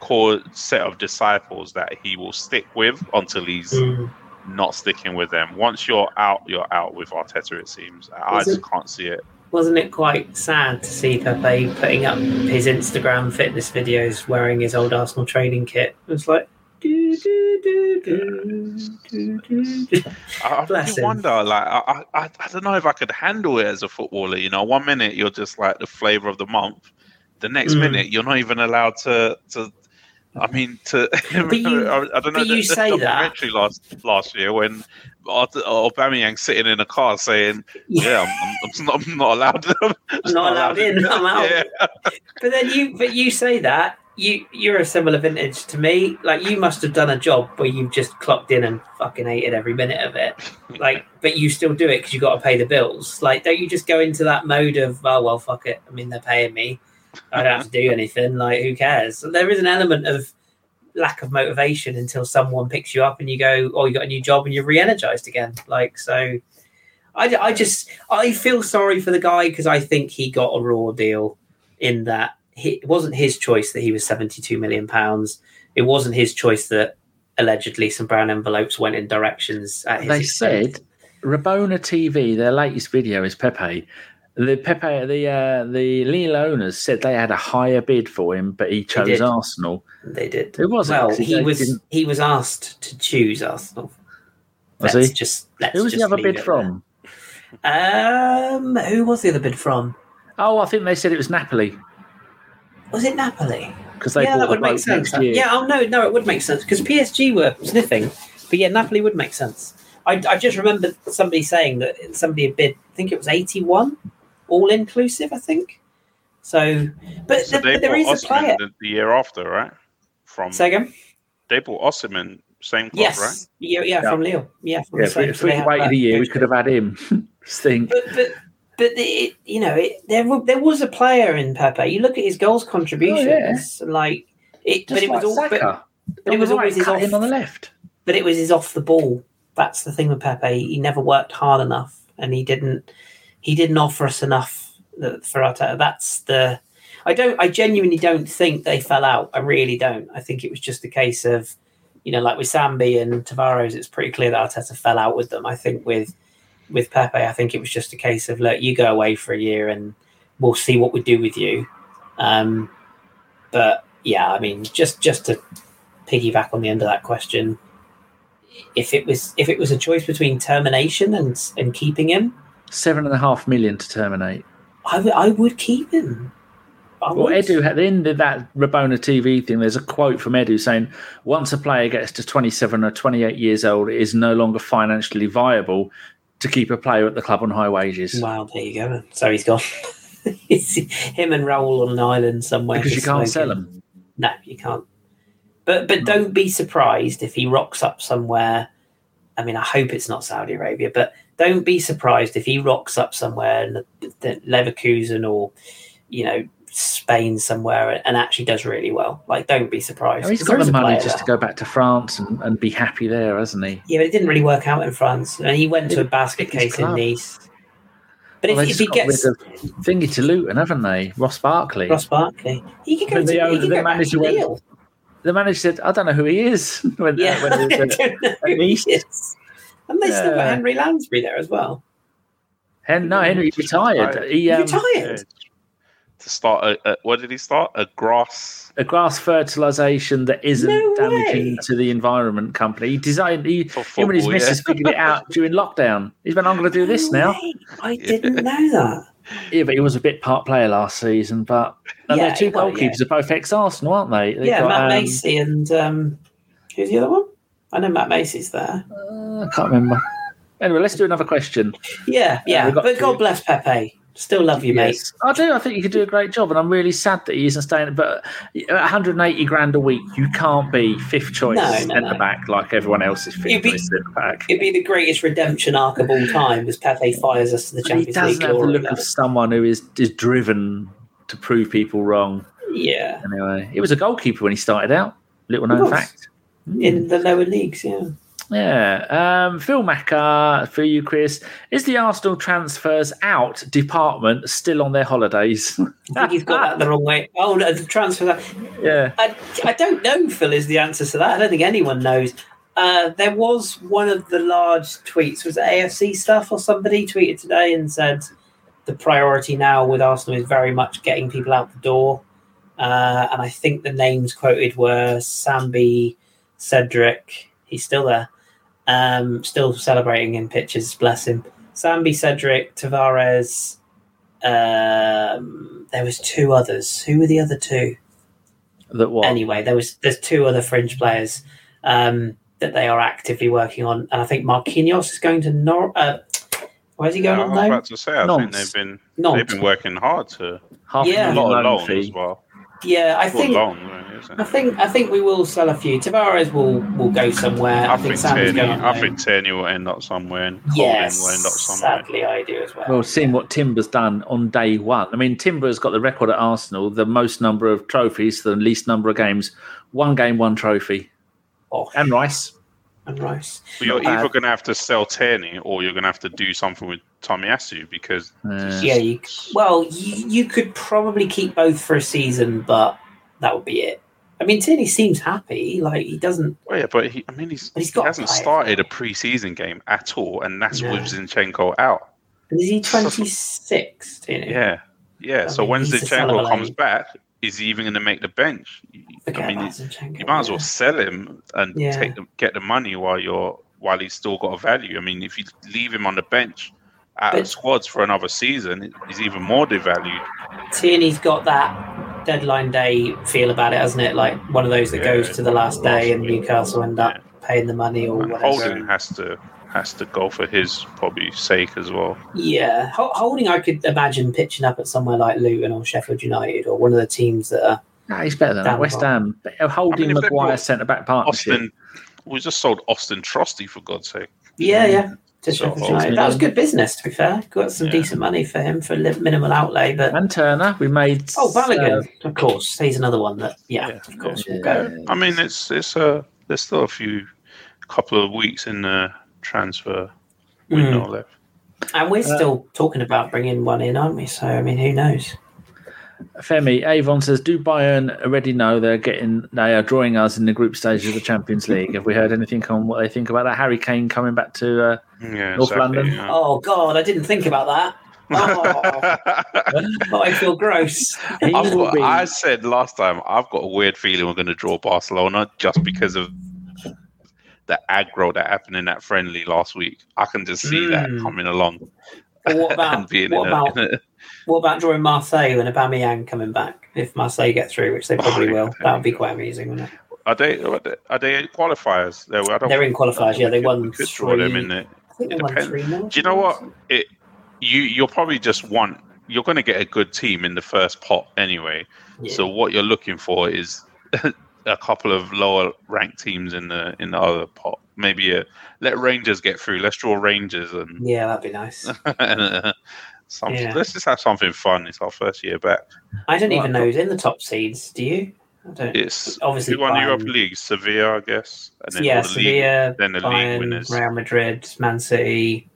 core set of disciples that he will stick with until he's Mm. not sticking with them. Once you're out, you're out with Arteta. It seems. I Is it- just can't see it. Wasn't it quite sad to see Pepe putting up his Instagram fitness videos wearing his old Arsenal training kit? It was like. I, really wonder. Like, I, I, I don't know if I could handle it as a footballer. You know, one minute you're just like the flavor of the month. The next Mm. minute you're not even allowed to to. I mean, to <laughs> you- I, <laughs> I don't know. but you the, the say that. documentary last last year when Aubameyang sitting in a car saying, "Yeah, I'm, I'm, not, I'm not allowed. <laughs> I'm not allowed in, I'm out. Yeah. But then you, but you say that you you're a similar vintage to me. Like you must have done a job where you've just clocked in and fucking hated every minute of it. Like, <laughs> but you still do it because you got to pay the bills. Like, don't you just go into that mode of oh well, fuck it. I mean, they're paying me. I don't have to do <laughs> anything. Like, who cares? So there is an element of lack of motivation until someone picks you up and you go, oh, you got a new job and you're re-energized again. Like, so. I, I just I feel sorry for the guy because I think he got a raw deal in that he, it wasn't his choice that he was 72 million pounds. It wasn't his choice that allegedly some brown envelopes went in directions at his They expense. said Rabona TV, their latest video is Pepe. The Pepe, the uh, the Lille owners said they had a higher bid for him, but he chose did. Arsenal. they did. Who was it? well, he was didn't- he was asked to choose Arsenal. Was let's he? just let's Who was the other bid from? there. Um, who was the other bid from? Oh, I think they said it was Napoli Was it Napoli? because they yeah, that would make sense. next year. Yeah, oh no, no, it would make sense because PSG were sniffing, but yeah, Napoli would make sense. I, I just remember somebody saying that somebody had bid. I think it was eighty-one, all inclusive. I think. So, but, So th- they but there bought a player. The, the year after, right? From Say again. they bought Osimhen, same club, Yes. right? Yeah, yeah, Yeah. from Lille. Yeah, from Yeah, the if, we- same- if so we waited a year, we could have had him. <laughs> Just think. But but but it, you know, it, there there was a player in Pepe. You look at his goals contributions, oh, like it, Just but it was all. But, but it was always his off. him on the left. but it was his off the ball. That's the thing with Pepe. He never worked hard enough, and he didn't. He didn't offer us enough that- for Arteta. That's the. I don't. I genuinely don't think they fell out. I really don't. I think it was just a case of, you know, like with Sambi and Tavares, it's pretty clear that Arteta fell out with them. I think with with Pepe, I think it was just a case of look, you go away for a year and we'll see what we do with you. Um, but yeah, I mean, just just to piggyback on the end of that question, if it was if it was a choice between termination and and keeping him, Seven and a half million to terminate. I would I would keep him. I Well, would. Edu at the end of that Rabona TV thing, there's a quote from Edu saying, "Once a player gets to 27 or 28 years old, it is no longer financially viable to keep a player at the club on high wages Wow, there you go. So he's gone. <laughs> it's him and Raul on an island somewhere because you can't sell smoking. them." No, you can't. But but don't be surprised if he rocks up somewhere. I mean, I hope it's not Saudi Arabia, but don't be surprised if he rocks up somewhere in the, the Leverkusen or you know Spain somewhere and actually does really well. Like, don't be surprised. Oh, he's got there the money just to go back to France and, and be happy there, hasn't he? Yeah, but it didn't really work out in France, and he went to a basket case in. Nice. But Well, if, if he gets thingy to Luton, haven't they? Ross Barkley. Ross Barkley, he could go But to the he the manager went-. The manager said, "I don't know who he is." <laughs> when, Yeah, when he <laughs> was I at- don't know who he Nice. is. And they still got Henry Lansbury there as well. Hen- no, Henry retired. He He um, retired. Yeah. To start a, a what did he start? A grass. a grass fertilization that isn't No damaging to the environment company. He designed. He, For him and his football, missus figured it out during lockdown. He's been, "I'm going to do this No now." way. I didn't know that. Yeah, but he was a bit part player last season. But and Yeah, their two well, goalkeepers are both ex Arsenal, aren't they? They've yeah, got, Matt um, Macey and um, who's the other one? I know Matt Macey's there. uh, I can't remember. Anyway, let's do another question. Yeah, yeah. we've got but God bless Pepe. Still love you, mate. I do. I think you could do a great job, and I'm really sad that he isn't staying. But 180 grand a week, you can't be fifth choice No, no, centre no. back like everyone else is fifth be- choice centre back. It'd be the greatest redemption arc of all time as Pepe fires us to the But he Champions doesn't League have the look of someone who is is driven to prove people wrong. Yeah, Anyway, he was a goalkeeper when he started out. Little known fact. in mm. the lower leagues. Yeah. Yeah. Um, Phil Macker for you, Kris. Is the Arsenal transfers out department still on their holidays? I think he's got that the wrong way. Oh, no, the transfer. yeah. I, I don't know, Phil, is the answer to that. I don't think anyone knows. Uh, there was one of the large tweets was it AFC stuff or somebody tweeted today and said the priority now with Arsenal is very much getting people out the door. Uh, and I think the names quoted were Sambi, Cedric. He's still there, um, still celebrating in pictures. Bless him. Sambi, Cedric, Tavares. Um, there was two others. Who were the other two? That what? Anyway, there was there's two other fringe players um, that they are actively working on, and I think Marquinhos is going to Nor. Uh, where's he going Yeah, I on was about to say, I think they've been Nantes. they've been working hard to Half Yeah. a a lot million of loan loan as well. Yeah, I think loan, really, isn't I it? think I think we will sell a few. Tavares will will go somewhere. I I, think think Tierney, going. I think Tierney will end up somewhere, and Holding yes, will end up somewhere. sadly I do as well. Well, seeing what Timber's done on day one. I mean, Timber's got the record at Arsenal, the most number of trophies, the least number of games. One game, one trophy. Oh, And Rice. and Rice. But you're Not either going to have to sell Tierney or you're going to have to do something with Tomiyasu because Uh, Yeah, you, well, you, you could probably keep both for a season, but that would be it. I mean, Tierney seems happy. Like he doesn't. Well, yeah, but he, I mean, he's, he's he hasn't started a preseason game at all, and that's No. with Zinchenko out. Is he twenty six? Tierney. Yeah, yeah. I so mean, when Zinchenko comes back, is he even going to make the bench? Forget I mean, about he- Zinchenko, you might as well yeah. sell him and Yeah. take the, get the money while you're while he's still got a value. I mean, if you leave him on the bench out But- of squads for another season, he's even more devalued. Tierney's got that deadline day feel about it, hasn't it? Like one of those that Yeah, goes to the last day, and. Newcastle end up paying the money or And whatever. Holding has to has to go for his probably sake as well. Yeah, Ho- Holding, I could imagine pitching up at somewhere like Luton or Sheffield United or one of the teams that are. nah, he's better than that. West Ham. Uh, Holding I mean, if they Maguire centre back partnership. Austin, we just sold Austin Trusty for God's sake. Yeah, yeah. To So, Sheffield That was good business, to be fair. Got some Yeah. decent money for him for minimal outlay, but And Turner, we made. oh, Balogun, uh, of course, he's another one that yeah, Yeah, of course yeah. will go. I mean, it's it's uh, there's still a few couple of weeks in the transfer window left. And we're Uh, still talking about bringing one in, aren't we? So I mean, who knows? Femi Avon says, "Do Bayern already know they're getting they are drawing us in the group stage of the Champions League? Have we heard anything on what they think about that? Harry Kane coming back to uh, Yeah, North exactly, London. yeah. Oh God, I didn't think about that. <laughs> Oh, but I feel gross. I've got, I said last time I've got a weird feeling we're going to draw Barcelona just because of the aggro that happened in that friendly last week. I can just see that Mm. coming along But what <laughs> and about being what in a, about in a what about drawing Marseille and Aubameyang coming back? If Marseille get through, which they probably Oh, will, that would be quite amusing, wouldn't it? are they are they, in qualifiers? They, I don't They're in qualifiers, yeah, they could- won could draw them in there. I think they It won depends. three 0 Do you know what? It you you'll probably just want you're going to get a good team in the first pot anyway. So what you're looking for is <laughs> a couple of lower ranked teams in the in the other pot. Maybe a, let Rangers get through. Let's draw Rangers and, yeah, that'd be nice. and <laughs> uh, <laughs> some, Yeah. let's just have something fun. It's our first year back. I don't even know who's in the top seeds. Do you? I don't. It's Obviously who won Bayern. Europa League? Sevilla, I guess. And then yeah, all the league, Sevilla, then the league winners. Real Madrid, Man City.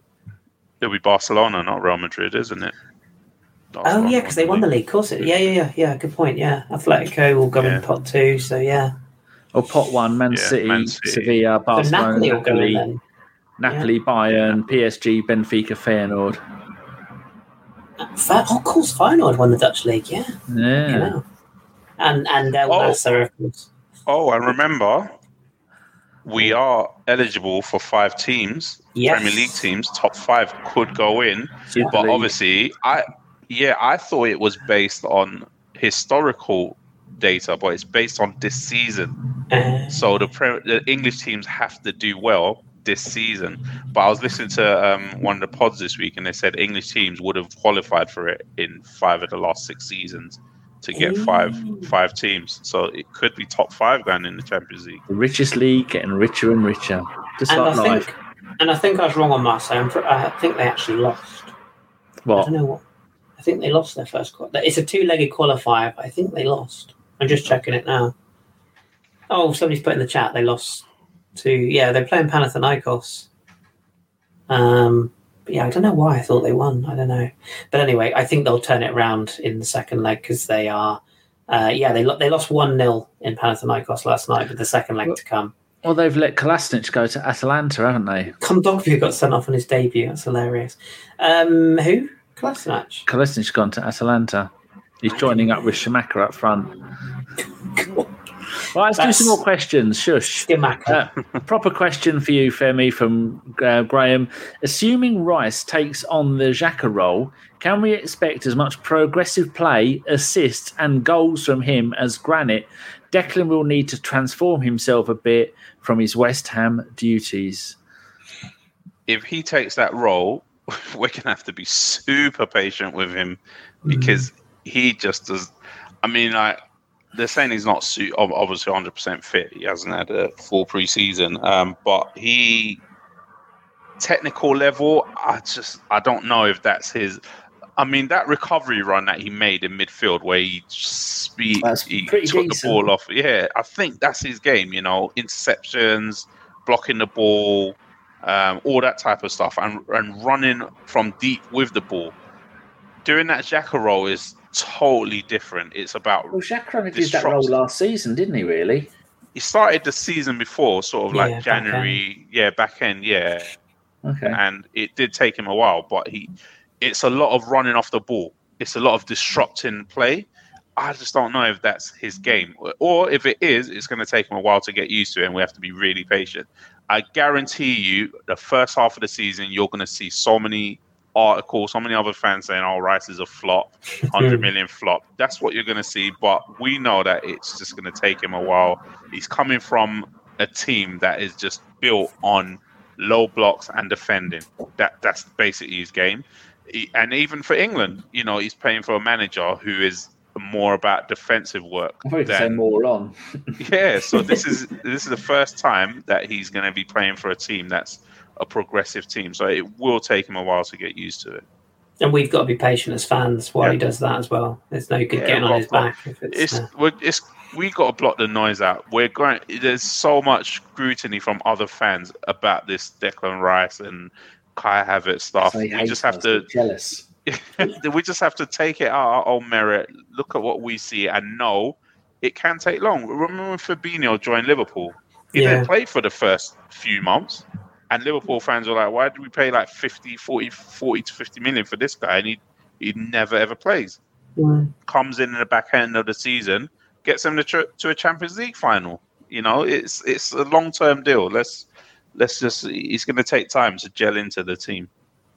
It'll be Barcelona, not Real Madrid, isn't it? Oh yeah, because they won the league. Of course, it. Yeah, yeah, yeah, yeah. Good point. Yeah, Atletico will go Yeah. in pot two. So yeah, or pot one, Man, Yeah, City, Man City. Sevilla, so Barcelona, Napoli will go in Napoli, then. Napoli, Bayern, PSG, Benfica, Feyenoord. Fa- oh, of course, Feyenoord won the Dutch league. Yeah, Yeah. you know. And and El Oh. Nasser, of course. Oh, and remember, we are eligible for five teams, Yes. Premier League teams. Top five could go in, Super but League. obviously, I yeah, I thought it was based on historical data, but it's based on this season. Uh, So the, pre- the English teams have to do well this season. But I was listening to um, one of the pods this week, and they said English teams would have qualified for it in five of the last six seasons to get five Ooh. five teams. So it could be top five going in the Champions League. The richest league getting richer and richer. Just and like I life. think, and I think I was wrong on Marseille. I'm pr- I think they actually lost. I don't know what. I think they lost their first qual. It's a two-legged qualifier. But I think they lost. I'm just checking it now. Oh, somebody's put in the chat. They lost to yeah. They're playing Panathinaikos. Um, yeah, I don't know why I thought they won. I don't know. But anyway, I think they'll turn it around in the second leg because they are. Uh, yeah, they lo- they lost one 0 in Panathinaikos last night, with the second leg to come. Well, they've let Kolasinac go to Atalanta, haven't they? Kondogbia got sent off on his debut. That's hilarious. Um, who? Kolasinac. Kolasinac gone to Atalanta. He's joining up with Shamaka up front. <laughs> Right, let's do some more questions. Shush. Uh, proper question for you, Femi, from uh, Graham. Assuming Rice takes on the Xhaka role, can we expect as much progressive play, assists, and goals from him as Granit? Declan will need to transform himself a bit from his West Ham duties. If he takes that role, <laughs> we're gonna have to be super patient with him because he just does. I mean, like they're saying he's not su- ob- obviously 100 percent fit. He hasn't had a full preseason, um, but he technical level. I just I don't know if that's his. I mean, that recovery run that he made in midfield, where he speed, That's he took decent. the ball off. Yeah, I think that's his game. You know, interceptions, blocking the ball, um, all that type of stuff, and and running from deep with the ball. Doing that Xhaka role is totally different. It's about Well, Xhaka only did that role last season, didn't he? Really? he started the season before, sort of Yeah, like back January, yeah, back end, yeah, Okay. and it did take him a while, but he, it's a lot of running off the ball. It's a lot of disrupting play. I just don't know if that's his game, or if it is, it's going to take him a while to get used to it, and we have to be really patient. I guarantee you, the first half of the season, you're going to see so many articles, so many other fans saying, "Oh, Rice is a flop, <laughs> hundred million flop." That's what you're going to see, but we know that it's just going to take him a while. He's coming from a team that is just built on low blocks and defending. That that's basically his game. He- and even for England, you know, he's playing for a manager who is more about defensive work I than more on. <laughs> yeah. So this is this is the first time that he's going to be playing for a team that's a progressive team. So it will take him a while to get used to it. And we've got to be patient as fans while Yeah. he does that as well. There's no good Yeah, getting on well, his back. If it's, It's uh, we're, it's we got to block the noise out. We're going. There's so much scrutiny from other fans about this Declan Rice and Kai Havertz stuff. So we just have us, to he's jealous. <laughs> we just have to take it out our own merit, look at what we see, and know it can take long. Remember when Fabinho joined Liverpool? He Yeah. didn't play for the first few months. And Liverpool fans were like, why did we pay like 50, 40, 40 to 50 million for this guy? And he, he never ever plays. mm, Comes in in the back end of the season, gets him to, tr- to a Champions League final. You know, it's it's a long term deal. Let's let's just. It's going to take time to gel into the team.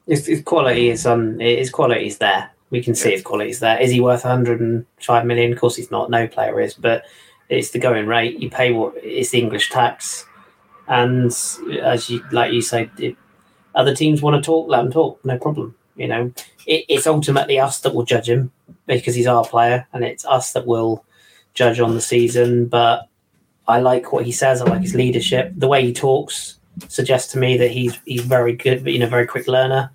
his, his quality is um his quality is there. We can see his quality is there. Is he worth 105 million? Of course, he's not. No player is, but it's the going rate. You pay what it's the English tax, and as you like you say, other teams want to talk, let them talk. No problem. You know, it, it's ultimately us that will judge him because he's our player, and it's us that will judge on the season. But I like what he says. I like his leadership. The way he talks suggests to me that he's he's very good, but you know, very quick learner.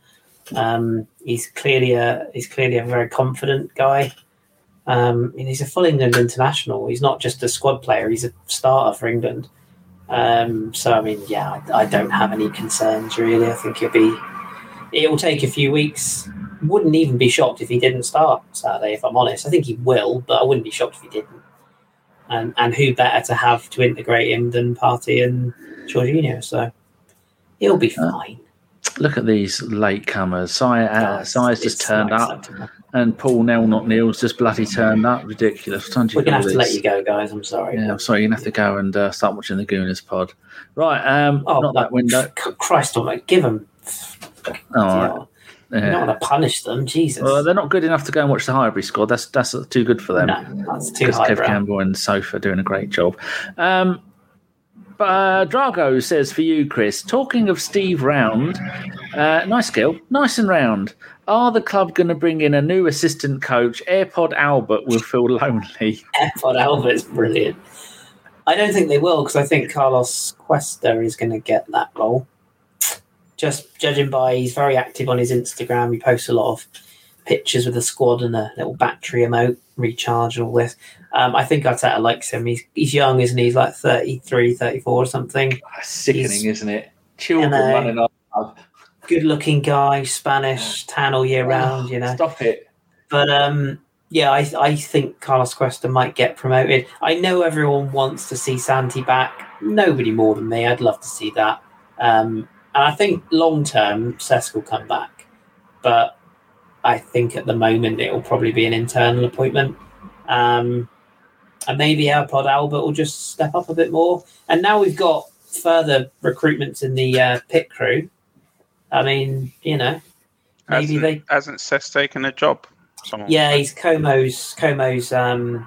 Um, he's clearly a he's clearly a very confident guy. Um, and he's a full England international. He's not just a squad player; he's a starter for England. Um, so I mean, yeah, I, I don't have any concerns really. I think it'll be it will take a few weeks. Wouldn't even be shocked if he didn't start Saturday. If I'm honest, I think he will, but I wouldn't be shocked if he didn't. And and who better to have to integrate him than Partey and Jorginho? So he'll be Uh, fine. Look at these late-comers. Si, uh, It's- Si's just turned up. And Paul Nell not Neil's just bloody turned up. Ridiculous. We're gonna have to let you go, guys. I'm sorry. Yeah, I'm sorry. You're gonna have to go and uh, start watching the Gooners pod. Right. Um, Oh, not that window. Christ, I'm give them. All right. You're not going to punish them, Jesus. Well, they're not good enough to go and watch the Highbury squad. That's that's too good for them. no, that's too because high. Kev Campbell and Sofa are doing a great job. Um, uh, Drago says for you, Kris. Talking of Steve Round, uh, nice girl, nice and round. Are the club going to bring in a new assistant coach? AirPod Albert will feel lonely. <laughs> Airpod Albert's brilliant. I don't think they will because I think Carlos Cuesta is going to get that role. Just judging by he's very active on his Instagram. He posts a lot of pictures with the squad and a little battery emote, recharge and all this. Um, I think Arteta likes him. He's he's young, isn't he? He's like 33, 34 or something. Sickening, He's- isn't it? Children I know. running off. Good looking guy, Spanish, tan all year round, you know. Stop it. But um, yeah, I, I think Carlos Cuesta might get promoted. I know everyone wants to see Santi back. Nobody more than me. I'd love to see that. Um, and I think long term, Cesc will come back. But I think at the moment it will probably be an internal appointment. Um, and maybe AirPod Albert will just step up a bit more. And now we've got further recruitments in the uh, pit crew. I mean, you know, maybe hasn't, they hasn't Cesc taken a job? Someone Yeah, he's Como's Como's um,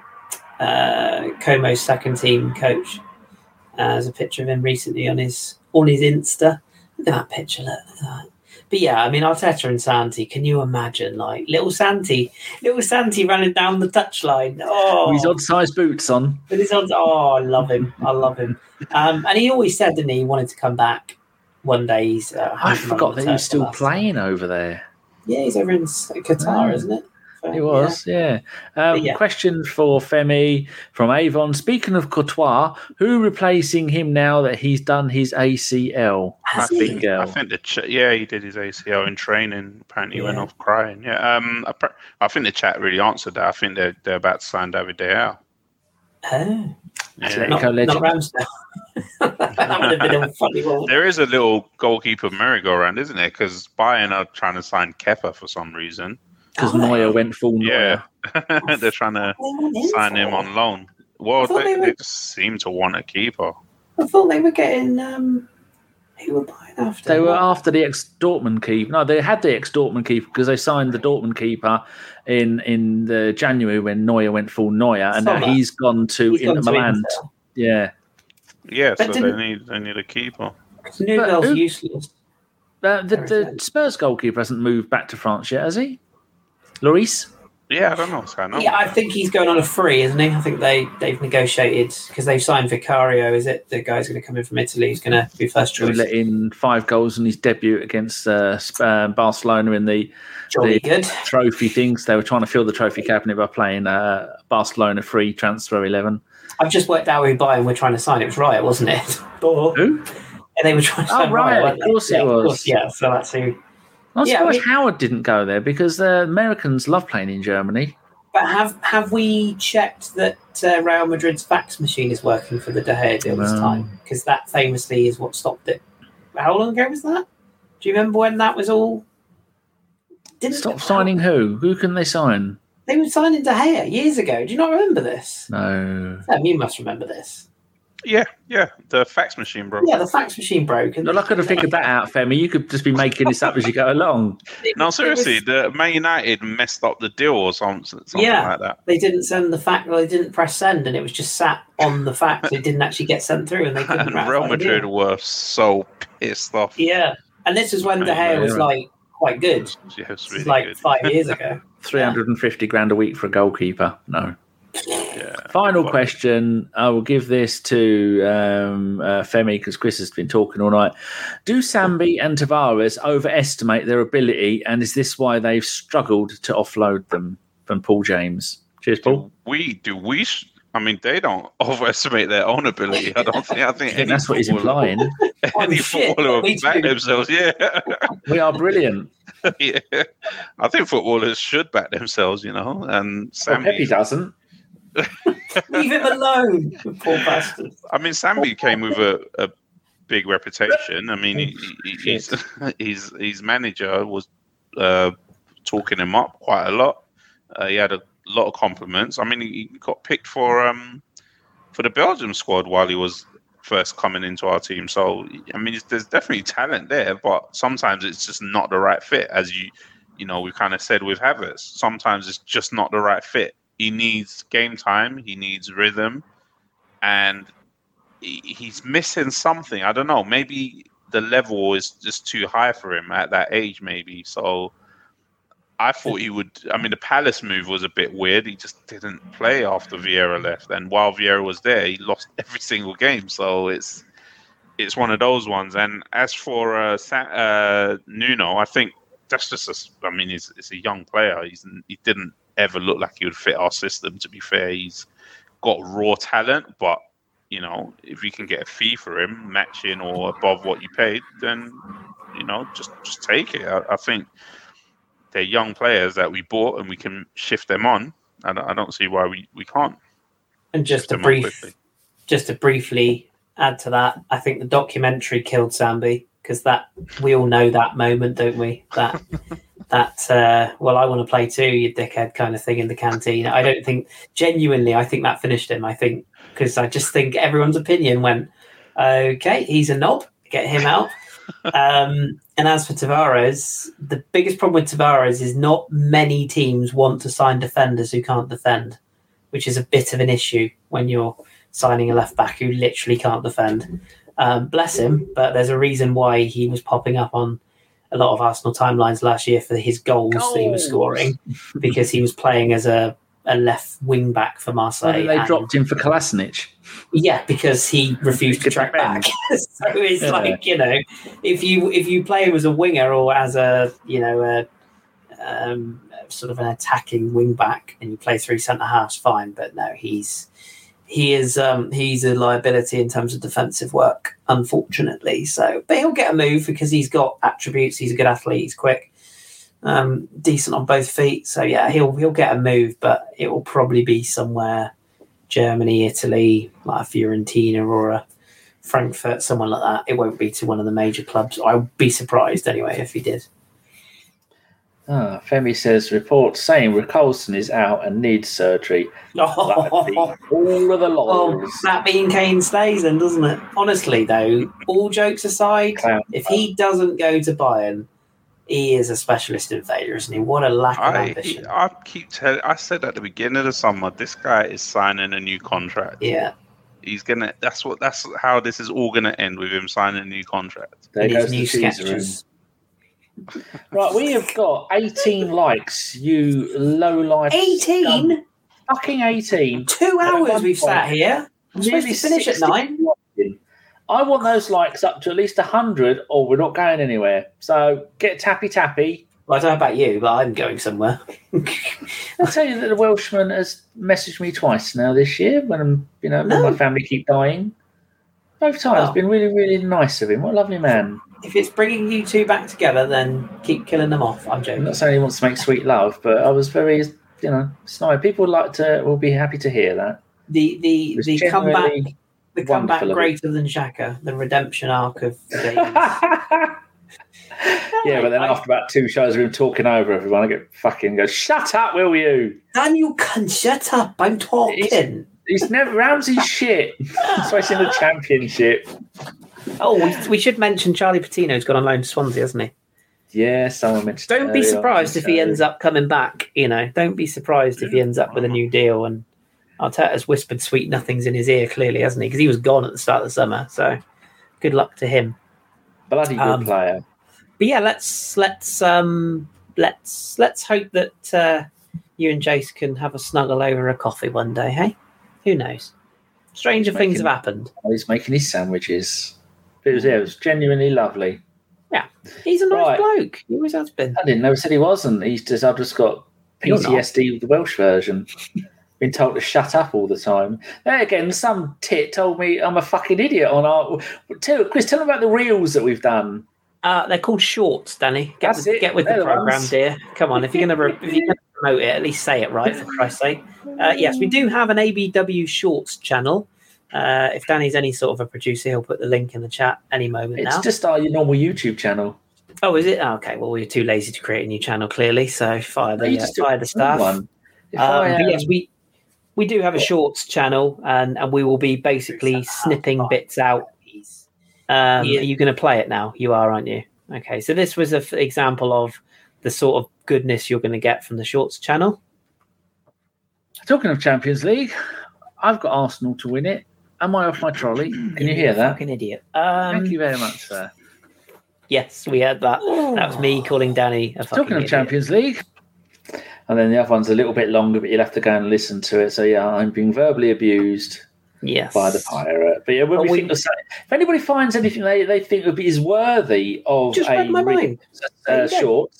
uh, Como's second team coach. Uh, there's a picture of him recently on his on his Insta. Look at that picture. Look, look at that. But yeah, I mean Arteta and Santi. Can you imagine, like little Santi, little Santi running down the touchline? Oh, his odd sized boots on. But his odds. Oh, I love him. I love him. Um, and he always said, didn't he, he wanted to come back one day. He's. Uh, I on forgot that he was still playing over there. Yeah, he's over in Qatar, Oh. isn't it? So, It was, yeah. Um, yeah. Question for Femi from Avon. Speaking of Courtois, who replacing him now that he's done his ACL? Has That he? big girl. I think the ch- yeah he did his ACL in training. Apparently he went off crying. Yeah, um, I, pr- I think the chat really answered that. I think they're they're about to sign David De Gea. Oh. Yeah. Not, not Ramsdale. <laughs> that would have been a funny one. There is a little goalkeeper merry-go-round, isn't there? Because Bayern are trying to sign Kepa for some reason. Because Oh, Neuer went full Yeah, <laughs> they're trying to They want him sign him on loan. Well, they, they were- they just seem to want a keeper. I thought they were getting um, who were buying after. They were after the ex Dortmund keeper. No, they had the ex Dortmund keeper because they signed the Dortmund keeper in in the January when Neuer went full Neuer, and now he's gone to He's gone Inter to Milan. Inter. Yeah, Yeah, But so they need they need a keeper. Newell's useless. uh, the, the. Spurs goalkeeper hasn't moved back to France yet, has he? Lloris? Yeah, I don't know what's going on. Yeah, I think he's going on a free, isn't he? I think they they've negotiated because they've signed Vicario. Is it the guy's going to come in from Italy? He's going to be first Who choice. let in five goals in his debut against uh, uh, Barcelona in the Jolly the- good. trophy things. They were trying to fill the trophy cabinet by playing uh, Barcelona free transfer 11. I've just worked out who Bayern were trying to sign. It was Raya, wasn't it? Oh, Who? and they were trying to Oh, sign Raya, weren't of they? course it yeah, of was. course, yeah, so that's who. I'm Yeah, surprised we- Howard didn't go there because the Americans love playing in Germany. But have have we checked that uh, Real Madrid's fax machine is working for the De Gea deal this time? Because that famously is what stopped it. How long ago was that? Do you remember when that was all? Didn't Stop signing who? Who can they sign? They were signing De Gea years ago. Do you not remember this? No. Sam, you must remember this. Yeah, yeah. The fax machine broke. Yeah, the fax machine broke. And Look, I could have figured that out, Femi. You could just be making this up as you go along. <laughs> No, seriously, was- the Man United messed up the deal or something, something Yeah. like that. they didn't send the fax. Well, they didn't press send, and it was just sat on the fax. It didn't actually get sent through, and they couldn't. <laughs> And Real Madrid deal. were so pissed off. Yeah, and this is when De Gea was like quite good. Yeah, it was This really is like good. five years <laughs> ago. 350 grand a week for a goalkeeper. No. Yeah. Final Well- question. I will give this to um, uh, Femi because Kris has been talking all night. Do Sambi and Tavares overestimate their ability, and is this why they've struggled to offload them from Paul James? Cheers, Paul. Do we do we? sh- I mean, they don't <laughs> overestimate their own ability. I don't think. I think, I think any that's what he's implying. <laughs> Any Oh, footballer we would back themselves. Yeah. we are brilliant. <laughs> yeah. I think footballers should back themselves. You know, and Well, Sammy. Pepe doesn't. <laughs> Leave him alone, poor bastard. I mean, Sambi came with a, a big reputation. I mean, he, he, he's, <laughs> his his manager was uh, talking him up quite a lot. Uh, he had a lot of compliments. I mean, he got picked for um for the Belgium squad while he was first coming into our team. So I mean, there's definitely talent there, but sometimes it's just not the right fit. As you you know, we kind of said with Havertz, sometimes it's just not the right fit. He needs game time. He needs rhythm and he- he's missing something. I don't know. Maybe the level is just too high for him at that age. Maybe so. I thought he would. I mean, the Palace move was a bit weird. He just didn't play after Vieira left, and while Vieira was there, he lost <laughs> every single game. So it's it's one of those ones. And as for uh, uh, Nuno, I think that's just a. I mean, he's, he's a young player. He's he didn't ever look like he would fit our system. To be fair, he's got raw talent, but you know, if you can get a fee for him, matching or above what you paid, then you know, just just take it. I, I think they're young players that we bought and we can shift them on. I don't, I don't see why we, we can't. And just to brief, just to briefly add to that, I think the documentary killed Sambi because that we all know that moment, don't we? That <laughs> that uh, well, I want to play too, you dickhead kind of thing in the canteen. I don't think genuinely. I think that finished him. I think because I just think everyone's opinion went okay. He's a knob. Get him out. <laughs> um, and as for Tavares, the biggest problem with Tavares is not many teams want to sign defenders who can't defend, which is a bit of an issue when you're signing a left back who literally can't defend. Um, bless him, but there's a reason why he was popping up on a lot of Arsenal timelines last year for his goals, that he was scoring because he was playing as a, a left wing back for Marseille. Well, they and- dropped him for Kolasinac. yeah, because he refused to track back. <laughs> so it's Yeah. like you know, if you if you play him as a winger or as a you know a um, sort of an attacking wing back and you play three centre halves, fine. But no, he's he is um, he's a liability in terms of defensive work, unfortunately. So, but he'll get a move because he's got attributes. He's a good athlete. He's quick. Um, decent on both feet, so yeah, he'll he'll get a move, but it will probably be somewhere Germany, Italy, like a Fiorentina or a Frankfurt, someone like that. It won't be to one of the major clubs. I'd be surprised anyway if he did. Ah, Femi says reports saying Richarlison is out and needs surgery. <laughs> That'd Oh, all of the laurels. that being Kane stays then, doesn't it? Honestly, though, all jokes aside, Clown. if he doesn't go to Bayern, he is a specialist in failure, isn't he? What a lack of I, ambition. I keep telling. I said at the beginning of the summer, this guy is signing a new contract. Yeah, He's gonna. That's what. That's how this is all gonna end with him signing a new contract. There and his goes new the teaser room. sketches. Right, we have got 18 likes, you low life. 18? Fucking 18. Two hours we've sat here. I'm supposed Nearly to finish at nine. watching. I want those likes up to at least 100 or we're not going anywhere. So get tappy tappy. Well, I don't know about you, but I'm going somewhere. I'll tell you that the Welshman has messaged me twice now this year when I'm, you know, No. my family keep dying. Both times, Well. been really, really nice of him. What a lovely man. If it's bringing you two back together, then keep killing them off. I'm I'm joking. not saying he wants to make sweet love, but I was very, you know, snide. People would like to, will be happy to hear that. The the the comeback the comeback wonderful of it. greater than Xhaka, the redemption arc of <laughs> yeah, but then after about two shows of him talking over everyone, I get fucking go, shut up, will you? Dan, you can shut up. I'm talking. He's never Ramsey's shit. <laughs> He's in the championship. Oh, we, we should mention Charlie Patino's gone on loan to Swansea, hasn't he? Yeah, someone mentioned. Don't be surprised if he ends up coming back. You know, don't be surprised if he ends up with a new deal. And Arteta's whispered sweet nothings in his ear, clearly, hasn't he? Because he was gone at the start of the summer. So, good luck to him. bloody good um, player. But yeah, let's let's um let's let's hope that uh, you and Jace can have a snuggle over a coffee one day. Hey, who knows? Stranger things have happened. He's making his sandwiches. It was, yeah, it was genuinely lovely. Yeah, he's a nice Right. bloke. He always has been. I didn't know said he wasn't. He's just I've just got. PTSD with the Welsh version. <laughs> Been told to shut up all the time. There again, some tit told me I'm a fucking idiot on our. Tell, Kris, tell them about the reels that we've done. Uh, they're called shorts, Danny. Get That's with, it. get with They're the program, ones. dear. Come on, if you're gonna re- if you're gonna promote it, at least say it right for Christ's sake. Uh, yes, we do have an ABW Shorts channel. Uh, if Danny's any sort of a producer, he'll put the link in the chat any moment It's now. just our normal YouTube channel. Oh, is it? Oh, okay. Well, we are too lazy to create a new channel, clearly. So fire No, the uh, just do fire the staff. one. Um, I, but yes, um, we we do have a shorts channel, and and we will be basically snipping bits out. Um, Are you going to play it now? You are, aren't you? Okay. So this was an example of the sort of goodness you're going to get from the shorts channel. Talking of Champions League, I've got Arsenal to win it. Am I off my trolley? <clears throat> Can you hear that? Fucking idiot. Um, Thank you very much, sir. Yes, we heard that. That was me calling Danny a fucking Talking of idiot. Champions League, and then the other one's a little bit longer, but you'll have to go and listen to it. So yeah, I'm being verbally abused Yes. by the pirate. But yeah, when we we- think the same, if anybody finds anything they, they think would be is worthy of Just a read my mind. Uh, you short,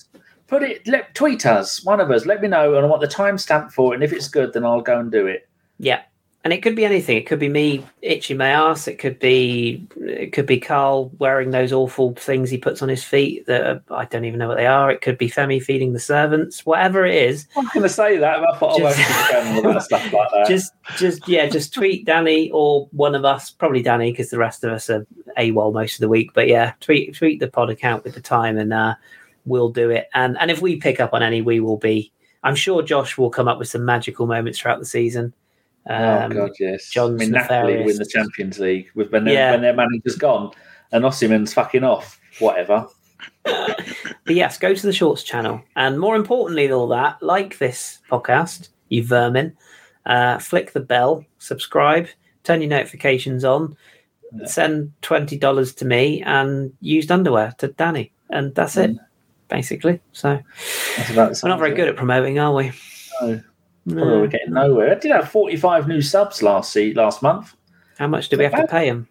put it. Let tweet us, one of us. Let me know, and I want the timestamp for it. And if it's good, then I'll go and do it. Yeah. And it could be anything. It could be me itching my ass. It could be it could be Carl wearing those awful things he puts on his feet that are, I don't even know what they are. It could be Femi feeding the servants. Whatever it is, I'm going to say that. I thought I won't Just- stuff like that. <laughs> just just yeah, just tweet Danny or one of us, probably Danny, because the rest of us are AWOL most of the week. But yeah, tweet tweet the pod account with the time, and uh, we'll do it. And and if we pick up on any, we will be. I'm sure Josh will come up with some magical moments throughout the season. Oh Um, god, yes. John's I mean, Napoli win the Champions League with when, their Yeah. when their manager's gone and Osimhen's fucking off. Whatever. <laughs> But yes, go to the Shorts channel. And more importantly than all that, like this podcast, you vermin. Uh, flick the bell, subscribe, turn your notifications on, Yeah. send $20 to me, and used underwear to Danny. And that's it, basically. So That's about we're not very good at promoting, are we? No. Well, we're getting nowhere. I did have 45 new subs last see, last month. How much do we have to pay them?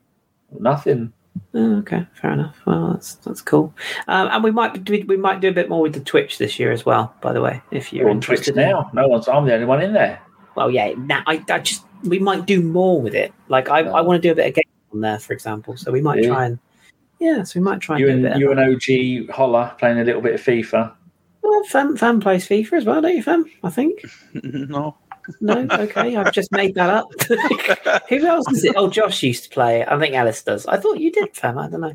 Nothing. Oh, okay, fair enough. Well, that's that's cool. Um, and we might do we might do a bit more with the Twitch this year as well. By the way, if you're You're on Twitch now. No one's. I'm the only one in there. Well, yeah. Now I, I just we might do more with it. Like I, I want to do a bit of game on there, for example. So we might Yeah. try and yeah. So we might try and You and bit. you and OG Holler playing a little bit of FIFA. Well, Fam, Fam plays FIFA as well, don't you, Fam? I think. <laughs> no. No, okay. I've just made that up. <laughs> Who else is it? Oh, Josh used to play it. I think Alice does. I thought you did, Fam. I don't know.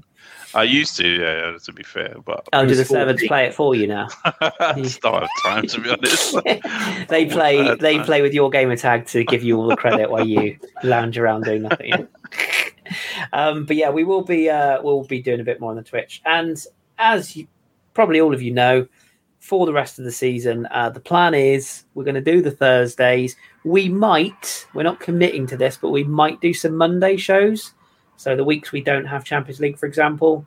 I used to, yeah, yeah, to be fair, but Oh, do the servants play it for you now? <laughs> I don't have time to be honest. they play. They play with your gamer tag to give you all the credit while you lounge around doing nothing. um, but yeah, we will be. Uh, we'll be doing a bit more on the Twitch, and as you, probably all of you know, for the rest of the season, uh, the plan is we're going to do the Thursdays. We might. We're not committing to this, but we might do some Monday shows. So the weeks we don't have Champions League, for example,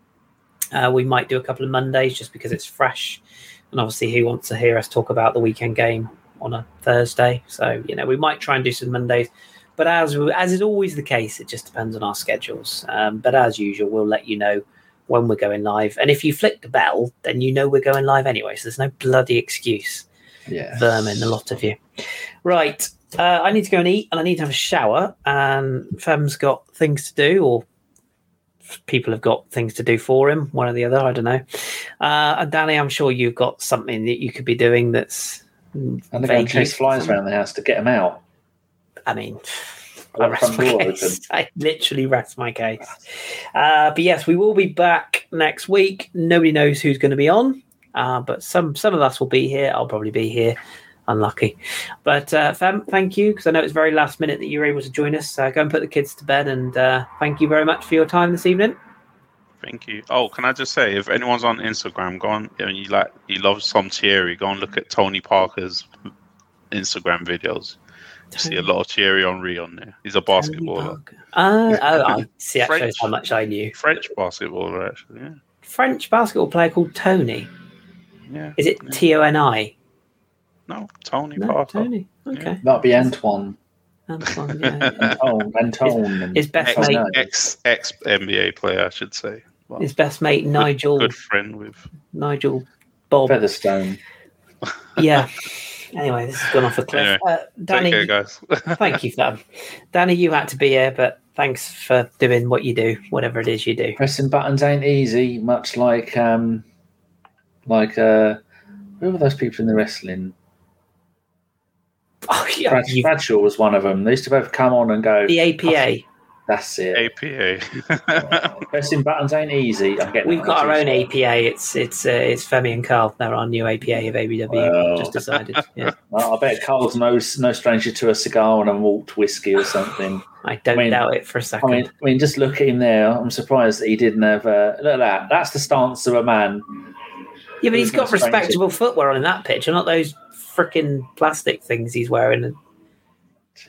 uh, we might do a couple of Mondays just because it's fresh. And obviously, who wants to hear us talk about the weekend game on a Thursday? So you know, we might try and do some Mondays. But as as is always the case, it just depends on our schedules. Um, but as usual, we'll let you know when we're going live. And if you flick the bell, then you know we're going live anyway. So there's no bloody excuse Yeah. vermin, a lot of you. Right. Uh, I need to go and eat and I need to have a shower. And Fem's got things to do, or people have got things to do for him, one or the other. I don't know. Uh, and Danny, I'm sure you've got something that you could be doing that's. And they're going to chase flies around the house to get them out. I mean, I I rest my case. <laughs> I literally rest my case. Uh, but yes, we will be back next week. Nobody knows who's going to be on, uh, but some some of us will be here. I'll probably be here. Unlucky, but uh, Fem, thank you because I know it's very last minute that you were able to join us. Uh, go and put the kids to bed, and uh, thank you very much for your time this evening. Thank you. Oh, can I just say, if anyone's on Instagram, go on and you like you love some Thierry, go and look at Tony Parker's Instagram videos. You see a lot of Thierry Henry on there. He's a basketballer, Uh, oh, I <laughs> see. That French. shows how much I knew. French basketballer, actually. Yeah, French basketball player called Tony. yeah. Is it Yeah. T O N I? No, Tony No, Parker. Tony. Okay. That'd be Antoine. Antoine, <laughs> yeah, yeah. Antoine. Antoine. and- his best Ex, mate- ex ex NBA player, I should say. Well, His best mate good- Nigel good friend with. Nigel Bob. Featherstone. Yeah. <laughs> Anyway, this has gone off a cliff. Anyway, uh, Danny, Take care, guys. <laughs> thank you for that. Danny, you had to be here, but thanks for doing what you do, whatever it is you do. Pressing buttons ain't easy, much like um, like uh, who were those people in the wrestling? Oh, yeah, Brad, Bradshaw was one of them. They used to both come on and go. the APA. That's it. APA. <laughs> Pressing buttons ain't easy. I'm We've got our own attitude. APA. It's it's uh, it's Femi and Carl. They're our new APA of ABW. Wow. Just decided. <laughs> Yeah, Well, I bet Carl's no no stranger to a cigar and a malt whiskey or something. <laughs> I don't I mean- doubt it for a second. mean, I mean, just look at him there. I'm surprised that he didn't have. Uh, look at that. That's the stance of a man. yeah, but he's who's no got stranger. respectable footwear on in that picture, not those freaking plastic things he's wearing.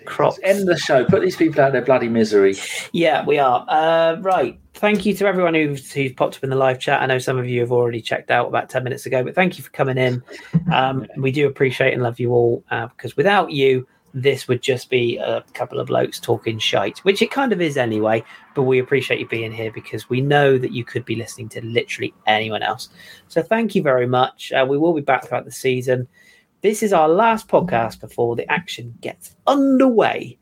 Crocs. End the show. Put these people out of their bloody misery. Yeah, we are. Uh, right. Thank you to everyone who's, who's popped up in the live chat. I know some of you have already checked out about 10 minutes ago, but thank you for coming in. Um, <laughs> we do appreciate and love you all uh, because without you, this would just be a couple of blokes talking shite, which it kind of is anyway. But we appreciate you being here because we know that you could be listening to literally anyone else. So thank you very much. Uh, we will be back throughout the season. This is our last podcast before the action gets underway.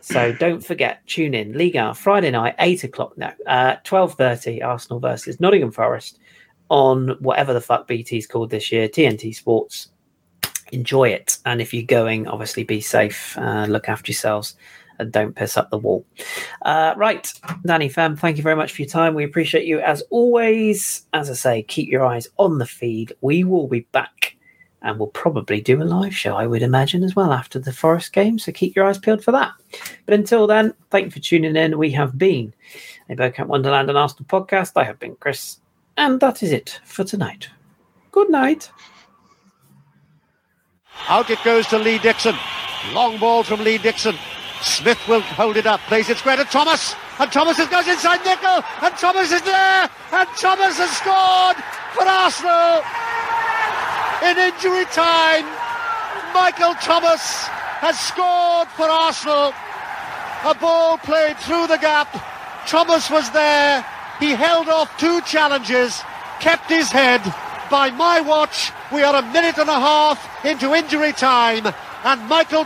So don't forget, tune in. Liga Friday night, eight o'clock now, uh, twelve thirty. Arsenal versus Nottingham Forest on whatever the fuck BT's called this year, TNT Sports. Enjoy it, and if you're going, obviously be safe. Uh, look after yourselves and don't piss up the wall. Uh, right, Danny Fam, thank you very much for your time. We appreciate you as always. As I say, keep your eyes on the feed. We will be back and we'll probably do a live show, I would imagine, as well after the Forest game. So keep your eyes peeled for that. But until then, thank you for tuning in. We have been a Bergkamp Wonderland and Arsenal podcast. I have been Kris, and that is it for tonight. Good night. Out it goes to Lee Dixon. Long ball from Lee Dixon. Smith will hold it up, plays it square to Thomas, and Thomas goes inside Nicol, and Thomas is there, and Thomas has scored for Arsenal in injury time. Michael Thomas has scored for Arsenal. A ball played through the gap. Thomas was there. He held off two challenges, kept his head. By my watch, we are a minute and a half into injury time, and Michael